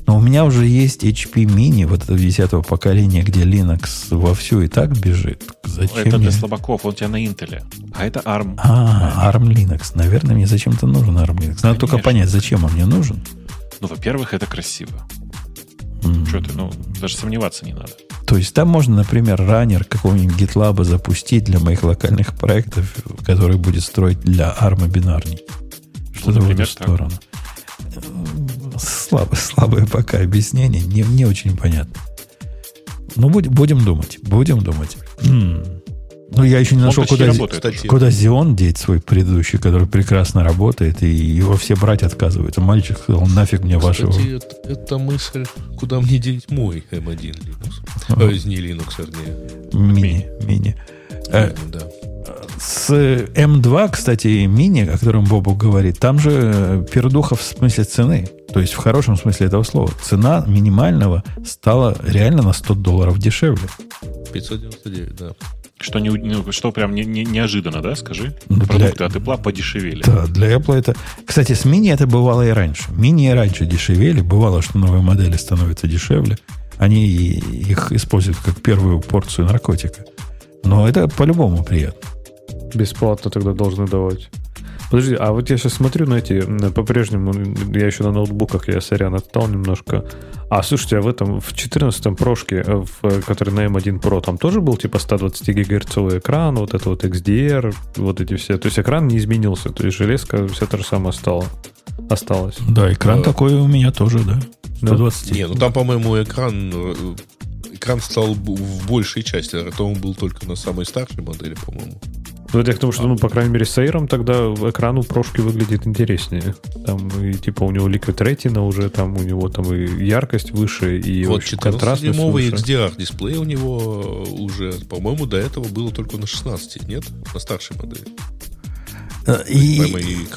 Но у меня уже есть HP Mini, вот это 10 поколения, где Linux вовсю и так бежит. Зачем это мне? для слабаков, он у тебя на Intel. А это ARM. А, ARM Linux. Наверное, мне зачем-то нужен ARM Linux. Надо только Конечно. понять, зачем он мне нужен. Ну, во-первых, это красиво. М. Что ты, ну, даже сомневаться не надо. То есть там можно, например, раннер какого-нибудь GitLab запустить для моих локальных проектов, который будет строить для ARM бинарней. Что-то в эту например, так. Слабое, слабое пока объяснение, не, не очень понятно. Ну, будь- будем думать, будем думать. М. Ну, я еще не нашел, куда, работает куда Xeon деть свой предыдущий, который прекрасно работает, и его все брать отказываются. Мальчик сказал, нафиг мне вашего. Кстати, это, это мысль, куда мне делить мой M1 Linux. Э, не Linux, вернее. Мини, мини. Э, Ну, да. С М2, кстати, мини, о котором Бобу говорит, там же э, пердуха в смысле цены. То есть в хорошем смысле этого слова. Цена минимального стала реально на 100 долларов дешевле. 599, да. Что, не, ну, что прям не- не- неожиданно, да, скажи? Ну, для- Продукты от Apple подешевели. Да, для Apple это... Кстати, с мини это бывало и раньше. Мини и раньше дешевели. Бывало, что новые модели становятся дешевле. Они их используют как первую порцию наркотика. Но это по-любому приятно. Бесплатно тогда должны давать. Подожди, а вот я сейчас смотрю на эти, по-прежнему, я еще на ноутбуках, я сорян, отстал немножко. А, слушайте, а в этом, в 14-м прошке, э, в, э, который на M1 Pro, там тоже был типа 120 гигагерцовый экран, вот это вот XDR, вот эти все. То есть экран не изменился, то есть железка все то же самое стало, осталось. Да, экран Да. такой у меня тоже, да. 120. Не, ну там, по-моему, экран э, экран стал в большей части, а то он был только на самой старшей модели, по-моему. Ну, это я к тому, что, ну, по крайней мере, с Air тогда экран у прошки выглядит интереснее. Там и типа у него Liquid Retina уже, там у него там и яркость выше, и вот общем, контрастность 14-дюймовый выше. XDR дисплей у него уже, по-моему, до этого было только на 16, нет? На старшей модели. Э, И, и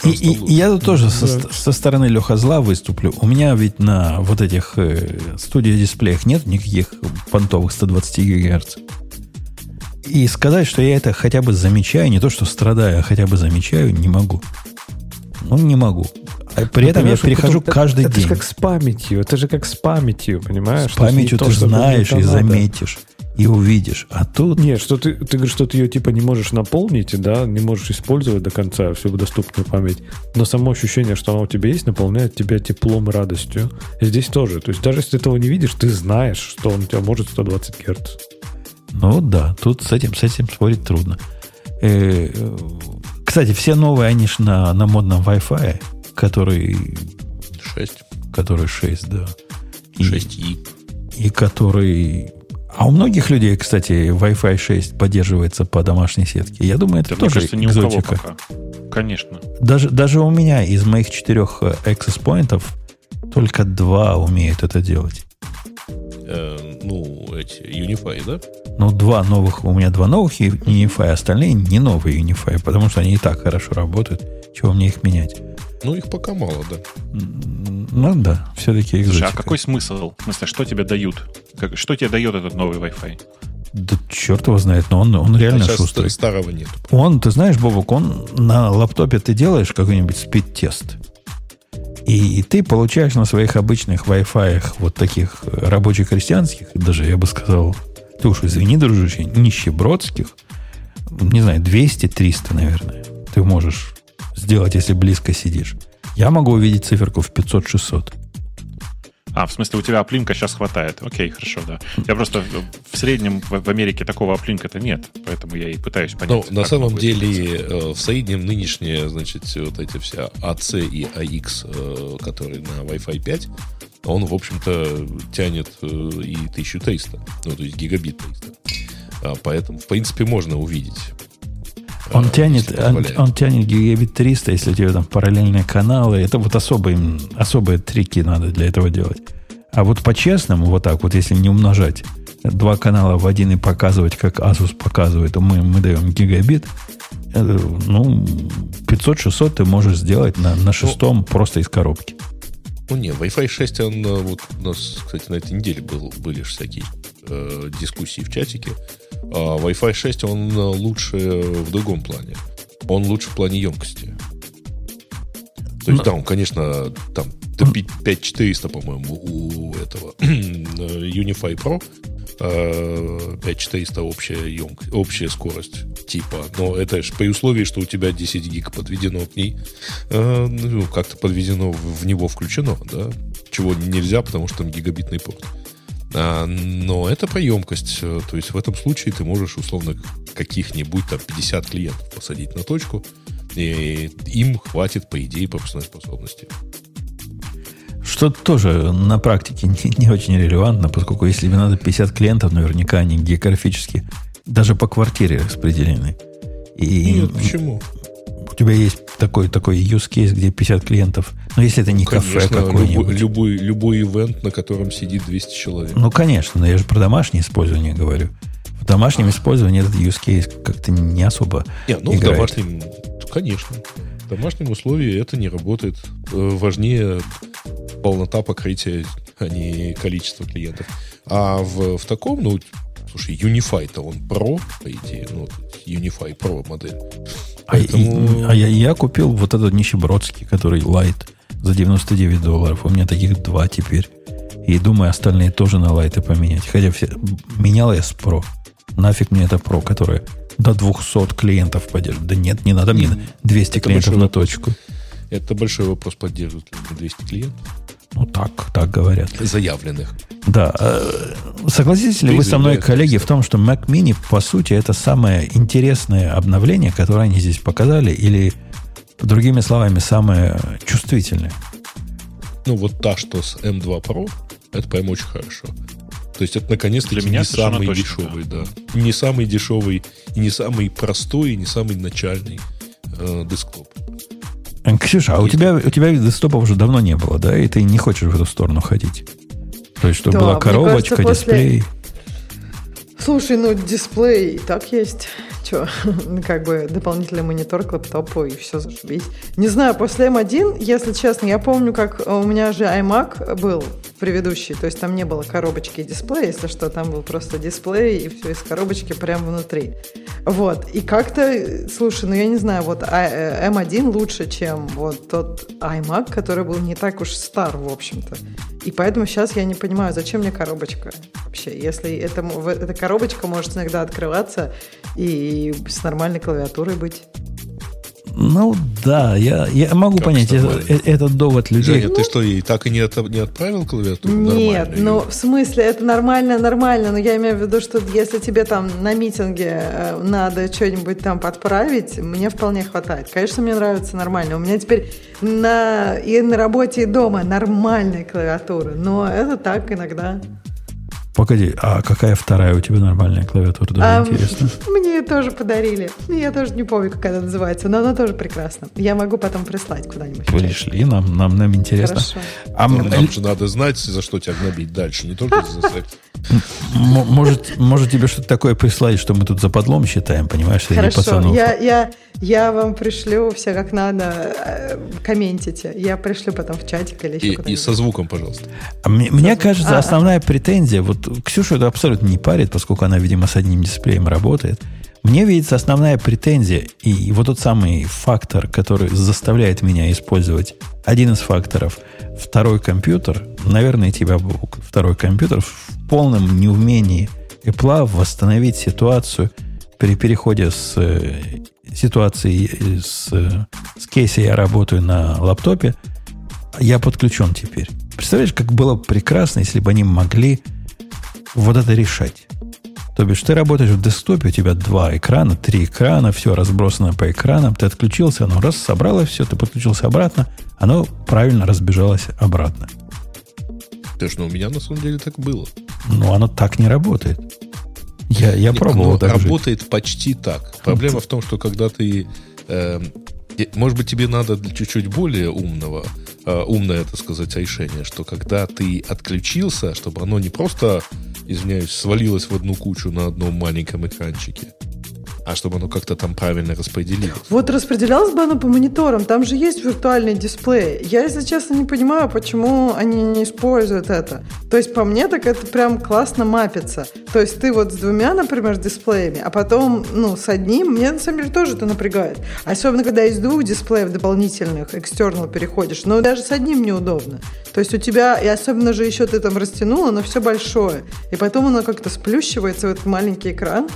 и- и- я тут тоже со, со стороны Леха Зла выступлю. У меня ведь на вот этих э, студио-дисплеях нет никаких понтовых 120 ГГц. И сказать, что я это хотя бы замечаю, не то что страдаю, а хотя бы замечаю, не могу. Ну, не могу. А при Ну, этом я перехожу потом- каждый это день. же как с памятью. Это же как с памятью, понимаешь? С памятью ты то, знаешь и заметишь, и увидишь. А тут Нет, что ты, ты говоришь, что ты ее типа не можешь наполнить, да, не можешь использовать до конца всю доступную память, но само ощущение, что она у тебя есть, наполняет тебя теплом и радостью. И здесь тоже. То есть даже если ты этого не видишь, ты знаешь, что он у тебя может 120 Гц. Ну да, тут с этим, с этим спорить трудно. Э, Кстати, все новые, они ж на, на модном Wi-Fi, который, 6. который 6, да. И, 6И. и который... А у многих людей, кстати, Wi-Fi 6 поддерживается по домашней сетке. Я думаю, это Да, мне тоже кажется, ни у кого экзотика. пока. Конечно. Даже, даже у меня из моих четырех э, access поинтов только два умеют это делать. Ну, эти Unify, да? Ну, два новых, у меня два новых и- Unify, остальные не новые Unify, потому что они и так хорошо работают. Чего мне их менять? Ну, их пока мало, да. Ну да, все-таки экзотика. Слушай, а какой смысл? В смысле, что тебе дают? Как- что тебе дает этот новый Wi-Fi? Да черт его знает, но он, он реально сейчас шустрый. ст- старого нет. Он, ты знаешь, Бобок, он на лаптопе ты делаешь какой-нибудь спид-тест. И, ты получаешь на своих обычных Wi-Fi вот таких э, рабоче-крестьянских, даже я бы сказал, ты уж извини, дружище, нищебродских, не знаю, 200-300, наверное, ты можешь сделать, если близко сидишь. Я могу увидеть циферку в 500-600. А, в смысле, у тебя оплинка сейчас хватает. Окей, хорошо, да. Я просто в среднем в Америке такого оплинка-то нет, поэтому я и пытаюсь понять. Ну, на самом деле, э, в среднем нынешние, значит, вот эти все AC и AX, э, которые на Wi-Fi 5, он, в общем-то, тянет э, и 1300, ну, то есть гигабит 300. А, поэтому, в принципе, можно увидеть. Он тянет, он, он тянет гигабит 300, если у тебя там параллельные каналы. Это вот особые, особые трики надо для этого делать. А вот по-честному, вот так вот, если не умножать два канала в один и показывать, как Asus показывает, то мы, мы даем гигабит, э, ну, 500-600 ты можешь сделать на, на шестом просто из коробки. Ну, не, Wi-Fi 6, он, э, вот у нас, кстати, на этой неделе был, были всякие э, дискуссии в чатике. А Wi-Fi 6, он э, лучше в другом плане. Он лучше в плане емкости. То есть, Ну- да, он, конечно, там до 5400, по-моему, у этого [clears throat] Unify Pro. э, 5400 общая, емк- общая скорость типа. Но это же при условии, что у тебя 10 гиг подведено к ней, э, ну, как-то подведено в, него включено, да, чего нельзя, потому что там гигабитный порт. Но это про емкость. То есть в этом случае ты можешь условно каких-нибудь там 50 клиентов посадить на точку, и им хватит, по идее, пропускной способности. Что тоже на практике не, не очень релевантно, поскольку если тебе надо 50 клиентов, наверняка они географически даже по квартире распределены. И Нет, почему? у тебя есть такой, такой use case, где 50 клиентов. Но если это не кафе Конечно, какое-нибудь. любой, любой, ивент, на котором сидит 200 человек. Ну, конечно, но я же про домашнее использование говорю. В домашнем использовании этот use case как-то не особо Не, ну, в играет. домашнем, конечно. В домашнем условии это не работает. Э, Важнее полнота покрытия, а не количество клиентов. А в, в таком, ну, слушай, Unify-то он Pro, по идее, ну, Unify Pro модель. А, и- Поэтому- а я, я купил вот этот нищебродский, который Light за 99 долларов. У меня таких два теперь. И думаю, остальные тоже на лайты поменять. Хотя все, менял я с Pro. Нафиг мне это Pro, которое до 200 клиентов поддерживает. Да нет, не надо мне 200 Это клиентов на точку. Это большой вопрос, поддерживают ли они 200 клиентов. Ну так, так говорят. Заявленных. Да. э, Согласитесь ли вы со мной, коллеги, в том, что Mac Mini, по сути, это самое интересное обновление, которое они здесь показали, или, другими словами, самое чувствительное? Ну, вот та, что с M2 Pro, это прям очень хорошо. То есть это наконец-таки Для меня не самый точно, дешевый, да. Не самый дешевый, и не самый простой, и не самый начальный э, десктоп. Э, Ксюша, а у тебя, у тебя десктопа уже давно не было, да? И ты не хочешь в эту сторону ходить? То есть, чтобы Да, была коробочка, кажется, после- дисплей. Слушай, ну дисплей и так есть. Че, [laughs] как бы дополнительный монитор к лаптопу и все зашибись. Не знаю, после M1, если честно, я помню, как у меня же iMac был предыдущей. То есть там не было коробочки и дисплея, если что, там был просто дисплей и все из коробочки прямо внутри. Вот. И как-то, слушай, ну я не знаю, вот а, M1 лучше, чем вот тот iMac, который был не так уж стар, в общем-то. И поэтому сейчас я не понимаю, зачем мне коробочка вообще, если это, эта коробочка может иногда открываться и с нормальной клавиатурой быть. Ну да, я, я могу Как понять это, э- этот довод людей. Женя, ты что, ей так и не, от- не отправил клавиатуру? Нет, Нормально ну в смысле, это нормально, нормально, но я имею в виду, что если тебе там на митинге э, надо что-нибудь там подправить, мне вполне хватает. Конечно, мне нравится нормально. У меня теперь на, и на работе, и дома нормальная клавиатура, но это так иногда. Погоди, а какая вторая у тебя нормальная клавиатура? Даже А, интересно. Мне ее тоже подарили. Я тоже не помню, как она называется, но она тоже прекрасна. Я могу потом прислать куда-нибудь. Пришли, нам, нам, нам интересно. Хорошо. А Нам же надо знать, за что тебя гнобить дальше, не только за секс. Может, может тебе что-то такое прислать, что мы тут за подлом считаем, понимаешь, среди Хорошо, пацанов? я, я, я вам пришлю все как надо, э, комментите. Я пришлю потом в чатик или еще И, и со звуком, пожалуйста. А Мне, мне кажется, А, основная претензия, вот Ксюшу это абсолютно не парит, поскольку она, видимо, с одним дисплеем работает. Мне видится основная претензия, и вот тот самый фактор, который заставляет меня использовать один из факторов, второй компьютер, наверное, тебя, второй компьютер в полном неумении Apple восстановить ситуацию при переходе с э, ситуации э, с, э, с кейса я работаю на лаптопе, я подключен теперь. Представляешь, как было бы прекрасно, если бы они могли вот это решать. То бишь, ты работаешь в десктопе, у тебя два экрана, три экрана, все разбросано по экранам, ты отключился, оно раз собрало все, ты подключился обратно, оно правильно разбежалось обратно. Ты ж, ну, у меня на самом деле так было. Но оно так не работает. Я, я Не, пробовал так жить. работает почти так. Проблема в том, что когда ты... и- может быть, тебе надо чуть-чуть более умного, э, умное, так сказать, решение, что когда ты отключился, чтобы оно не просто, извиняюсь, свалилось в одну кучу на одном маленьком экранчике, а чтобы оно как-то там правильно распределилось. Вот распределялось бы оно по мониторам, там же есть виртуальный дисплей. Я, если честно, не понимаю, почему они не используют это. То есть, по мне, так это прям классно мапится. То есть, ты вот с двумя, например, дисплеями, а потом, ну, с одним, мне на самом деле тоже это напрягает. Особенно, когда из двух дисплеев дополнительных, external переходишь, но даже с одним неудобно. То есть, у тебя, и особенно же еще ты там растянул, оно все большое. И потом оно как-то сплющивается в этот маленький экран.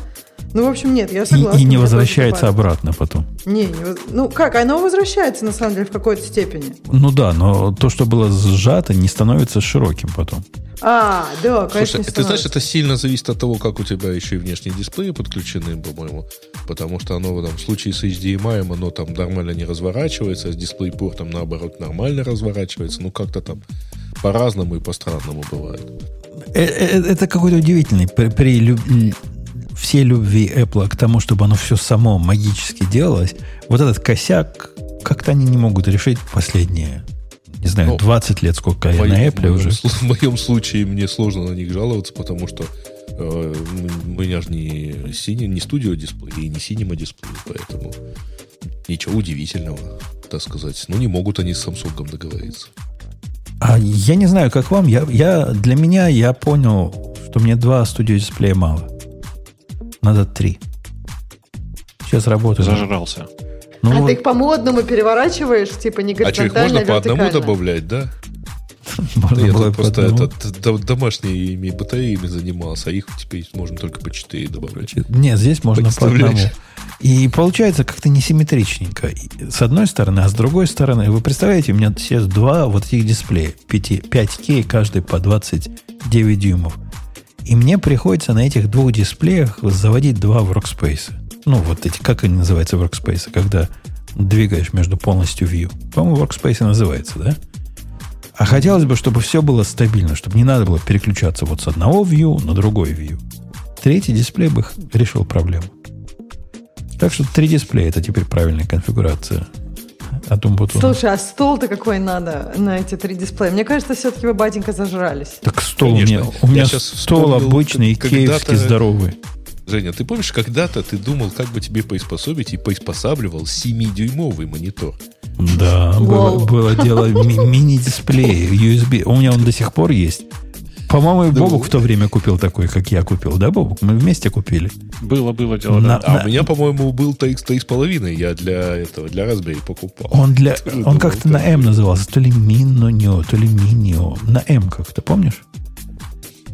Ну, в общем, нет, я И, согласна. и не мне тоже возвращается обратно потом. Не, не ну как, оно возвращается на самом деле в какой-то степени. Ну да, но то, что было сжато, не становится широким потом. А, да, конечно, Слушай, не ты знаешь, это сильно зависит от того, как у тебя еще и внешние дисплеи подключены, по-моему. Потому что оно там, в случае с HDMI, оно там нормально не разворачивается, а с DisplayPort наоборот нормально разворачивается. Ну, как-то там по-разному и по-странному бывает. Э, э, Это какой-то удивительный при, при всей любви Apple к тому, чтобы оно все само магически делалось. Вот этот косяк как-то они не могут решить последние, не знаю, Ну, 20 лет, сколько я на Apple уже. [laughs] В моем случае мне сложно на них жаловаться, потому что э, у меня же не, синий, не студио дисплей и не синема дисплей, поэтому ничего удивительного, так сказать. Ну, не могут они с Samsung договориться. А я не знаю, как вам. Я, я, для меня я понял, что мне два студио дисплея мало. Надо три. Сейчас работаю. Зажрался. Ну, а вот, ты их по-модному переворачиваешь, типа не А что, их горизонтально, можно а по одному добавлять, да? [laughs] можно Я было просто этот, домашними батареями занимался, а их теперь можно только по 4 добавлять. Нет, здесь можно по одному. И получается как-то несимметричненько. С одной стороны, а с другой стороны, вы представляете, у меня сейчас два вот этих дисплея, 5, 5К, каждый по 29 дюймов. И мне приходится на этих двух дисплеях заводить два workspace. Ну, вот эти, как они называются, workspace, когда двигаешь между полностью view. По-моему, workspace называется, да? А хотелось бы, чтобы все было стабильно, чтобы не надо было переключаться вот с одного view на другой view. Третий дисплей бы решил проблему. Так что три дисплея это теперь правильная конфигурация. А Умбутуна. Слушай, а стол-то какой надо на эти три дисплея? Мне кажется, все-таки вы, батенька, зажрались. Так стол Конечно. у меня, у Я меня щас стол вспомнил, обычный, когда-то- здоровый. Женя, ты помнишь, когда-то ты думал, как бы тебе приспособить и приспосабливал 7-дюймовый монитор? Да, было, было дело ми- мини-дисплей, USB. [laughs] У меня он до сих пор есть. По-моему, и Бобук в то время купил такой, как я купил, да, Бобук? Мы вместе купили. Было, было дело, На- да. А На- у меня, по-моему, был TX 3,5. Я для этого, для Raspberry покупал. Он для, он как-то на М назывался, то ли Мино, то ли Минио. На М как-то, помнишь?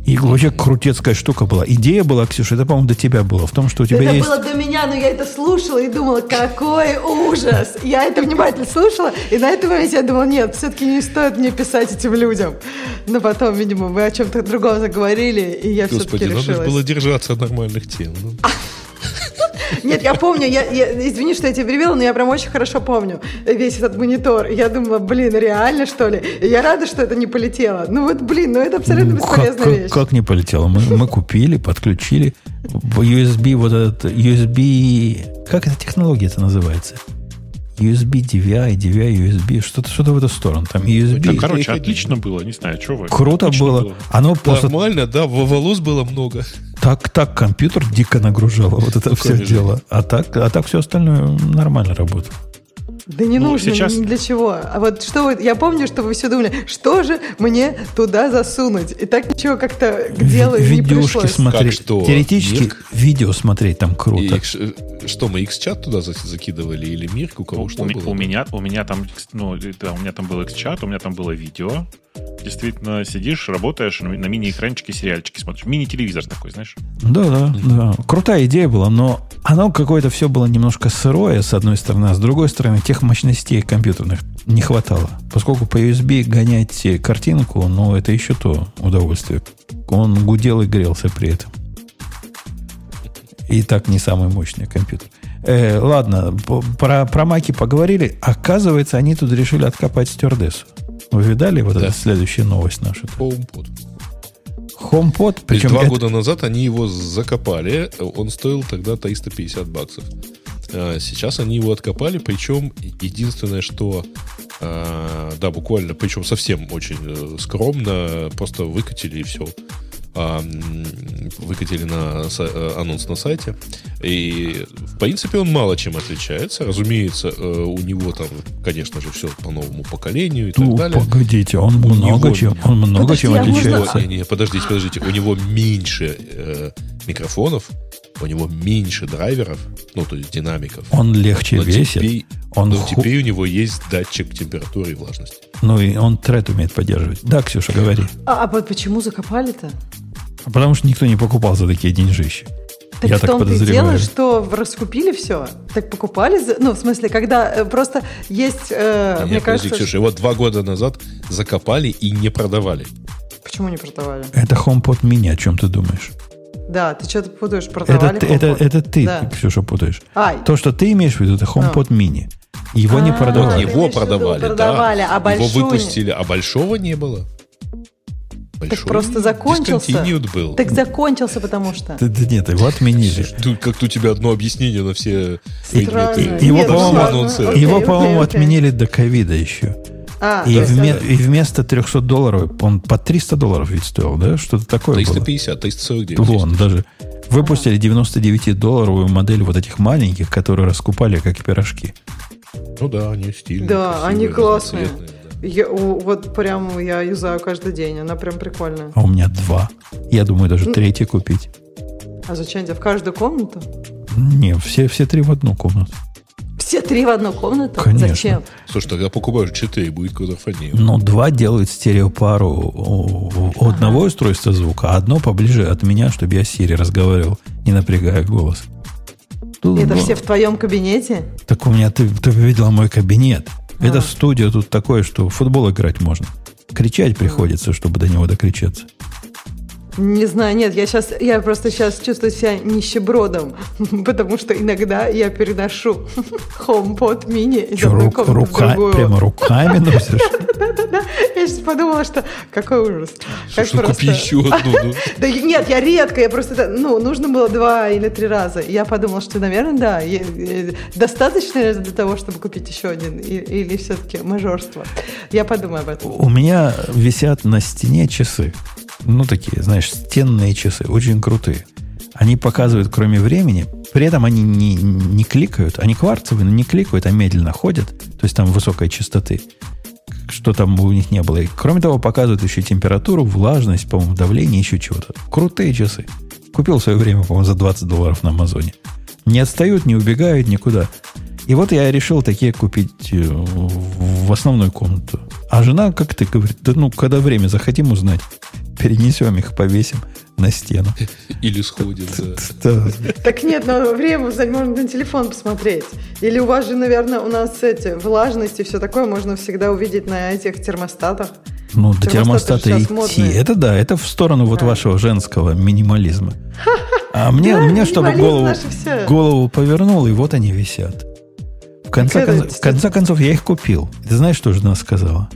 И вообще крутецкая штука была. Идея была, Ксюша, это, по-моему, до тебя было, в том, что у тебя это есть... было до меня, но я это слушала и думала, какой ужас. Я это внимательно слушала, и на этом моменте я думала, нет, все-таки не стоит мне писать этим людям. Но потом, видимо, мы о чем-то другом заговорили, и я все-таки Господи, надо же решилась. было держаться нормальных тем. ну. [laughs] Нет, я помню, я, я- извини, что я тебе перевела, но я прям очень хорошо помню весь этот монитор. Я думала, блин, реально что ли? И я рада, что это не полетело. Ну вот, блин, ну это абсолютно Ну, как, бесполезная как- вещь. как не полетело? Мы, мы купили, подключили USB, вот этот USB... Как эта технология это называется? USB DVI, DVI, USB, что-то что в эту сторону. Там USB. Да, Бей, короче, отлично было, не знаю, что вы. Круто Отлично было. Оно просто Нормально, да, во- волос было много. так, так компьютер дико нагружало вот это все конечно. дело. А так, а так все остальное нормально работает. Да не Ну, нужно сейчас- ни для чего. А вот что вы, я помню, что вы все думали, что же мне туда засунуть? И так ничего как-то к делу и не пришлось. смотреть. Как что? Теоретически Мирк? видео смотреть там И круто. э, что, мы X-чат туда за- закидывали или Мирк? У кого У, что у было? у меня, у меня там, ну, да, у меня там был X-чат, у меня там было видео. Действительно, сидишь, работаешь, на мини-экранчике сериальчики смотришь. Мини-телевизор такой, знаешь. Да, да, да. Крутая идея была, но оно какое-то все было немножко сырое, с одной стороны, а с другой стороны, тех мощностей компьютерных не хватало. Поскольку по USB гонять картинку, ну, это еще то удовольствие. Он гудел и грелся при этом. И так не самый мощный компьютер. Э, ладно, про, про маки поговорили. Оказывается, они тут решили откопать стюардессу. Вы видали вот Да. эту следующую новость нашу? HomePod. HomePod, причем два это- года назад они его закопали, он стоил тогда 350 баксов. А Сейчас они его откопали, причем единственное, что а, да, буквально, причем совсем очень э, скромно, просто выкатили и все. Выкатили на э, анонс на сайте. И, в принципе, он мало чем отличается. Разумеется, э, у него там, конечно же, все по новому поколению и так Ну, далее. погодите, он много него- чем, он много Подожди, чем а можно- отличается. Не, не, подождите, подождите. У него меньше э, микрофонов, у него меньше драйверов, ну, то есть динамиков. Он легче Но весит. теперь, Он но ху- теперь у него есть датчик температуры и влажности. Ну и он тред умеет поддерживать. Да, Ксюша, говори. А, а почему закопали-то? Потому что никто не покупал за такие деньжищи. Так Я в так том-то и дело, что раскупили все. Так покупали, за- ну, в смысле, когда э, просто есть, э, Не, мне подожди, кажется... Ксюша, его два года назад закопали и не продавали. Почему не продавали? Это HomePod mini, о чем ты думаешь? Да, ты что-то путаешь, Это, продавали ты- это, HomePod? это ты, Да. Ксюша, путаешь. Ай. То, что ты имеешь в виду, это HomePod mini. Его не А, продавали. ты Его продавали, продавали, да. а большую Его не- выпустили, а большого не было. Так просто закончился. Discontinued был. Так закончился, потому что. Да, да нет, его отменили. Тут как-то у тебя одно объяснение на все предметы. Его, ну по-моему, его, по-моему, отменили до ковида еще. А, И, вме- и вместо 300 долларов, он по 300 долларов ведь стоил, да? Что-то такое было. 350, 349. Вон, даже выпустили 99-долларовую модель вот этих маленьких, которые раскупали как пирожки. Ну да, они стильные. Да, красивые, они классные. Я, вот прям я юзаю каждый день, она прям прикольная. А у меня два. Я думаю, даже третий купить. А зачем тебе в каждую комнату? Не, все, все три в одну комнату. Все три в одну комнату? Конечно. Зачем? Слушай, тогда покупаешь 4, будет квадрофония. Но два делают стереопару у, у одного устройства звука, а одно поближе от меня, чтобы я с Сири разговаривал, не напрягая голос. Тут, Это ну, все в твоем кабинете? Так у меня, ты, ты видела мой кабинет. А. Это студия тут такое, что в футбол играть можно. Кричать приходится, чтобы до него докричаться. Не знаю, нет, я сейчас, я просто сейчас чувствую себя нищебродом, [laughs] потому что иногда я переношу [laughs] HomePod мини из одной рук- комнаты в рука, другую. прямо руками носишь? [laughs] Да-да-да, я сейчас подумала, что какой ужас. Ну купи еще одну. ну. Да нет, я редко, я просто, ну, нужно было два или три раза. Я подумала, что, наверное, да, достаточно для того, чтобы купить еще один, или все-таки мажорство. Я подумаю об этом. У меня висят на стене часы. Ну, такие, знаешь, стенные часы, очень крутые. Они показывают, кроме времени, при этом они не, не кликают, они кварцевые, но не кликают, а медленно ходят, то есть там высокой частоты, что там у них не было. И, кроме того, показывают еще температуру, влажность, по-моему, давление, еще чего-то. Крутые часы. Купил в свое время, по-моему, за 20 долларов на Амазоне. Не отстают, не убегают никуда. И вот я решил такие купить э, в основную комнату. А жена как-то говорит, да ну, когда время захотим узнать, перенесем их, повесим на стену. Или сходит. Да. Так нет, но время можно на телефон посмотреть. Или у вас же, наверное, у нас эти влажности и все такое можно всегда увидеть на этих термостатах. Ну, до Термостаты термостата идти. модные. Это да, это в сторону вот вашего женского минимализма. А мне, Да, мне чтобы голову, голову повернул, и вот они висят. В конце, концов, в конце концов, я их купил. Ты знаешь, что жена сказала?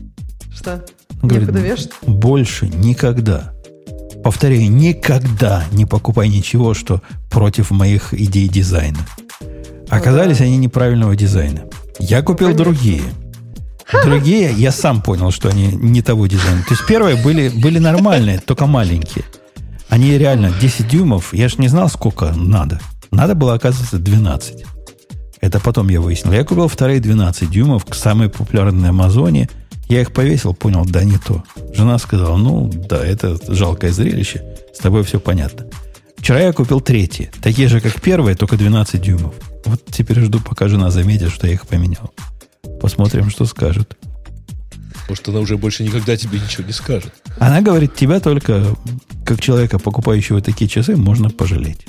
Что? Говорит, Некуда вешать? больше никогда. Повторяю, никогда не покупай ничего, что против моих идей дизайна. Оказались они неправильного дизайна. Я купил Конечно. другие. Другие, я сам понял, что они не того дизайна. То есть первые были, были нормальные, только маленькие. Они реально 10 дюймов. Я же не знал, сколько надо. Надо было, оказывается, 12. Это потом я выяснил. Я купил вторые 12 дюймов, к самой популярной на Амазоне. Я их повесил, понял, да, не то. Жена сказала, ну, да, это жалкое зрелище. С тобой все понятно. Вчера я купил третьи. Такие же, как первые, только 12 дюймов. Вот теперь жду, пока жена заметит, что я их поменял. Посмотрим, что скажет. Может, она уже больше никогда тебе ничего не скажет. Она говорит, тебя только, как человека, покупающего такие часы, можно пожалеть.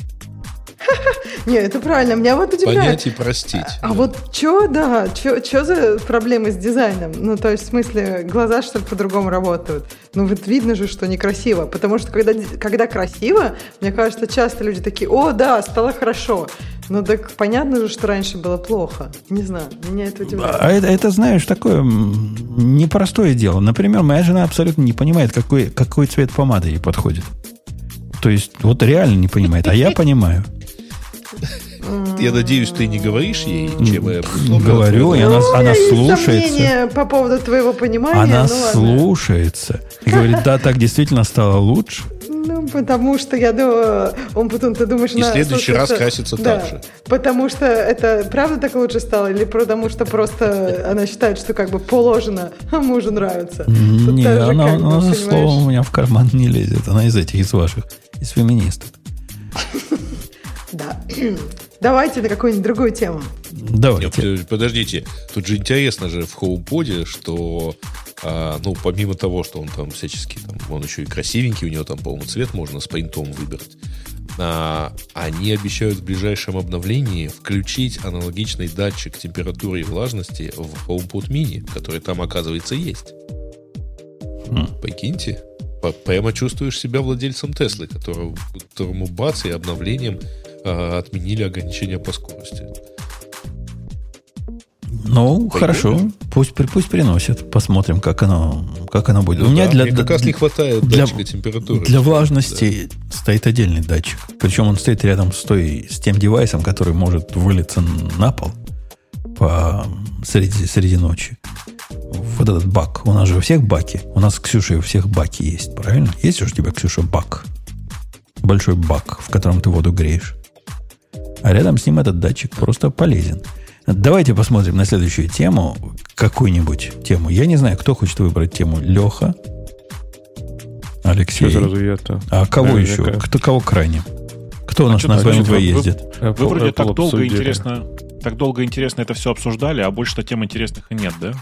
[laughs] Не, это правильно. Меня вот удивляет. Понять и простить. А Да. вот что, да, что за проблемы с дизайном? Ну, то есть, в смысле, глаза, что ли, по-другому работают? Ну, вот видно же, что некрасиво. Потому что, когда, когда красиво, мне кажется, часто люди такие, о, да, стало хорошо. Ну, так понятно же, что раньше было плохо. Не знаю, меня это удивляет. А это, это, знаешь, такое непростое дело. Например, моя жена абсолютно не понимает, какой, какой цвет помады ей подходит. То есть, вот реально не понимает, а я понимаю. Я надеюсь, ты не говоришь ей, чем я Говорю, и она, Ну, она слушается. по поводу твоего понимания. Она ну, слушается. И говорит, да, так действительно стало лучше. Ну, потому что я думаю, он потом ты думаешь, И в она следующий раз красится да, так же. Потому что это правда так лучше стало, или потому что просто она считает, что как бы положено, а мужу нравится. Не, она, она за понимаешь? словом у меня в карман не лезет. Она из этих, из ваших, из феминисток. Да. [clears throat] Давайте на какую-нибудь другую тему. Давайте. Нет, э, подождите, тут же интересно же в HomePod, что, а, ну, помимо того, что он там всячески, там, он еще и красивенький, у него там, по-моему, цвет можно с пейнтом выбрать, а, они обещают в ближайшем обновлении включить аналогичный датчик температуры и влажности в HomePod mini, который там, оказывается, есть. Хм. Прикиньте. П- Прямо чувствуешь себя владельцем Теслы, которого, которому бац и обновлением а, отменили ограничения по скорости. Ну, Пойдет? хорошо. Пусть, пусть приносят. Посмотрим, как оно, как оно будет. Ну У меня да, для, мне как раз не хватает для- датчика температуры. Для влажности стоит отдельный датчик. Причем он стоит рядом с, той, с тем девайсом, который может вылиться на пол по, среди, среди ночи. Вот этот бак. У нас же у всех баки. У нас с Ксюшей у всех баки есть, правильно? Есть же у тебя, Ксюша, бак. Большой бак, в котором ты воду греешь. А рядом с ним этот датчик просто полезен. Давайте посмотрим на следующую тему. Какую-нибудь тему. Я не знаю, кто хочет выбрать тему. Леха? Алексей? Сразу я-то? А кого Да, еще? я- Кто кого крайне? Кто у нас что на вы- ездит? Вы Apple- вроде Apple так долго обсудили. интересно, так долго интересно это все обсуждали, а больше-то тем интересных и нет, да?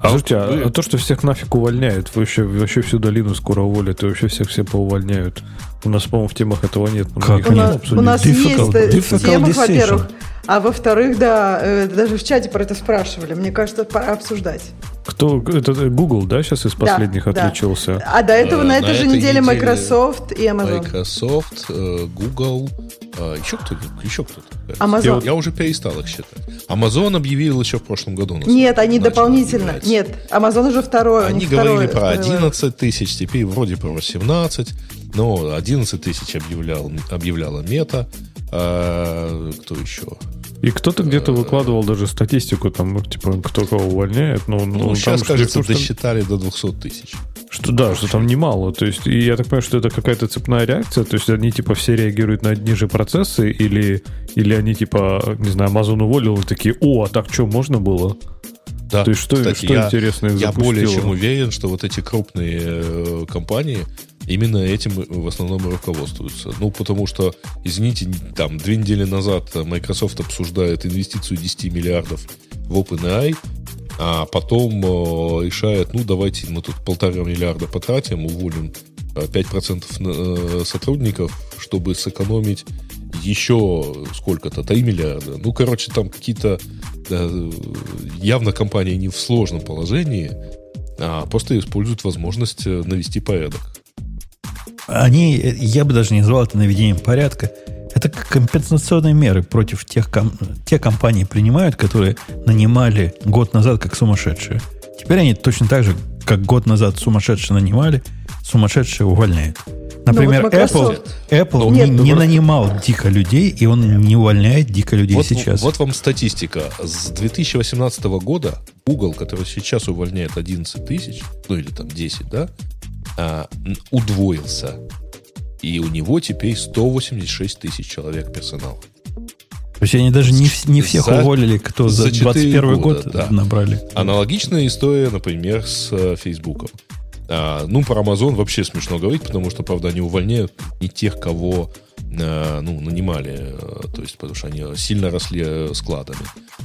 А Слушайте, а, вы- а то, что всех нафиг увольняют, вообще, вообще всю долину скоро уволят, и вообще всех все поувольняют. У нас, по-моему, в темах этого нет. Как У нет? нас, у нас есть э, в темах, decision. во-первых. А во-вторых, да, э, даже в чате про это спрашивали. Мне кажется, пора обсуждать. Кто? Это э, Google, да, сейчас из Да, последних да. отличился? А до этого Э, на на этой же этой неделе неделе Microsoft и Amazon. Microsoft, Google, э, еще кто-то, еще кто-то. Amazon. Я, я уже перестал их считать. Amazon объявил еще в прошлом году. Нет, они дополнительно. объявлять. Нет, Amazon уже второй. у Они говорили второй- про второй level. 11 тысяч, теперь вроде про 18, но 11 тысяч объявлял, объявляла Мета. А, кто еще? И кто-то где-то выкладывал даже статистику, там, ну, типа, кто кого увольняет. Ну, Ну, ну, сейчас, там кажется, что- досчитали до 200 тысяч. Что да, что там немало. То есть, и я так понимаю, что это какая-то цепная реакция. То есть они типа все реагируют на одни же процессы, или, или они типа, не знаю, Amazon уволил и такие, о, а так что, можно было? Да. То есть что, Кстати, что я, интересно их я запустило? более чем уверен, что вот эти крупные э, компании именно этим в основном и руководствуются. Ну, потому что, извините, там, две недели назад Microsoft обсуждает инвестицию 10 миллиардов в OpenAI, а потом э, решает, ну, давайте мы тут полтора миллиарда потратим, уволим э, 5% на- э, сотрудников, чтобы сэкономить еще сколько-то, 3 миллиарда. Ну, короче, там какие-то э, явно компании не в сложном положении, а просто используют возможность э, навести порядок. Они, я бы даже не назвал это наведением порядка. Это компенсационные меры против тех, ком- те компании принимают, которые нанимали год назад как сумасшедшие. Теперь они точно так же, как год назад сумасшедшие нанимали, сумасшедшие увольняют. Например, вот Apple, Apple Нет, не, ну не нанимал дико людей, и он не увольняет дико людей Вот, сейчас. вот вам статистика. С 2018 года Google, который сейчас увольняет 11 тысяч, ну или там 10, да, н- удвоился. И у него теперь 186 тысяч человек персонала. То есть они даже не, не всех За- уволили, кто за, за четыре 21 года, год да. набрали. Аналогичная история, например, с э, Фейсбуком. А, ну, про Amazon вообще смешно говорить, потому что, правда, они увольняют не тех, кого э, ну, нанимали, э, то есть, потому что они сильно росли э, складами.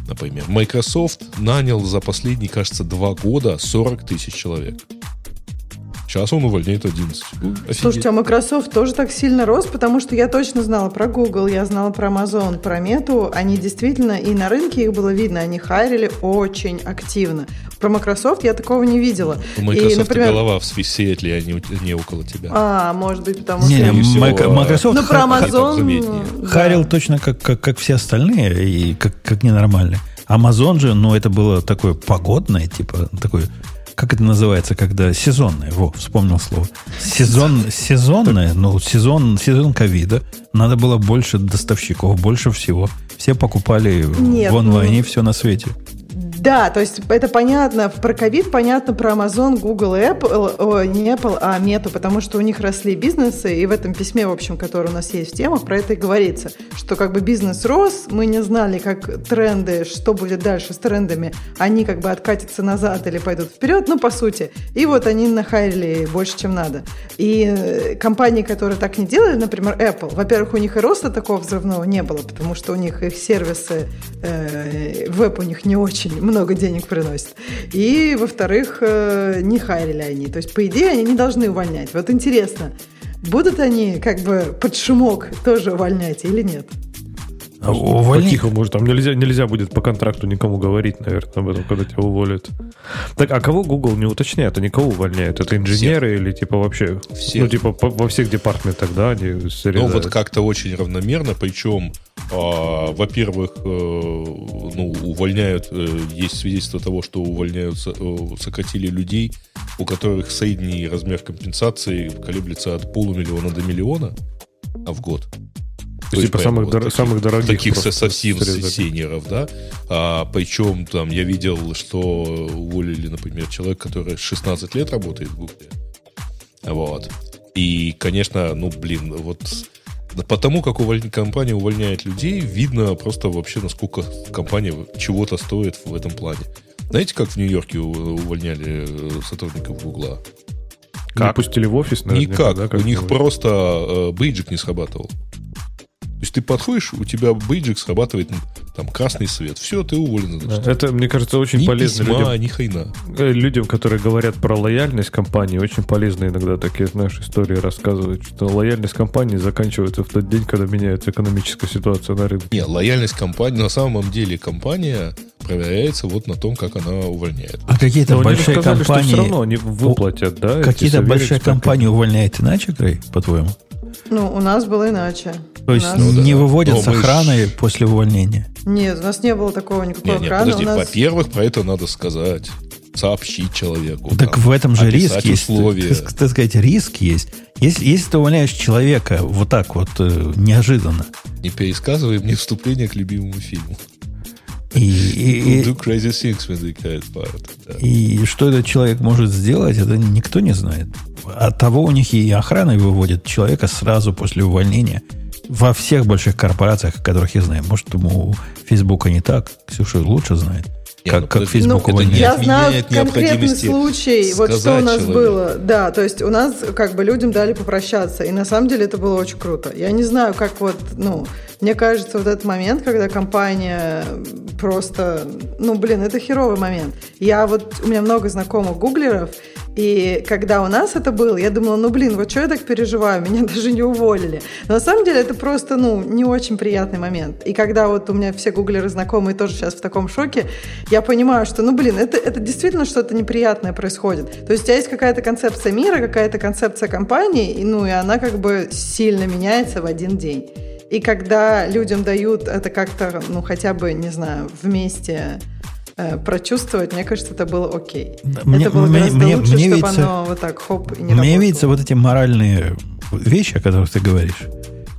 Например, Microsoft нанял за последние, кажется, два года 40 тысяч человек. Сейчас он увольняет 11. Ну, офигеть. Слушайте, а Microsoft тоже так сильно рос, потому что я точно знала про Google, я знала про Amazon, про Мету. Они действительно, и на рынке их было видно, они хайрили очень активно. Про Microsoft я такого не видела. У Microsoft и, например, голова в Сиэтле, а не, у- не около тебя. А, может быть, потому Не, что... не, всего, Майк- а, Microsoft Ну, про Amazon... заметнее. да. Харил точно как, как, как все остальные, и как, как ненормальные. Amazon же, ну, это было такое погодное, типа, такое, как это называется, когда сезонное, во, вспомнил слово. Сезон, сезонное, ну, сезон, сезон ковида, надо было больше доставщиков, больше всего. Все покупали Нет, в онлайне ну- все на свете. Да, то есть это понятно, про ковид понятно про Amazon, Google и Apple, о, не Apple, а Meta, потому что у них росли бизнесы, и в этом письме, в общем, которое у нас есть в темах, про это и говорится, что как бы бизнес рос, мы не знали, как тренды, что будет дальше с трендами, они как бы откатятся назад или пойдут вперед, ну, по сути. И вот они нахайрили больше, чем надо. И э, компании, которые так не делали, например, Apple, во-первых, у них и роста такого взрывного не было, потому что у них их сервисы, э, веб у них не очень много денег приносит. И, во-вторых, э, не хайрили они. То есть, по идее, они не должны увольнять. Вот интересно, будут они как бы под шумок тоже увольнять или нет? А увольни- По-тихому, может, там нельзя, нельзя будет по контракту никому говорить, наверное, об этом, когда тебя уволят. Так, а кого Google не уточняет? Они кого увольняют? Это инженеры или типа вообще? Всех. Ну, типа по- во всех департаментах, да, они Ну, вот как-то очень равномерно, причем, а, во-первых, э, ну, увольняют, э, есть свидетельство того, что увольняются, э, сократили людей, у которых средний размер компенсации колеблется от полумиллиона до миллиона а в год. То есть, типа, самых дор- самых дорогих Таких совсем сеньоров, да. А, причем там я видел, что уволили, например, человек, который 16 лет работает в Гугле. Вот. И, конечно, ну, блин, вот потому как уволь- компания увольняет людей, видно просто вообще, насколько компания чего-то стоит в этом плане. Знаете, как в Нью-Йорке увольняли э, сотрудников Гугла? Не Как? пустили в офис, наверняка, Никак. да, у них просто э, бейджик не срабатывал. То есть ты подходишь, у тебя бейджик срабатывает там красный свет. Все, ты уволен. Значит. Это, мне кажется, очень Ни полезно письма, людям. ни хрена. Э, Людям, которые говорят про лояльность компании, очень полезно иногда такие, знаешь, истории рассказывать, что лояльность компании заканчивается в тот день, когда меняется экономическая ситуация на рынке. Не, лояльность компании, на самом деле компания проверяется вот на том, как она увольняет. А какие-то Но большие рассказали, что компании... все равно они выплатят, да? Какие-то большие компании увольняют иначе, Грей, по-твоему? Ну, у нас было иначе. То есть нас- Ну да. не выводят Но с мы ж- охраной после увольнения. Нет, у нас не было такого никакой Не, не, охраны. подожди, у нас... во-первых, про это надо сказать. Сообщить человеку. Так там, в этом же риск есть. условия. Так, так сказать, риск есть. Если, если ты увольняешь человека вот так вот э, неожиданно, Не пересказывай мне вступление к любимому фильму. И, и, Do crazy things when they get fired. Да. и что этот человек может сделать, это никто не знает. От того у них и охрана выводит человека сразу после увольнения во всех больших корпорациях, которых я знаю. Может, ему Фейсбука не так, Ксюша лучше знает. Как, ну, как Facebook это увольняет. не Я знаю конкретный случай, вот что у нас человеку. было. Да, то есть у нас как бы людям дали попрощаться, и на самом деле это было очень круто. Я не знаю, как вот, ну, мне кажется, вот этот момент, когда компания просто, ну, блин, это херовый момент. Я вот, у меня много знакомых гуглеров, и когда у нас это было, я думала, ну, блин, вот что я так переживаю, меня [laughs] даже не уволили. Но на самом деле это просто, ну, не очень приятный момент. И когда вот у меня все гуглеры знакомые тоже сейчас в таком шоке, я понимаю, что, ну, блин, это, это действительно что-то неприятное происходит. То есть у тебя есть какая-то концепция мира, какая-то концепция компании, и, ну, и она как бы сильно меняется в один день. И когда людям дают это как-то, ну, хотя бы, не знаю, вместе прочувствовать, мне кажется, это было окей. Да, мне- это было мне- гораздо мне- лучше, мне чтобы видится- оно вот так хоп и не Мне работало. видится, вот эти моральные вещи, о которых ты говоришь,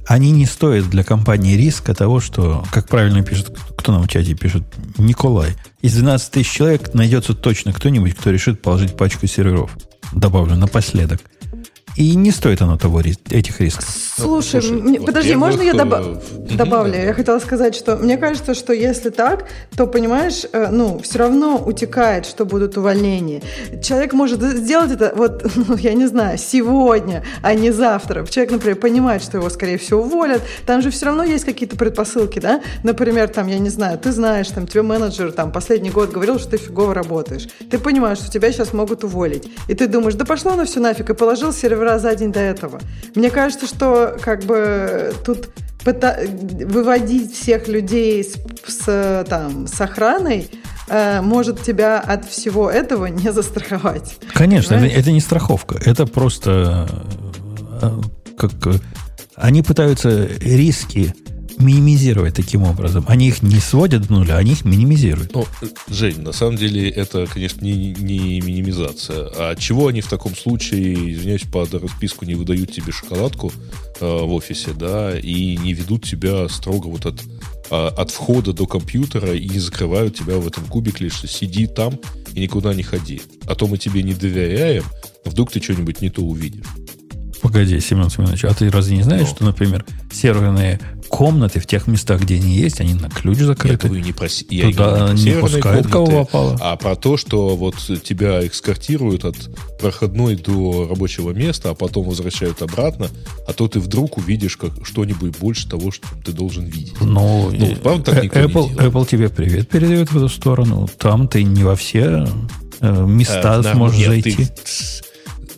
они не стоят для компании риска того, что, как правильно пишет, кто нам в чате пишет, Николай, из 12 тысяч человек найдется точно кто-нибудь, кто решит положить пачку серверов. Добавлю напоследок. И не стоит оно того, этих рисков. Слушай, Слушай, мне- подожди, во-первых, можно я доба- добавлю? Я хотела сказать, что мне кажется, что если так, то, понимаешь, э, ну, все равно утекает, что будут увольнения. Человек может сделать это, вот, [laughs] ну, я не знаю, сегодня, а не завтра. Человек, например, понимает, что его, скорее всего, уволят. Там же все равно есть какие-то предпосылки, да? Например, там, я не знаю, ты знаешь, там, тебе менеджер там последний год говорил, что ты фигово работаешь. Ты понимаешь, что тебя сейчас могут уволить. И ты думаешь, да пошло на все нафиг, и положил сервера за день до этого. Мне кажется, что как бы тут выводить всех людей с, с, там, с охраной э, может тебя от всего этого [laughs] не застраховать. Конечно, это, Понимаешь? это не страховка. Это просто э, как э, они пытаются риски минимизировать таким образом. Они их не сводят до нуля, они их минимизируют. Ну, Жень, на самом деле это, конечно, не, не минимизация. А чего они в таком случае, извиняюсь, под расписку не выдают тебе шоколадку э, в офисе, да, и не ведут тебя строго вот от, а, от входа до компьютера и не закрывают тебя в этом кубике, что сиди там и никуда не ходи. А то мы тебе не доверяем, вдруг ты что-нибудь не то увидишь. Погоди, Семен Семенович, а ты разве не знаешь, Ну. что, например, серверные комнаты в тех местах, где они есть, они на ключ Я закрыты? говорю не про, я Туда не северные пускают кого комнаты, попало. а про то, что вот тебя экскортируют от проходной до рабочего места, а потом возвращают обратно, а то ты вдруг увидишь как что-нибудь больше того, что ты должен видеть. Ну, Ну, э, правда, так не Apple? Apple тебе привет передает в эту сторону. Там ты не во все э, места да, сможешь зайти. [laughs] ты-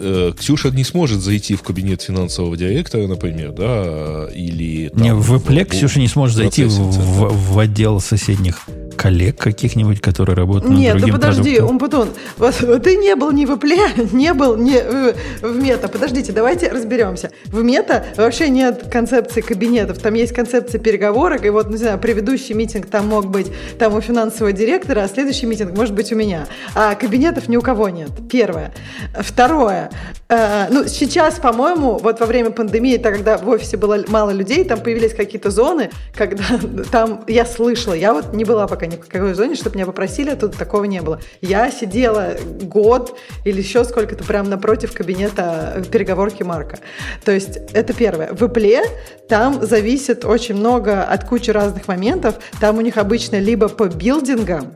э, Ксюша не сможет зайти в кабинет финансового директора, например, да, или... там Не, в Apple Ксюша не сможет зайти в, в- в отдел соседних коллег каких-нибудь, которые работают Нет, над да другим подожди, продуктом. Умпутун, вот, вот ты не был ни в Apple, [laughs] не был ни в, в мета. Подождите, давайте разберемся. В мета вообще нет концепции кабинетов, там есть концепция переговорок, и вот, не знаю, предыдущий митинг там мог быть там у финансового директора, а следующий митинг может быть у меня. А кабинетов ни у кого нет. Первое. Второе. Э, ну, сейчас, по-моему, вот во время пандемии, так когда в офисе было мало людей, там появились какие-то зоны, когда [laughs] там я слышала, я вот не была пока ни в какой зоне, чтобы меня попросили, а тут такого не было. Я сидела год или еще сколько-то прям напротив кабинета э, переговорки Марка. То есть это первое. В Apple там зависит очень много от кучи разных моментов. Там у них обычно либо по билдингам,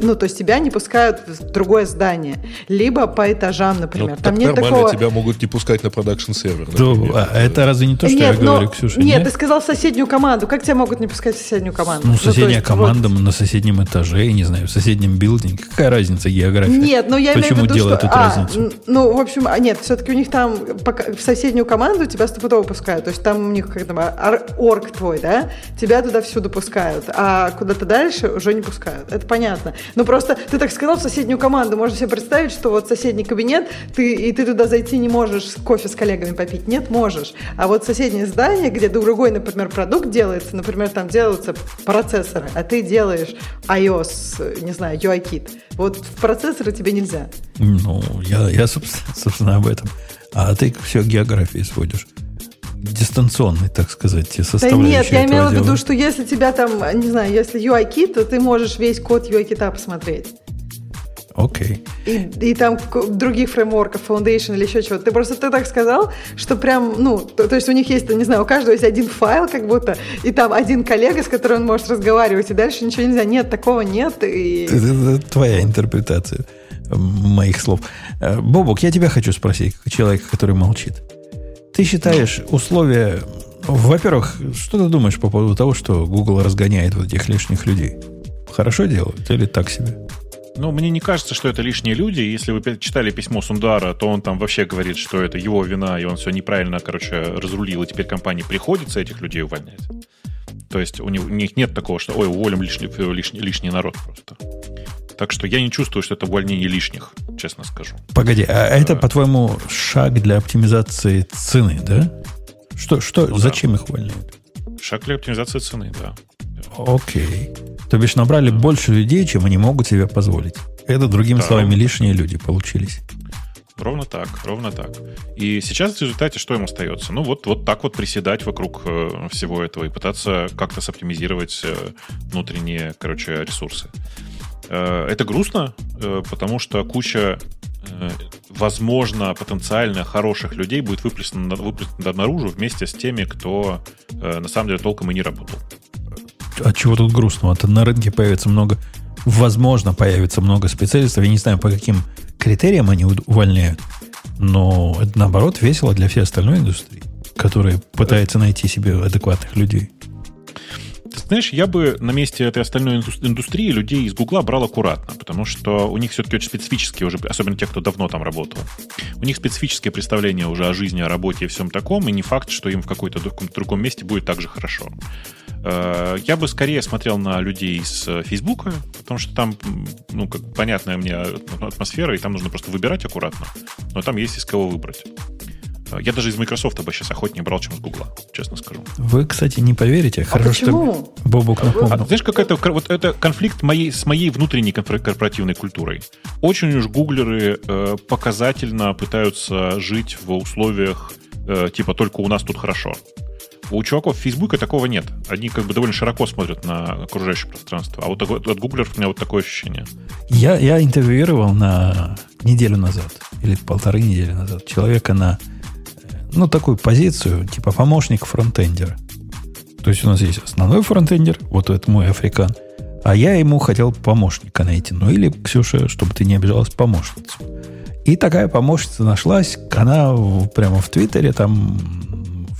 ну, то есть тебя не пускают в другое здание, либо по этажам, Ну, например. так там нет нормально, такого... тебя могут не пускать на продакшн сервер. Да, а это разве не то, что нет, я но- говорю, Ксюша? Нет, ты сказал соседнюю команду. Как тебя могут не пускать в соседнюю команду? Ну, то соседняя есть, команда вот. на соседнем этаже, я не знаю, в соседнем билдинге. Какая разница география? Нет, ну я Почему имею в виду, делают что... эту а, разницу? ну, в общем, а, нет, все-таки у них там пока- в соседнюю команду тебя стопудово пускают. То есть там у них как там ар- орг твой, да? Тебя туда всюду пускают, а куда-то дальше уже не пускают. Это понятно. Ну просто ты так сказал в соседнюю команду. Можно себе представить, что вот соседний кабинет, ты, и ты туда зайти не можешь кофе с коллегами попить. Нет, можешь. А вот соседнее здание, где другой, например, продукт делается, например, там делаются процессоры, а ты делаешь iOS, не знаю, UI-кит. Вот в процессоры тебе нельзя. Ну, я, я собственно, [laughs] собственно, об этом. А ты все географии сводишь. дистанционной, так сказать, Да составляющей нет, я имела в виду, что если тебя там, не знаю, если UI-кит, то ты можешь весь код UI-кита посмотреть. Окей. И, и там других фреймворков, Foundation или еще чего-то. Ты просто ты так сказал, что прям, ну, то, то есть у них есть, не знаю, у каждого есть один файл как будто, и там один коллега, с которым он может разговаривать, и дальше ничего нельзя. Нет, такого нет. И... Это, это твоя интерпретация моих слов. Э, Бобок, я тебя хочу спросить, как человека, который молчит. Ты считаешь условия... Во-первых, что ты думаешь по поводу того, что Google разгоняет вот этих лишних людей? Хорошо делают или так себе? Ну, мне не кажется, что это лишние люди. Если вы читали письмо Сундара, то он там вообще говорит, что это его вина, и он все неправильно, короче, разрулил, и теперь компании приходится этих людей увольнять. То есть у них, у них нет такого, что, ой, уволим лишний, лишний, лишний народ просто. Так что я не чувствую, что это увольнение лишних, честно скажу. Погоди, а это, по-твоему, шаг для оптимизации цены, да? Что, что, Ну да. зачем их увольняют? Шаг для оптимизации цены, да. Окей. То бишь набрали больше людей, чем они могут себе позволить. Это, другими Да. словами, лишние люди получились. Ровно так, ровно так. И сейчас в результате что им остается? Ну, вот, вот так вот приседать вокруг э, всего этого и пытаться как-то соптимизировать э, внутренние, короче, ресурсы. Э, это грустно, э, потому что куча, э, возможно, потенциально хороших людей будет выплеснута выплеснута наружу вместе с теми, кто э, на самом деле толком и не работал. А чего тут грустного? То на рынке появится много, возможно, появится много специалистов. Я не знаю, по каким критериям они увольняют. Но это, наоборот, весело для всей остальной индустрии, которая пытается найти себе адекватных людей. Знаешь, я бы на месте этой остальной инду- индустрии людей из Гугла брал аккуратно, потому что у них все-таки очень специфические уже, особенно те, кто давно там работал, у них специфические представления уже о жизни, о работе и всем таком, и не факт, что им в какой-то друг- другом месте будет так же хорошо. Э, Я бы скорее смотрел на людей из Фейсбука, потому что там, ну, как понятная мне атмосфера, и там нужно просто выбирать аккуратно. Но там есть из кого выбрать. Э, Я даже из Microsoft бы сейчас охотнее брал, чем из Гугла, честно скажу. Вы, кстати, не поверите. Хорошо, почему? что Бобок А, напомнил. знаешь, какая-то кор- вот это конфликт моей, с моей внутренней корпоративной культурой. Очень уж гуглеры э, показательно пытаются жить в условиях э, типа только у нас тут хорошо. У чуваков Фейсбука такого нет. Они как бы довольно широко смотрят на окружающее пространство. А вот от гуглеров у меня вот такое ощущение. Я, я интервьюировал на неделю назад, или полторы недели назад, человека на, э, ну, такую позицию, типа помощник фронтендера. То есть у нас есть основной фронтендер, вот это мой африкан, а я ему хотел помощника найти. Ну, или, Ксюша, чтобы ты не обижалась, помощницу. И такая помощница нашлась, она прямо в Твиттере там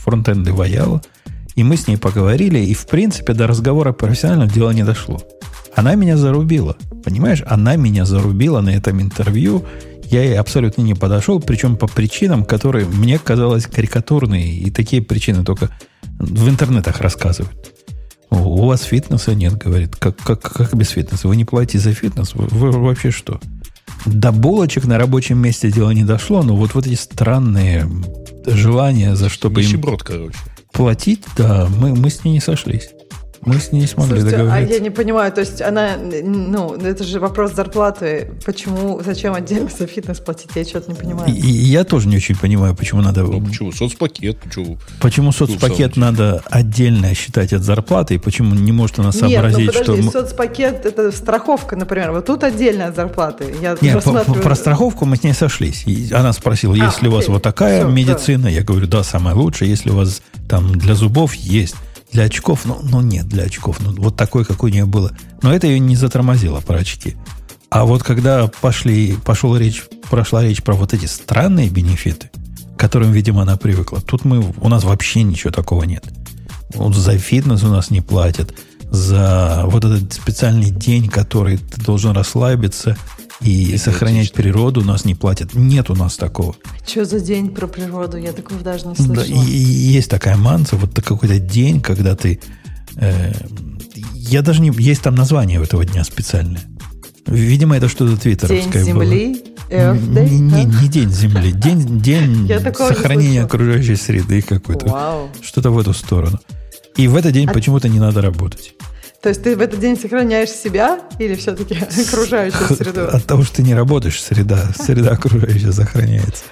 фронтенды ваяла, и мы с ней поговорили, и, в принципе, до разговора профессионального дела не дошло. Она меня зарубила. Понимаешь, она меня зарубила на этом интервью. Я ей абсолютно не подошел, причем по причинам, которые мне казалось карикатурные. И такие причины только в интернетах рассказывают. У вас фитнеса нет, говорит. Как, как, как без фитнеса? Вы не платите за фитнес? Вы, вы вообще что? До булочек на рабочем месте дело не дошло, но вот, вот эти странные желания, за чтобы им Нищеброд, короче. платить, да, мы, мы с ней не сошлись. Мы с ней не смогли Слушайте, а договориться. я не понимаю, то есть она, ну, это же вопрос зарплаты. Почему, зачем отдельно за фитнес платить? Я что-то не понимаю. И, и я тоже не очень понимаю, почему надо... Ну, почему? Соцпакет, почему? Почему соцпакет надо отдельно считать от зарплаты, и почему не может она Нет, сообразить, ну подожди, что... соцпакет это страховка, например. Вот тут отдельно от зарплаты. Я Не, по- по- рассматриваю- про страховку мы с ней сошлись. И она спросила, А, есть ли у вас окей. вот такая да. медицина? Я говорю, да, самая лучшая. Если у вас там для зубов есть. Для очков, ну, ну нет, для очков. Ну, вот такой, как у нее было. Но это ее не затормозило про очки. А вот когда пошли, пошел речь, прошла речь про вот эти странные бенефиты, к которым, видимо, она привыкла, тут мы, у нас вообще ничего такого нет. Вот за фитнес у нас не платят, за вот этот специальный день, который ты должен расслабиться и сохранять природу, у нас не платят. Нет у нас такого. Что за день про природу? Я такого даже не Да, слышала. и, и есть такая манса, вот какой-то день, когда ты... э, я даже не... Есть там название у этого дня специальное. Видимо, это что-то твиттеровское День было. Земли, Day, Не, не, да? не день Земли, день, день [laughs] сохранения окружающей среды какой-то. Вау. Что-то в эту сторону. И в этот день А- почему-то не надо работать. То есть ты в этот день сохраняешь себя или все-таки [laughs] окружающую среду? От того, что ты не работаешь, среда, среда окружающая сохраняется.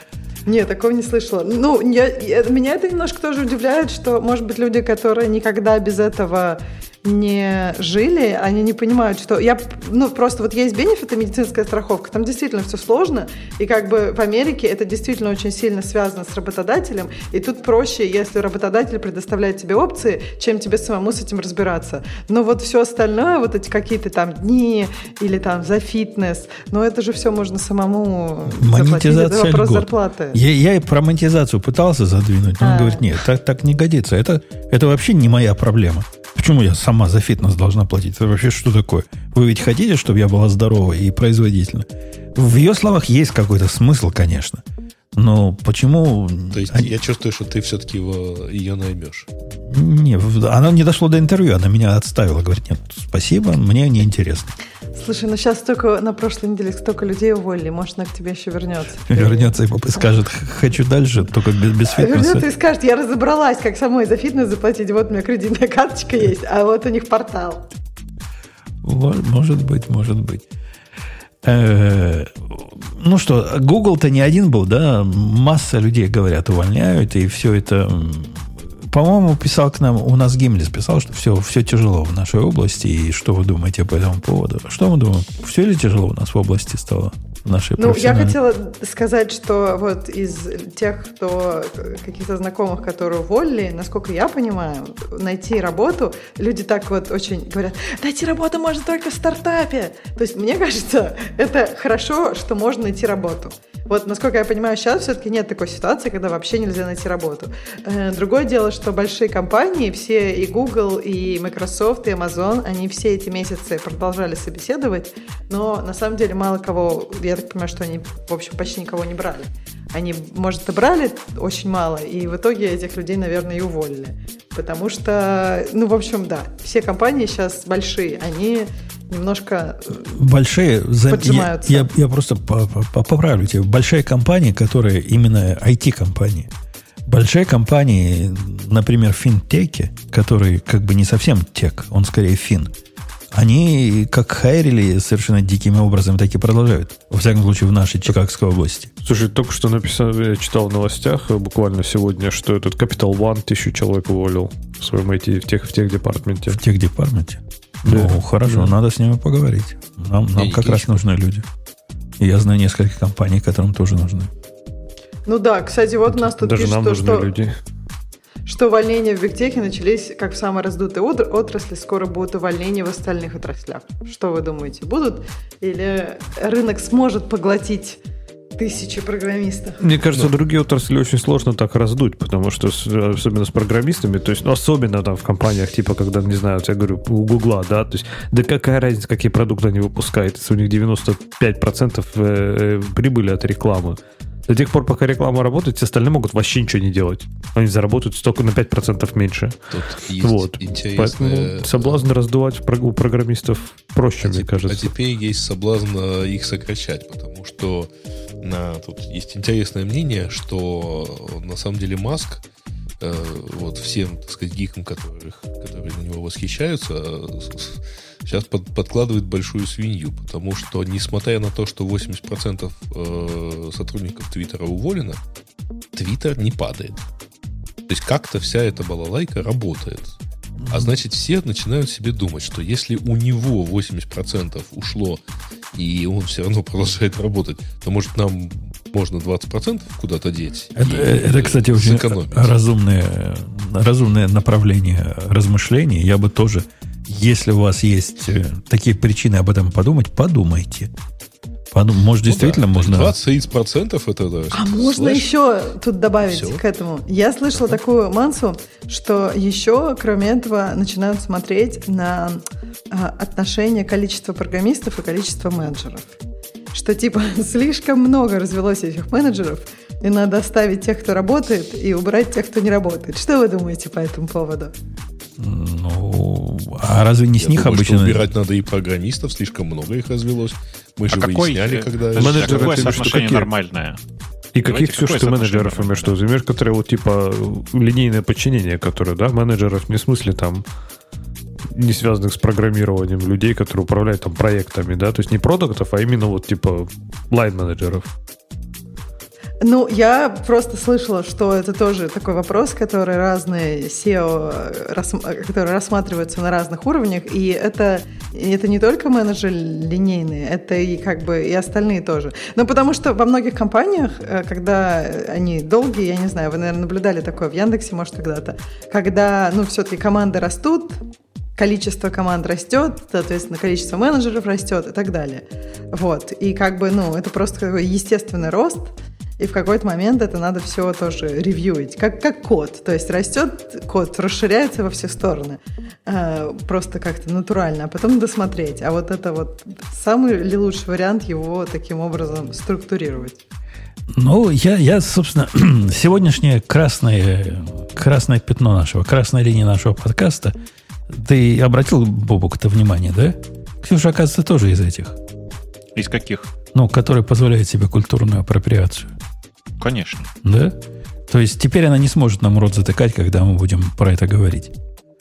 Нет, такого не слышала. Ну, я, я- меня это немножко тоже удивляет, что, может быть, люди, которые никогда без этого не жили, они не понимают, что я, ну, просто вот есть бенефиты медицинская страховка, там действительно все сложно, и как бы в Америке это действительно очень сильно связано с работодателем, и тут проще, если работодатель предоставляет тебе опции, чем тебе самому с этим разбираться. Но вот все остальное, вот эти какие-то там дни или там за фитнес, но это же все можно самому заплатить, это Монетизация вопрос льгот. зарплаты. Я, я и про монетизацию пытался задвинуть, но он А. говорит, нет, так, так не годится. Это, это вообще не моя проблема. Почему я сама за фитнес должна платить? Это вообще что такое? Вы ведь хотите, чтобы я была здоровой и производительной? В ее словах есть какой-то смысл, конечно. Но почему... То есть они- я чувствую, что ты все-таки его, ее наймешь. Не, она не дошла до интервью, она меня отставила. Говорит, нет, спасибо, мне не интересно. Слушай, ну сейчас только на прошлой неделе столько людей уволили, может, она к тебе еще вернется. Вернется и скажет, «Х- хочу дальше, только без, без А Вернется фитнеса. и скажет, я разобралась, как самой за фитнес заплатить. Вот у меня кредитная карточка есть, а вот у них портал. Может быть, может быть. Э, Ну что, Google-то не один был, да? Масса людей, говорят, увольняют, и все это... По-моему, писал к нам, у нас Гимлис писал, что все, все тяжело в нашей области, и что вы думаете по этому поводу? Что мы думаем? Все ли тяжело у нас в области стало? Нашей Ну, я хотела сказать, что вот из тех, кто каких-то знакомых, которые уволили, насколько я понимаю, найти работу, люди так вот очень говорят, найти работу можно только в стартапе. То есть, мне [laughs] кажется, это хорошо, что можно найти работу. Вот, насколько я понимаю, сейчас все-таки нет такой ситуации, когда вообще нельзя найти работу. Э, Другое дело, что большие компании, все и Google, и Microsoft, и Amazon, они все эти месяцы продолжали собеседовать, но на самом деле мало кого, я так понимаю, что они, в общем, почти никого не брали. Они, может, и брали очень мало, и в итоге этих людей, наверное, и уволили. Потому что, ну, в общем, да, все компании сейчас большие, они немножко э, Большие, за- я, Поджимаются. я, я просто по- по- поправлю тебя. Большие компании, которые именно IT-компании, большие компании, например, финтеки, которые как бы не совсем тек, он скорее фин, они как хайрили совершенно дикими образом, так и продолжают. Во всяком случае, в нашей Чикагской области. Слушай, только что написал, я читал в новостях э, буквально сегодня, что этот Capital One тысячу человек уволил в своем IT, в тех, в тех департменте. В тех департменте. Да. Ну, хорошо, Да. надо с ними поговорить. Нам, нам как раз нужны люди. И я знаю несколько компаний, которым тоже нужны. Ну да, кстати, вот у нас тут Даже пишут, нам нужны что, люди. Что увольнения в бигтехе начались как в самой раздутой отр- отрасли, скоро будут увольнения в остальных отраслях. Что вы думаете, будут? Или рынок сможет поглотить тысячи программистов? Мне кажется, другие отрасли очень сложно так раздуть, потому что, с- особенно с программистами, то есть, ну, особенно там в компаниях, типа, когда, не знаю, вот я говорю, у Гугла, да, то есть, да какая разница, какие продукты они выпускают, если у них 95% э, э, прибыли от рекламы. До тех пор, пока реклама работает, все остальные могут вообще ничего не делать. Они заработают столько на 5% меньше. Тут есть Вот. интересная... Поэтому соблазн раздувать у программистов проще, А мне теп- кажется. А теперь есть соблазн э, их сокращать, потому что на, тут есть интересное мнение, что э, на самом деле Маск э, вот всем, так сказать, гикам, которых, которые на него восхищаются, э, сейчас под- подкладывает большую свинью, потому что, несмотря на то, что 80% э, сотрудников Твиттера уволено, Твиттер не падает. То есть как-то вся эта балалайка работает. А значит, все начинают себе думать, что если у него 80% ушло, и он все равно продолжает работать, то, может, нам можно 20% куда-то деть. Это, и это, кстати, очень сэкономить. разумное, разумное направление размышлений. Я бы тоже, если у вас есть э, такие причины об этом подумать, подумайте. Подум- может, Ну действительно да, можно... 20-30% это... да, А можно слэш. еще тут добавить Всё. к этому? Я слышала такую мансу, что еще, кроме этого, начинают смотреть на а, отношение количества программистов и количества менеджеров. Что типа [laughs] слишком много развелось этих менеджеров, и надо оставить тех, кто работает, и убрать тех, кто не работает. Что вы думаете по этому поводу? Ну, а разве не с Я них думаю, что обычно... убирать надо и программистов, слишком много их развелось. Мы же А какой, выясняли, э, когда... подожди, а Менеджеры, какое ты соотношение какие? нормальное? И Давайте, каких, ты соотношение менеджеров имеешь? Ты имеешь, которые вот типа линейное подчинение, которые, да, менеджеров не в смысле там не связанных с программированием людей, которые управляют там проектами, да, то есть не продуктов, а именно вот типа лайн-менеджеров. Ну, я просто слышала, что это тоже такой вопрос, который разные SEO, э, рас, которые рассматриваются на разных уровнях, и это, это не только менеджеры линейные, это и как бы и остальные тоже. Ну, потому что во многих компаниях, э, когда они долгие, я не знаю, вы, наверное, наблюдали такое в Яндексе, может, когда-то, когда, ну, все-таки команды растут, количество команд растет, соответственно, количество менеджеров растет и так далее. Вот. И как бы, ну, это просто такой естественный рост, и в какой-то момент это надо все тоже ревьюить, как, как код. То есть растет код, расширяется во все стороны, э, просто как-то натурально, а потом надо смотреть. А вот это вот самый ли лучший вариант его таким образом структурировать? Ну, я, я собственно, [clears throat] сегодняшнее красное, красное пятно нашего, красная линия нашего подкаста, ты обратил, Бобук, это внимание, да? Ксюша, оказывается, тоже из этих. Из каких? Ну, которые позволяют себе культурную апроприацию. Конечно. Да? То есть теперь она не сможет нам рот затыкать, когда мы будем про это говорить.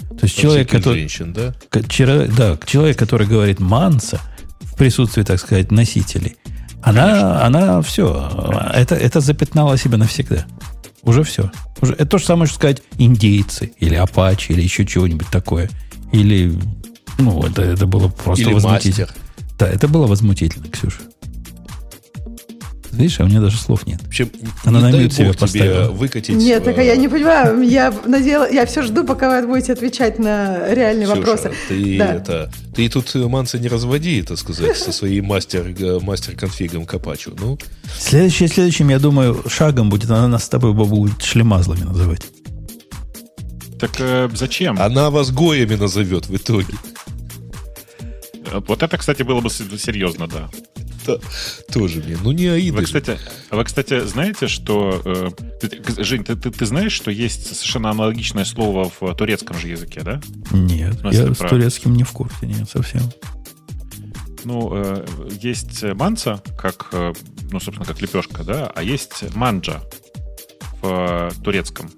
То есть человек, который... Женщин, да? Человек, да, человек, который говорит манса в присутствии, так сказать, носителей, она, она все, это, это запятнало себя навсегда. Уже все. Уже, это то же самое, что сказать индейцы, или апачи, или еще чего-нибудь такое. Или, ну, это, это было просто Или возмутительно. мастер. Да, это было возмутительно, Ксюша. Видишь, а у меня даже слов нет. В общем, Она не на мьют себя поставила. выкатить... Нет, так э, я не понимаю. Я надеяла, я все жду, пока вы будете отвечать на реальные Ксюша, вопросы. Ты, Да. это, ты тут э, манса не разводи, так сказать, со своим мастер, э, мастер-конфигом Капачу. Ну, Следующее, следующим, я думаю, шагом будет, она нас с тобой, будет шлемазлами называть. Так э, зачем? она вас гоями назовет в итоге. Э, Вот это, кстати, было бы серьезно, да. Да, тоже мне. Ну, не аиды. Вы, кстати, вы, кстати, знаете, что... э, ты- Жень, ты, ты- ты знаешь, что есть совершенно аналогичное слово в турецком же языке, да? Нет, я если с про- турецким не в курсе, нет, совсем. Ну, э, есть манца, как, э, ну, собственно, как лепешка, да, а есть манджа в э, турецком.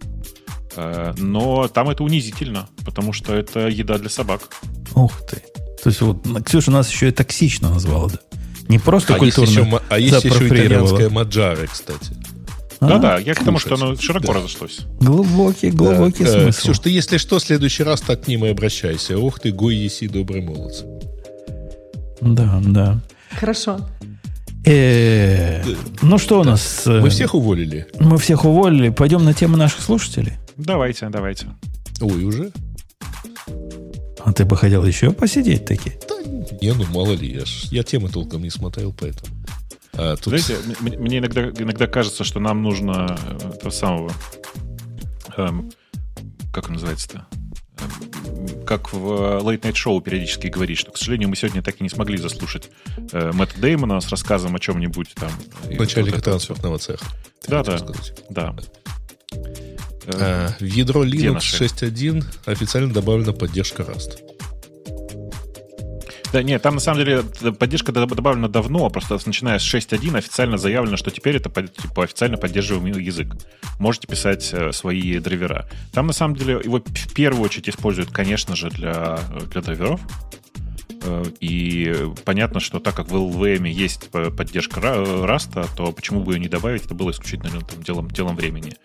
Э, Но там это унизительно, потому что это еда для собак. Ух ты. То есть вот Ксюша нас еще и токсично назвала, да? Не просто а есть культурно еще, ма- а есть еще итальянская маджаре, кстати. А, Да-да, я к тому, что оно широко Да. разошлось. Глубокий, глубокий Да. Э, смысл. Ксюш, ты, если что, в следующий раз так к ним и обращайся. Ох ты, гой еси, добрый молодец. Да, да. Хорошо. Э, Ну что у нас? э, Мы всех уволили? Мы всех уволили. Пойдем на тему наших слушателей. Давайте, давайте. Ой, уже? А ты бы хотел еще посидеть таки? Да, не, ну мало ли, я, ж- я темы толком не смотрел, поэтому. А, тут Знаете, мне иногда, иногда кажется, что нам нужно э, этого самого... эм, как он называется-то? Эм, Как в Late Night Show периодически говорит, что, к сожалению, мы сегодня так и не смогли заслушать э, Мэтта Деймона с рассказом о чем-нибудь там. И начальника вот транспортного цеха. Да, да. Да. Э, А, в ядро Linux наши? 6.1 официально добавлена поддержка Rust. Да, нет, там на самом деле поддержка доб- добавлена давно, просто начиная с 6.1 официально заявлено, что теперь это типа, официально поддерживаемый язык. Можете писать э, свои драйвера. Там на самом деле его в первую очередь используют, конечно же, для, для драйверов. Э, И понятно, что так как в LVM есть поддержка Rust, то почему бы ее не добавить, это было исключительно там, делом, делом времени.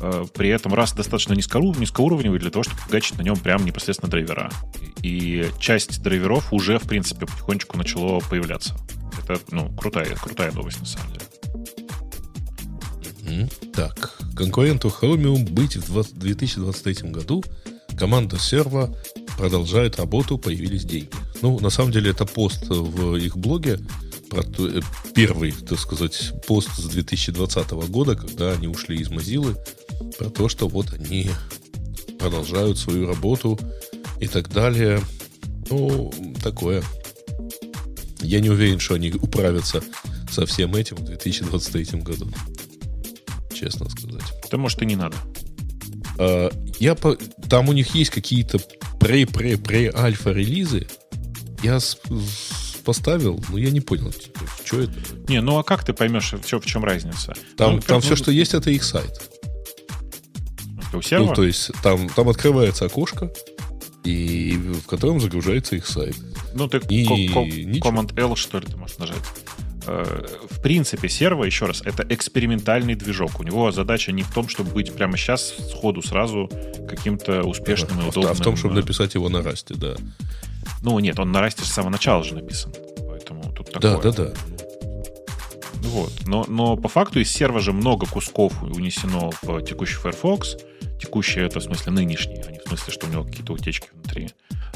Э, При этом Rust достаточно низкоур- низкоуровневый для того, чтобы фигачить на нем прям непосредственно драйвера. И часть драйверов уже, в принципе, потихонечку начало появляться. Это, ну, крутая, крутая новость, на самом деле. Так, конкуренту Chromium быть в 20 2023 году команда серва продолжает работу, появились деньги. Ну, на самом деле, это пост в их блоге, про э, первый, так сказать, пост с 2020 года, когда они ушли из Mozilla, про то, что вот они продолжают свою работу и так далее. Ну, такое. Я не уверен, что они управятся со всем этим в 2023 году. Честно сказать. Да, может, и не надо. А, Я по... Там у них есть какие-то пре-пре-пре-альфа-релизы. Я с- поставил, но я не понял, что это. Не, ну а как ты поймешь, в чем, в чем разница? Там, Ну, там как- все, что есть, это их сайт. У сервера? Ну, то есть там, там открывается окошко, и в котором загружается их сайт. Ну, ты И ко- ко- ничего. Command L, что ли, ты можешь нажать. э, в принципе, серво, еще раз, это экспериментальный движок. У него задача не в том, чтобы быть прямо сейчас, сходу, сразу каким-то успешным и А в- удобным. А в том, чтобы написать его на расте, да. Ну, нет, он на расте с самого начала же написан. Поэтому тут Да, такое. да, да. Ну Вот. Но, но по факту из серва же много кусков унесено в текущий Firefox. Текущий это в смысле нынешний, а не в смысле, что у него какие-то утечки внутри.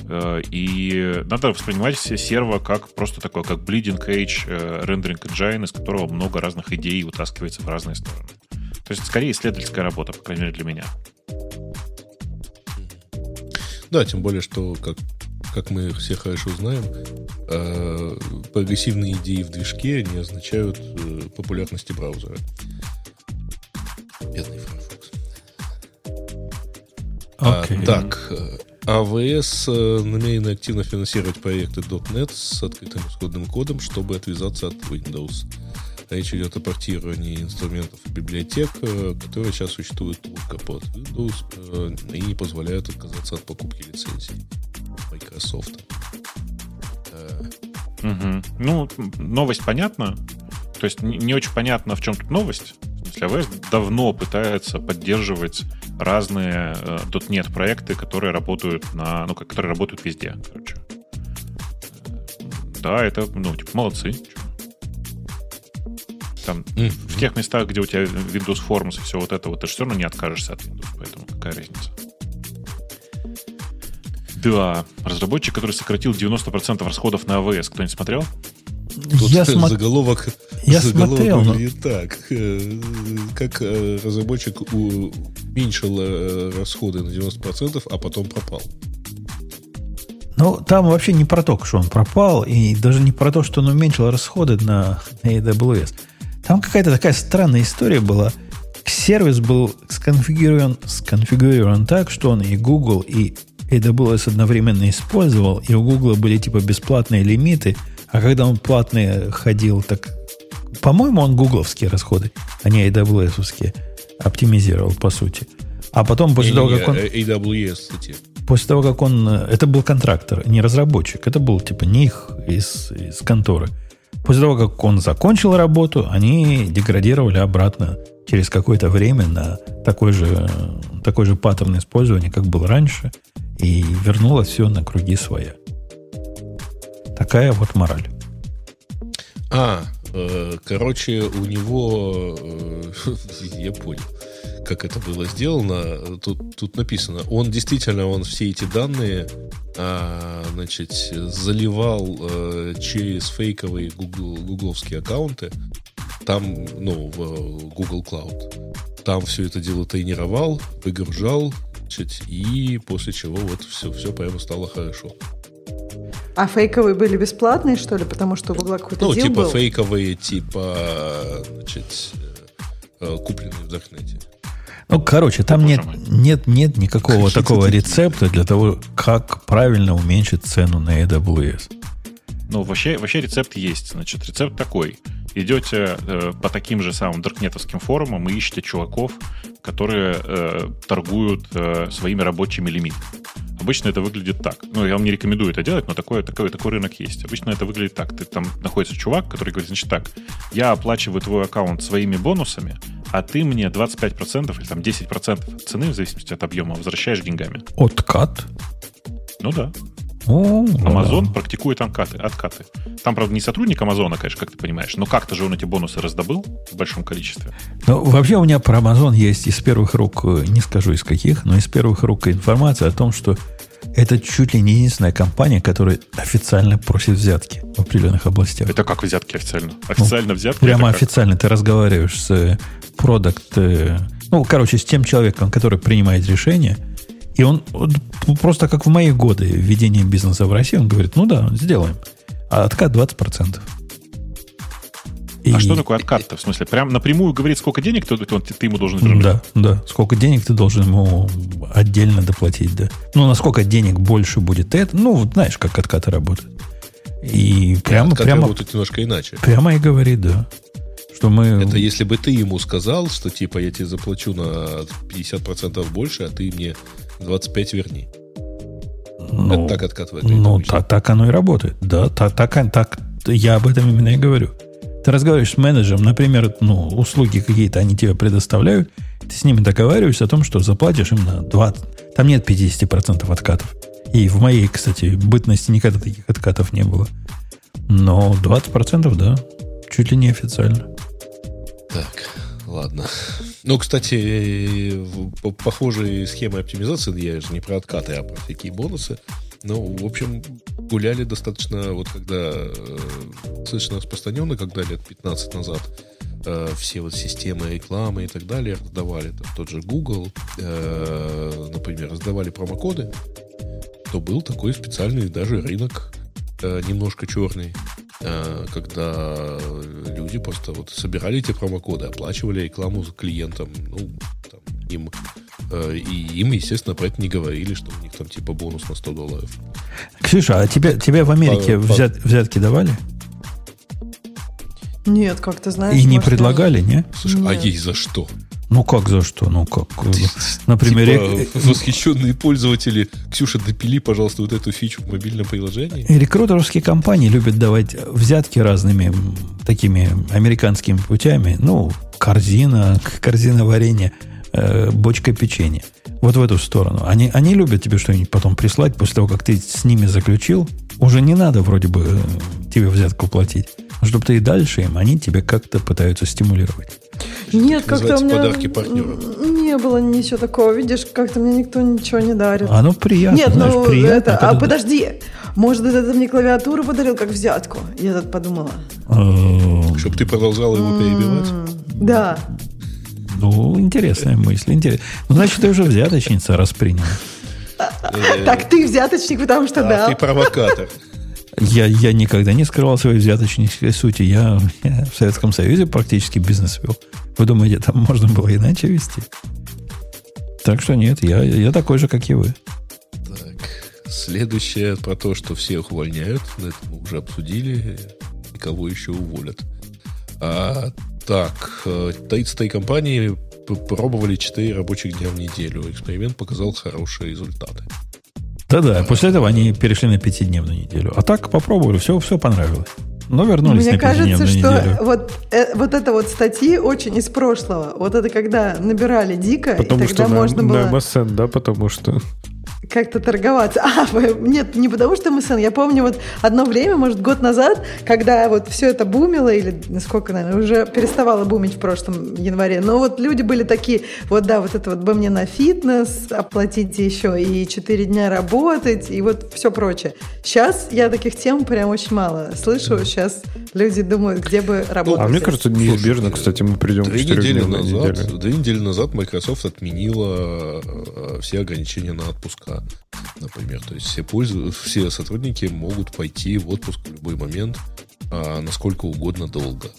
Э, И надо воспринимать все серво как просто такой, как bleeding edge э, rendering engine, из которого много разных идей вытаскивается в разные стороны. То есть, скорее, исследовательская работа, по крайней мере, для меня. Да, тем более, что, как, как мы все хорошо знаем, э, прогрессивные идеи в движке не означают э, популярности браузера. Бедный Firefox. А, так, э, АВС э, намерены активно финансировать проекты .NET с открытым исходным кодом, чтобы отвязаться от Windows. Речь идет о портировании инструментов и библиотек, э, которые сейчас существуют только под Windows и не позволяют отказаться от покупки лицензий Microsoft. Мгм. Ну, новость понятна. То есть не не очень понятно, в чем тут новость. В смысле, AWS давно пытается поддерживать разные э, .NET проекты, которые работают на, ну, как- которые работают везде, короче. Да, это, ну, типа, молодцы. Там Мгм. в тех местах, где у тебя Windows Forms и все вот это вот, ты же все равно не откажешься от Windows, поэтому какая разница? Да, разработчик, который сократил 90% расходов на AWS. Кто-нибудь смотрел? Тут Я, смо- заголовок, Я заголовок смотрел, но- так. э, Как э, разработчик у- уменьшил э, расходы на 90%, а потом пропал. Ну, там вообще не про то, что он пропал, и даже не про то, что он уменьшил расходы на, на AWS. Там какая-то такая странная история была. Сервис был сконфигурирован, сконфигурирован так, что он и Google, и AWS одновременно использовал, и у Google были типа бесплатные лимиты, а когда он платный ходил, так... По-моему, он гугловские расходы, а не AWS-овские оптимизировал, по сути. А потом, после того, Не-не-не, как он... э, AWS, кстати. После того, как он... э, Это был контрактор, не разработчик. Это был типа не их из, из конторы. После того, как он закончил работу, они деградировали обратно через какое-то время на такой же, такой же паттерн использования, как был раньше, и вернулось все на круги своя. Такая вот мораль. А, короче, у него... э, [laughs] я понял, как это было сделано. Тут, тут написано. Он действительно, он все эти данные а, значит, заливал э, через фейковые Google, гугловские аккаунты. Там, ну, в э, Google Cloud. Там все это дело тренировал, выгружал, значит, и после чего вот все, все прямо стало хорошо. А фейковые были бесплатные, что ли? Потому что у Гугла какой-то Ну, типа был? фейковые, типа, значит, э, э, купленные в Даркнете. Ну, короче, там нет, нет, нет никакого Какие-то такого такие. рецепта для того, как правильно уменьшить цену на AWS. Ну, вообще, вообще рецепт есть. Значит, рецепт такой. Идете э, по таким же самым даркнетовским форумам и ищете чуваков, которые э, торгуют э, своими рабочими лимитами. Обычно это выглядит так. Ну, я вам не рекомендую это делать, но такой, такой, такой рынок есть. Обычно это выглядит так. Ты, там находится чувак, который говорит, значит так, я оплачиваю твой аккаунт своими бонусами, а ты мне 25% или там 10% от цены, в зависимости от объема, возвращаешь деньгами. Откат. Ну да. О, Amazon да. практикует откаты, откаты. Там, правда, не сотрудник Амазона, конечно, как ты понимаешь, но как-то же он эти бонусы раздобыл в большом количестве. Ну, вообще у меня про Amazon есть из первых рук, э, не скажу из каких, но из первых рук информация о том, что это чуть ли не единственная компания, которая официально просит взятки в определенных областях. Это как взятки официально? Официально взятки? Прямо официально ты разговариваешь с э, продукт, э, ну, короче, с тем человеком, который принимает решение, и он вот просто как в мои годы ведения бизнеса в России, он говорит, ну да, сделаем. А откат 20%. И- А что такое откат-то? В смысле, прям напрямую говорит, сколько денег ты, ты, ты ему должен вернуть? Да, да. Сколько денег ты должен ему отдельно доплатить, да. Ну, насколько денег больше будет это, ну, вот знаешь, как откаты работают. И прямо, Откаты прямо, работают немножко иначе. прямо и говорит, да. Что мы... Это если бы ты ему сказал, что типа я тебе заплачу на 50% больше, а ты мне 25 верни. ну, это так откатывает. Ну, так, так оно и работает. Да, так, так, так, я об этом именно и говорю. Ты разговариваешь с менеджером, например, ну, услуги какие-то они тебе предоставляют, ты с ними договариваешься о том, что заплатишь им на 20... Там нет 50% откатов. И в моей, кстати, бытности никогда таких откатов не было. Но 20% да, чуть ли не официально. Так, ладно. Ну, кстати, в- похожие схемы оптимизации, я же не про откаты, а про всякие бонусы. Ну, в общем, гуляли достаточно, вот когда э, достаточно распространенно, когда лет 15 назад э, все вот системы рекламы и так далее раздавали, там, тот же Google, э, например, раздавали промокоды, то был такой специальный даже рынок, э, немножко черный, э, когда люди просто вот собирали эти промокоды, оплачивали рекламу клиентам, ну, там, им, э, и им, естественно, про это не говорили, что у них там типа бонус на 100 долларов. Ксюша, а тебе, тебе в Америке По- по- взят- взятки давали? Нет, как ты знаешь. И не предлагали, не? Слушай, а Нет. ей за что? Ну как за что? Ну как? Например, Типа, рек- восхищенные пользователи, Ксюша, допили, пожалуйста, вот эту фичу в мобильном приложении. И рекрутерские компании любят давать взятки разными такими американскими путями. Ну, корзина, корзина варенья, э, бочка печенья. Вот в эту сторону. Они, они любят тебе что-нибудь потом прислать после того, как ты с ними заключил. Уже не надо вроде бы э, тебе взятку платить. Чтобы ты и дальше им, они тебе как-то пытаются стимулировать. Нет, как-то у меня подарки партнерам. не было ничего такого. Видишь, как-то мне никто ничего не дарит. Оно А, ну, приятно, Нет, знаешь, ну приятно. это, а подожди, может это мне клавиатуру подарил как взятку? Я так подумала. Э, Чтобы ты продолжал его перебивать. Да. Ну, интересная мысль. интерес- Ну, значит, ты уже взяточница расприняла. Так ты взяточник, потому что а да. ты провокатор. Я, я никогда не скрывал своей взяточнической сути. Я, я в Советском Союзе практически бизнес вел. Вы думаете, там можно было иначе вести? Так что нет, я, я такой же, как и вы. Так, следующее про то, что всех увольняют. Это мы уже обсудили. И кого еще уволят. А, так, э, 33 компании пробовали 4 рабочих дня в неделю. Эксперимент показал хорошие результаты. Да-да, после этого они перешли на пятидневную неделю. А так попробовали, все, все понравилось. Но вернулись Мне на кажется, пятидневную что неделю. вот, э, вот это вот статьи очень из прошлого. Вот это когда набирали дико, Потому и тогда что можно на было MSN, да, потому что... как-то торговаться. [laughs] А, нет, не потому что МСН. Я помню вот одно время, может, год назад, когда вот все это бумило, или сколько, наверное, уже переставало бумить в прошлом январе. Но вот люди были такие, вот да, вот это вот бы мне на фитнес, оплатите еще и 4 дня работать, и вот все прочее. Сейчас я таких тем прям очень мало слышу. Сейчас люди думают, где бы работать. А мне кажется, неизбежно, Слушай, кстати, мы придем к Две недели, четырехдневной назад, неделе. две недели назад Microsoft отменила э, все ограничения на отпуска, например. То есть все, пользу- все сотрудники могут пойти в отпуск в любой момент, а, насколько угодно долго.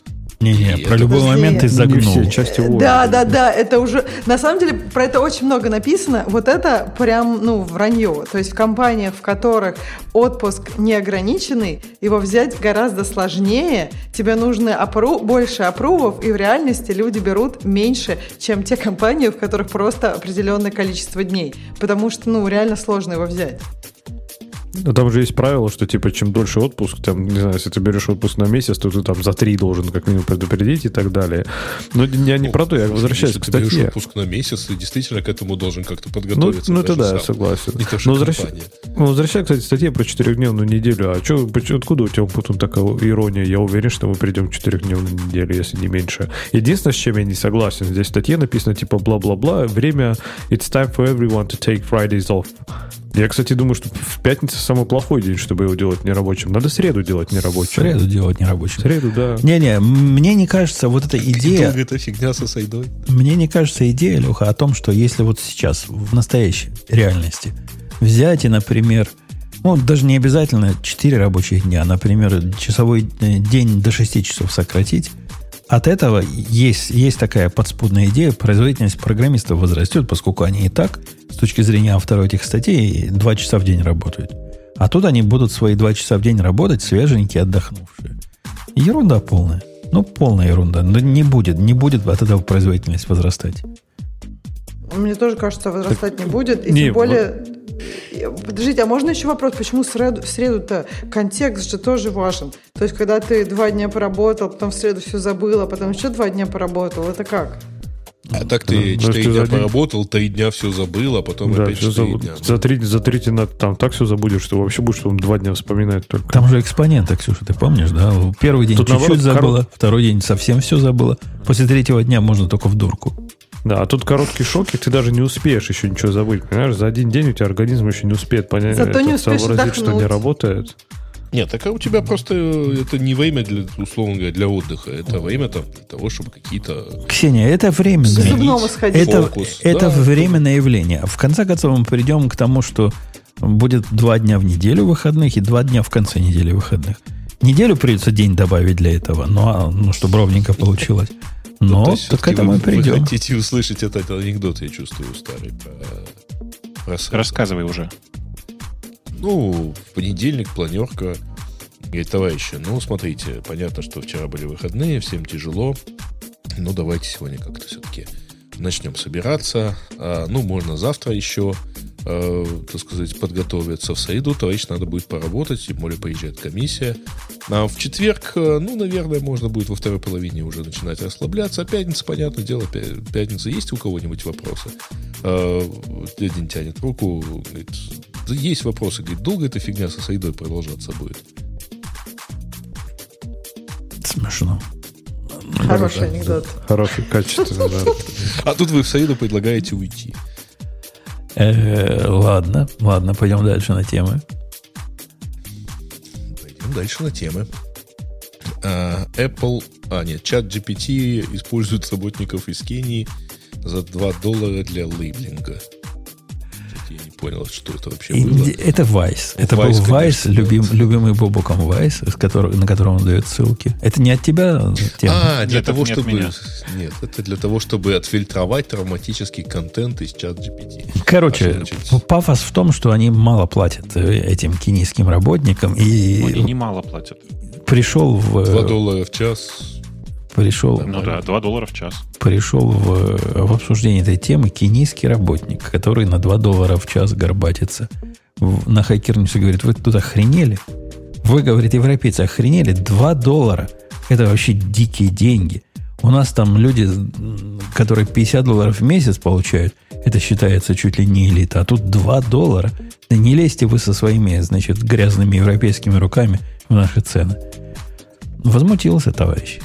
Не-не, про любой Подожди. момент ты Не загнул. все части. Да, да, да, это уже... На самом деле про это очень много написано. Вот это прям, ну, вранье. То есть в компаниях, в которых отпуск неограниченный, его взять гораздо сложнее. Тебе нужно опру- больше опрувов, и в реальности люди берут меньше, чем те компании, в которых просто определенное количество дней. Потому что, ну, реально сложно его взять. Но там же есть правило, что типа чем дольше отпуск, там, не знаю, если ты берешь отпуск на месяц, то ты там за три должен как минимум предупредить и так далее. Но я не Ну, про то, я слушай, возвращаюсь если к ты берешь статье. отпуск на месяц, ты действительно к этому должен как-то Ну, подготовиться. ну это даже да, я сам. согласен. Не то, что Но возвращ-. Ну, возвращаясь, кстати, статье про четырехдневную неделю. А чё, откуда у тебя потом такая ирония? Я уверен, что мы придем к четырехдневной неделе, если не меньше. Единственное, с чем я не согласен, здесь в статье написано типа бла-бла-бла, время it's time for everyone to take Fridays off. Я, кстати, думаю, что в пятницу самый плохой день, чтобы его делать нерабочим. Надо среду делать нерабочим. среду делать нерабочим. Среду, да. Не-не, мне не кажется, вот эта идея... Долго эта фигня со сайдой. Мне не кажется идея, Леха, о том, что если вот сейчас, в настоящей реальности, взять и, например, ну, даже не обязательно 4 рабочих дня, например, часовой э, день до 6 часов сократить, от этого есть, есть такая подспудная идея, производительность программистов возрастет, поскольку они и так, с точки зрения автора этих статей, 2 часа в день работают. А тут они будут свои 2 часа в день работать, свеженькие, отдохнувшие. Ерунда полная. Ну, полная ерунда. Но не будет, не будет от этого производительность возрастать. Мне тоже кажется, возрастать не будет. И не, тем более... Подождите, а можно еще вопрос, почему среду- в среду-то контекст же тоже важен? То есть, когда ты два дня поработал, потом в среду все забыл, а потом еще два дня поработал, это как? А так ты Ну, может, 4 ты дня поработал, 3 дня все забыл, а потом Да, опять всё 4 забуд- дня. за три, за три дня там так все забудешь, что вообще будешь потом два дня вспоминать только. Там же экспоненты, Ксюша, ты помнишь, да? Первый день Тут, чуть-чуть забыла, второй день совсем все забыла. После третьего дня можно только в дурку. Да, а тут короткий шок, и ты даже не успеешь еще ничего забыть. Понимаешь, за один день у тебя организм еще не успеет понять, Зато не успеешь сообразить, что не работает. Нет, так а у тебя просто э, это не время, для, условно говоря, для отдыха. Это время там, для того, чтобы какие-то... Kсения, это сходить. Это, Фокус, это да. временное явление. В конце концов, мы придем к тому, что будет два дня в неделю выходных и два дня в конце недели выходных. Неделю придется день добавить для этого, ну, а, ну чтобы ровненько получилось. Но Ну, то есть так к этому вы, и придем. Вы хотите услышать этот анекдот, я чувствую, старый, про. Рассказывай уже. Ну, в понедельник планерка. Говорит, товарищи, ну, смотрите, понятно, что вчера были выходные, всем тяжело. Ну, давайте сегодня как-то все-таки начнем собираться. А, ну, можно завтра еще, э, так сказать, подготовиться. В среду, товарищ, надо будет поработать, тем более приезжает комиссия. А в четверг, э, ну, наверное, можно будет во второй половине уже начинать расслабляться. А пятница, понятное дело, пя- пятница. Есть у кого-нибудь вопросы? Э, Один тянет руку, говорит, «Да есть вопросы. Говорит, долго эта фигня со средой продолжаться будет? Смешно. Хороший анекдот. Хороший, качественный, да. [laughs] А тут вы в среду предлагаете уйти. Э, ладно, ладно, пойдем дальше на темы. Пойдем дальше на темы. А, Apple, а нет, чат GPT использует работников из Кении за 2 доллара для лейблинга. Не понял, что это вообще И было. Это Вайс. Это Vice, был Вайс, любим, любимый Бобуком Вайс, которого- на котором он дает ссылки. Это не от тебя тема? А, для Нет, того, не чтобы... меня. Нет, это для того, чтобы отфильтровать травматический контент из чат GPT. Короче, А пафос в том, что они мало платят э, этим кенийским работникам. И Они немало платят. пришел в... 2 доллара в час. Пришел, Ну да, 2 доллара в час. пришел в, в обсуждение этой темы кенийский работник, который на 2 доллара в час горбатится. В- на хакернице говорит, вы тут охренели? Вы, говорит, европейцы, охренели? 2 доллара. Это вообще дикие деньги. У нас там люди, которые 50 долларов в месяц получают, это считается чуть ли не элита. А тут 2 доллара. Да не лезьте вы со своими, значит, грязными европейскими руками в наши цены. Возмутился товарищ.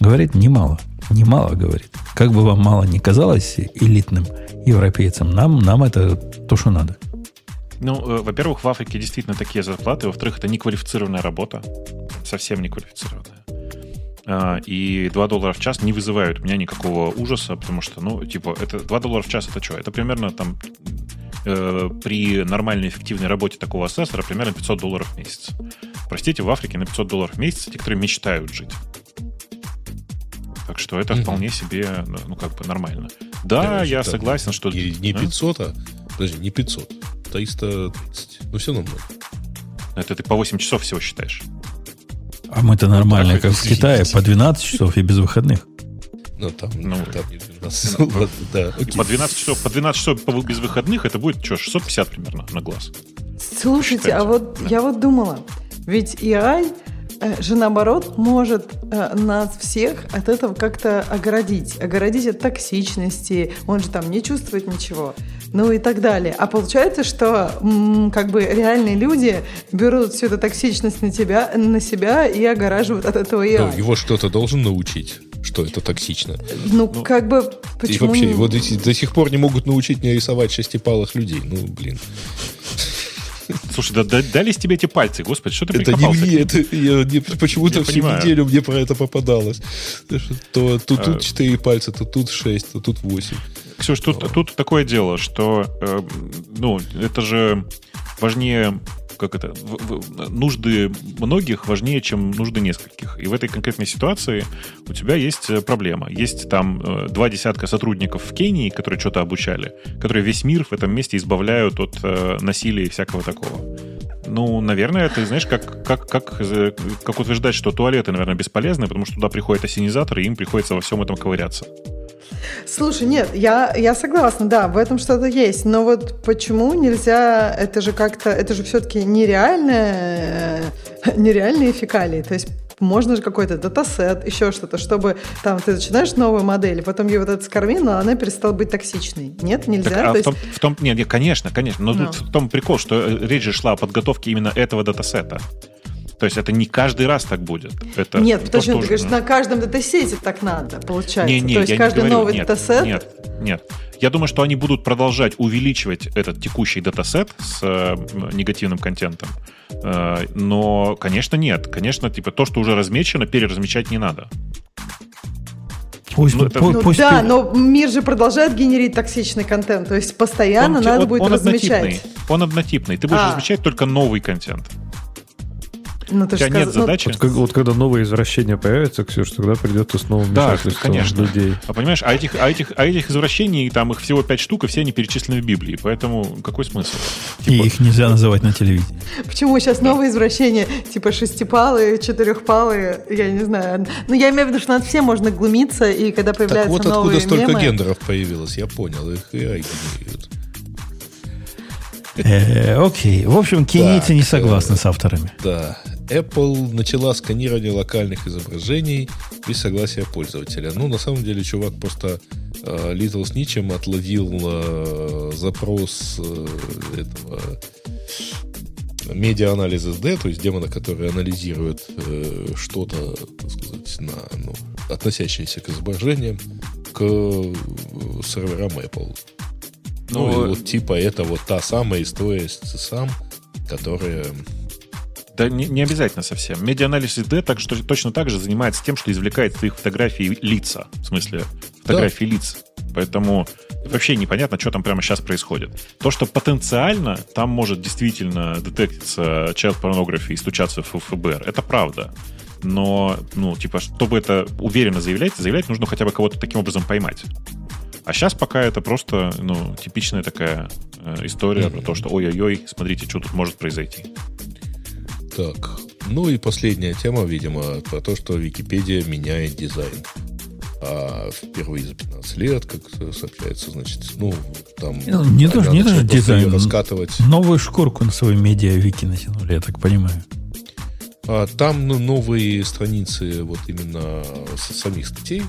Говорит, немало. Немало, говорит. Как бы вам мало не казалось элитным европейцам, нам, нам это то, что надо. Ну, э, во-первых, в Африке действительно такие зарплаты. Во-вторых, это неквалифицированная работа. Совсем неквалифицированная. А, И 2 доллара в час не вызывают у меня никакого ужаса, потому что, ну, типа, это 2 доллара в час это что? Это примерно там э, при нормальной эффективной работе такого ассессора примерно 500 долларов в месяц. Простите, в Африке на 500 долларов в месяц те, которые мечтают жить. Так что это Мгм. вполне себе, ну, как бы нормально. Да, Короче, я согласен, что... Не, не А? 500, а... Подожди, не 500. 330. Ну, все равно много. Это ты по 8 часов всего считаешь. А мы-то нормально, так, как в Китае, по 12 часов и без выходных. Ну, там, Ну, там не 12. Ладно, [laughs] да, окей. По 12 часов, по 12 часов без выходных это будет что, 650 примерно на глаз. Слушайте, а вот я вот думала, ведь AI же наоборот может э, нас всех от этого как-то огородить. Огородить от токсичности, он же там не чувствует ничего, ну и так далее. А получается, что как бы реальные люди берут всю эту токсичность на, тебя, на себя и огораживают от этого Ну, AI. его что-то должен научить, что это токсично. Ну, как бы, И почему вообще, не- его до, до сих пор не могут научить не рисовать шестипалых людей. Ну, блин. Слушай, да, да- дались тебе эти пальцы, господи, что ты Это не мне, это я не- почему-то всю понимаю. неделю мне про это попадалось. То тут, А. тут 4 пальца, то тут 6, то тут 8. Ксюш, тут, тут такое дело, что э, ну, это же важнее, как это, в- в- нужды многих важнее, чем нужды нескольких. И в этой конкретной ситуации у тебя есть э, проблема. Есть там э, два десятка сотрудников в Кении, которые что-то обучали, которые весь мир в этом месте избавляют от э, насилия и всякого такого. Ну, наверное, ты знаешь, как, как, как, э, как утверждать, что туалеты, наверное, бесполезны, потому что туда приходят ассенизаторы, и им приходится во всем этом ковыряться. Слушай, нет, я, я согласна, да, в этом что-то есть. Но вот почему нельзя, это же как-то, это же все-таки нереальные, нереальные фекалии. То есть можно же какой-то датасет, еще что-то, чтобы там ты начинаешь новую модель, потом ее вот это скормил, но она перестала быть токсичной. Нет, нельзя. Так, а То в, том, в том, нет, нет, конечно, конечно, но Ну. тут в том прикол, что э, речь же шла о подготовке именно этого датасета. То есть это не каждый раз так будет. Это Нет, то, подожди, что ты говоришь, на каждом датасете так надо, получается. Не, не, То есть я каждый не говорю, новый нет, датасет Нет, нет. Я думаю, что они будут продолжать увеличивать этот текущий датасет с э, негативным контентом. Э, но, конечно, нет. Конечно, типа то, что уже размечено, переразмечать не надо. Пусть, Ну, это- Ну пусть да, пи- но мир же продолжает генерить токсичный контент, то есть постоянно Он- надо он- будет он размечать. однотипный. Он однотипный. Ты будешь А. размечать только новый контент. Ну, ты У же тебя нет сказ- ну, задачи. Вот, как- вот когда новые извращения появятся, Ксюш, тогда придется снова Да, конечно. людей. А понимаешь, а этих, а этих, а этих извращений, там их всего пять штук, и все они перечислены в Библии. Поэтому какой смысл? и их нельзя называть на телевидении. Почему сейчас новые извращения, типа шестипалые, четырехпалые, я не знаю. Ну, я имею в виду, что над всем можно глумиться, и когда Так появляются вот откуда новые столько мемы... гендеров появилось, я понял, их и. Э, окей. В общем, кенийцы Так, не согласны с авторами. Да. Apple начала сканирование локальных изображений без согласия пользователя. Ну, на самом деле, чувак просто э, Little Snitch'ем отловил э, запрос э, этого медиа-анализ SD, то есть демона, который анализирует э, что-то, так сказать, на, ну, относящееся к изображениям, к э, серверам Apple. Ну, Ну, и вот типа это вот та самая история с сам, которая... Да не, не обязательно совсем. Медианализ ID так, что, точно так же занимается тем, что извлекает из их фотографии лица. В смысле, фотографии лиц. Поэтому вообще непонятно, что там прямо сейчас происходит. То, что потенциально там может действительно детектиться child pornography и стучаться в ФБР, это правда. Но, ну, типа, чтобы это уверенно заявлять, заявлять нужно хотя бы кого-то таким образом поймать. А сейчас пока это просто, ну, типичная такая э, история про то, что ой-ой-ой, смотрите, что тут может произойти. Так, ну и последняя тема, видимо, про то, что Википедия меняет дизайн. А впервые за 15 лет, как сообщается, значит, ну, там... Ну, не тоже- не даже дизайн. раскатывать. Новую шкурку на свою медиа-вики натянули, я так понимаю. А там ну, новые страницы вот именно с самих статей,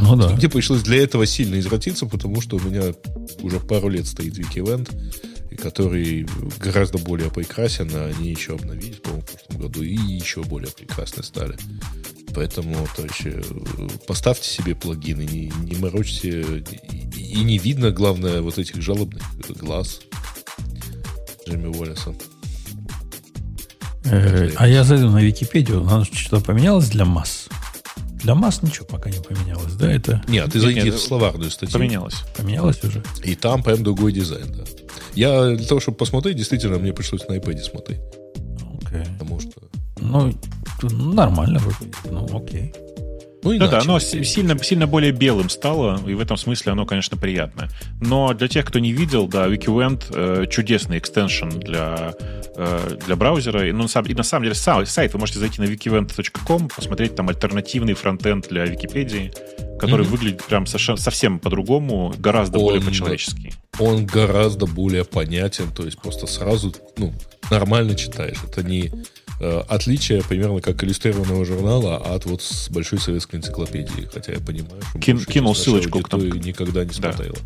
Ну да. где пришлось для этого сильно извратиться, потому что у меня уже пару лет стоит Викивент, и который гораздо более прекрасен, а они еще обновились, по-моему, в прошлом году, и еще более прекрасны стали. Поэтому, товарищи, поставьте себе плагины, не, не морочьте, и, и не видно, главное, вот этих жалобных глаз Джимми Уоллеса. Э, а я зайду на Википедию, надо что-то поменялось для масс. Для масс ничего пока не поменялось, да? Это Нет, ты зайди нет, в словарную статью. Поменялось. поменялось уже? И там прям другой дизайн, да. Я для того, чтобы посмотреть, действительно, мне пришлось на iPad смотреть. Окей. Потому что... Ну, нормально выглядит. Ну, окей. Ну, Да, да, иначе. оно си- сильно, сильно более белым стало, и в этом смысле оно, конечно, приятное. Но для тех, кто не видел, да, WikiWent э, чудесный экстеншн для, э, для браузера. И, ну, на самом, и на самом деле сам, сайт вы можете зайти на wikivent.com, посмотреть там альтернативный фронтенд для Википедии, который Мгм. выглядит прям совершенно, совсем по-другому, гораздо Он- более по-человечески. Он гораздо более понятен, то есть просто сразу, ну, нормально читаешь. Это не отличие примерно как иллюстрированного журнала от вот с большой советской энциклопедии. Хотя я понимаю, что Кин- кинул ссылочку к нам. никогда не Да. смотрела.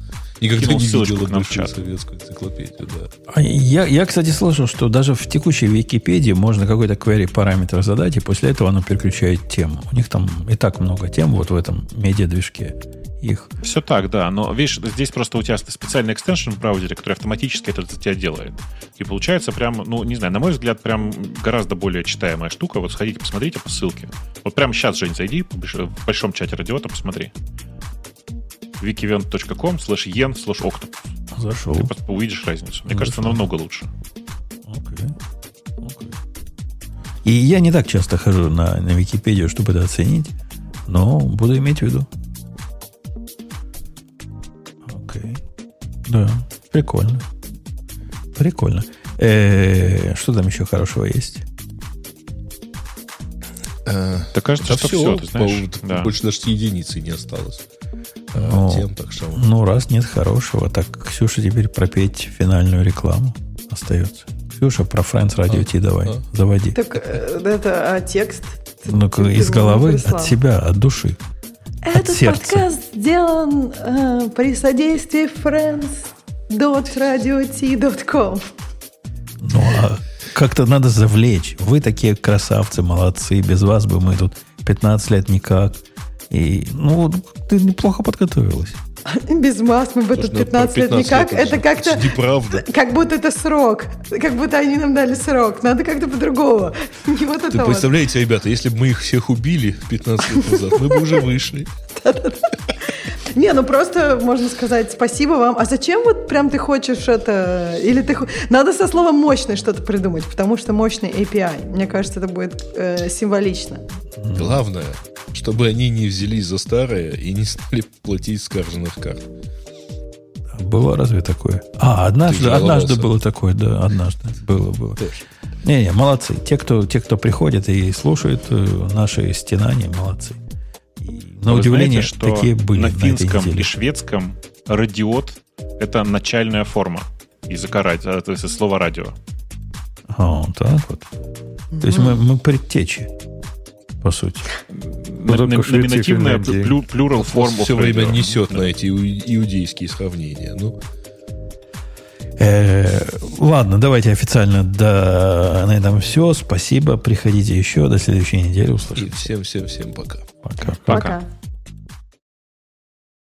Никогда Кинул не видела к нам в большую чат. советскую энциклопедию, да. А я, я, кстати, слышал, что даже в текущей Википедии можно какой-то query параметр задать, и после этого оно переключает тему. У них там и так много тем вот в этом медиа-движке. Их. Все так, да. Но видишь, здесь просто у тебя специальный экстеншн в браузере, который автоматически это за тебя делает. И получается прям, ну, не знаю, на мой взгляд, прям гораздо более читаемая штука. Вот сходите, посмотрите по ссылке. Вот прямо сейчас, Жень, зайди в больш- в большом чате радиота, посмотри. wikivent.com slash yen slash octopus. Зашел. Ты просто увидишь разницу. Мне Зашел. кажется, намного лучше. Окей. Окей. И я не так часто хожу на, на Википедию, чтобы это оценить, но буду иметь в виду. Да, прикольно. Прикольно. Э, что там еще хорошего есть? Э, Да кажется, Да что все. Да. больше даже единицы не осталось. Ну, тем, так что... Раз нет хорошего, так Ксюша теперь пропеть финальную рекламу остается. Ксюша, про Friends Radio А, T давай, а. заводи. Так э, это а текст? ну Ты- из ты головы, от себя, от души. Этот сердца. подкаст сделан э, при содействии friends.radiot.com. Ну, а как-то надо завлечь. Вы такие красавцы, молодцы. Без вас бы мы тут 15 лет никак. И, ну, ты неплохо подготовилась. [laughs] Без вас мы бы тут Слушай, ну, 15 лет 15 никак. Это как-то... Неправда. [laughs] Как будто это срок. Как будто они нам дали срок. Надо как-то по-другому. [laughs] Не вот это представляете, ребята, если бы мы их всех убили 15 лет назад, мы бы уже вышли. Не, ну просто можно сказать спасибо вам. А зачем вот прям ты хочешь это... Или ты... Надо со словом «мощный» что-то придумать, потому что мощный API. Мне кажется, это будет э, символично. Главное, чтобы они не взялись за старое и не стали платить с карт. Было разве такое? А, однажды, однажды было такое, да, однажды. Было, было. Не-не, молодцы. Те кто, те, кто приходят и слушают э, наши стенания, молодцы. На Вы удивление, знаете, что такие были на финском неделе. и шведском радиот — это начальная форма языка радио, то есть слова радио. А, так вот. То есть мы, мы предтечи, по сути. На- на- Швеции и Номинативная плю- плюрал форм Все время несет на эти иу- иудейские сравнения. Ну, Э, ладно, давайте официально до, на этом все. Спасибо. Приходите еще. До следующей недели и услышимся. всем-всем-всем пока. Пока. Пока. Пока.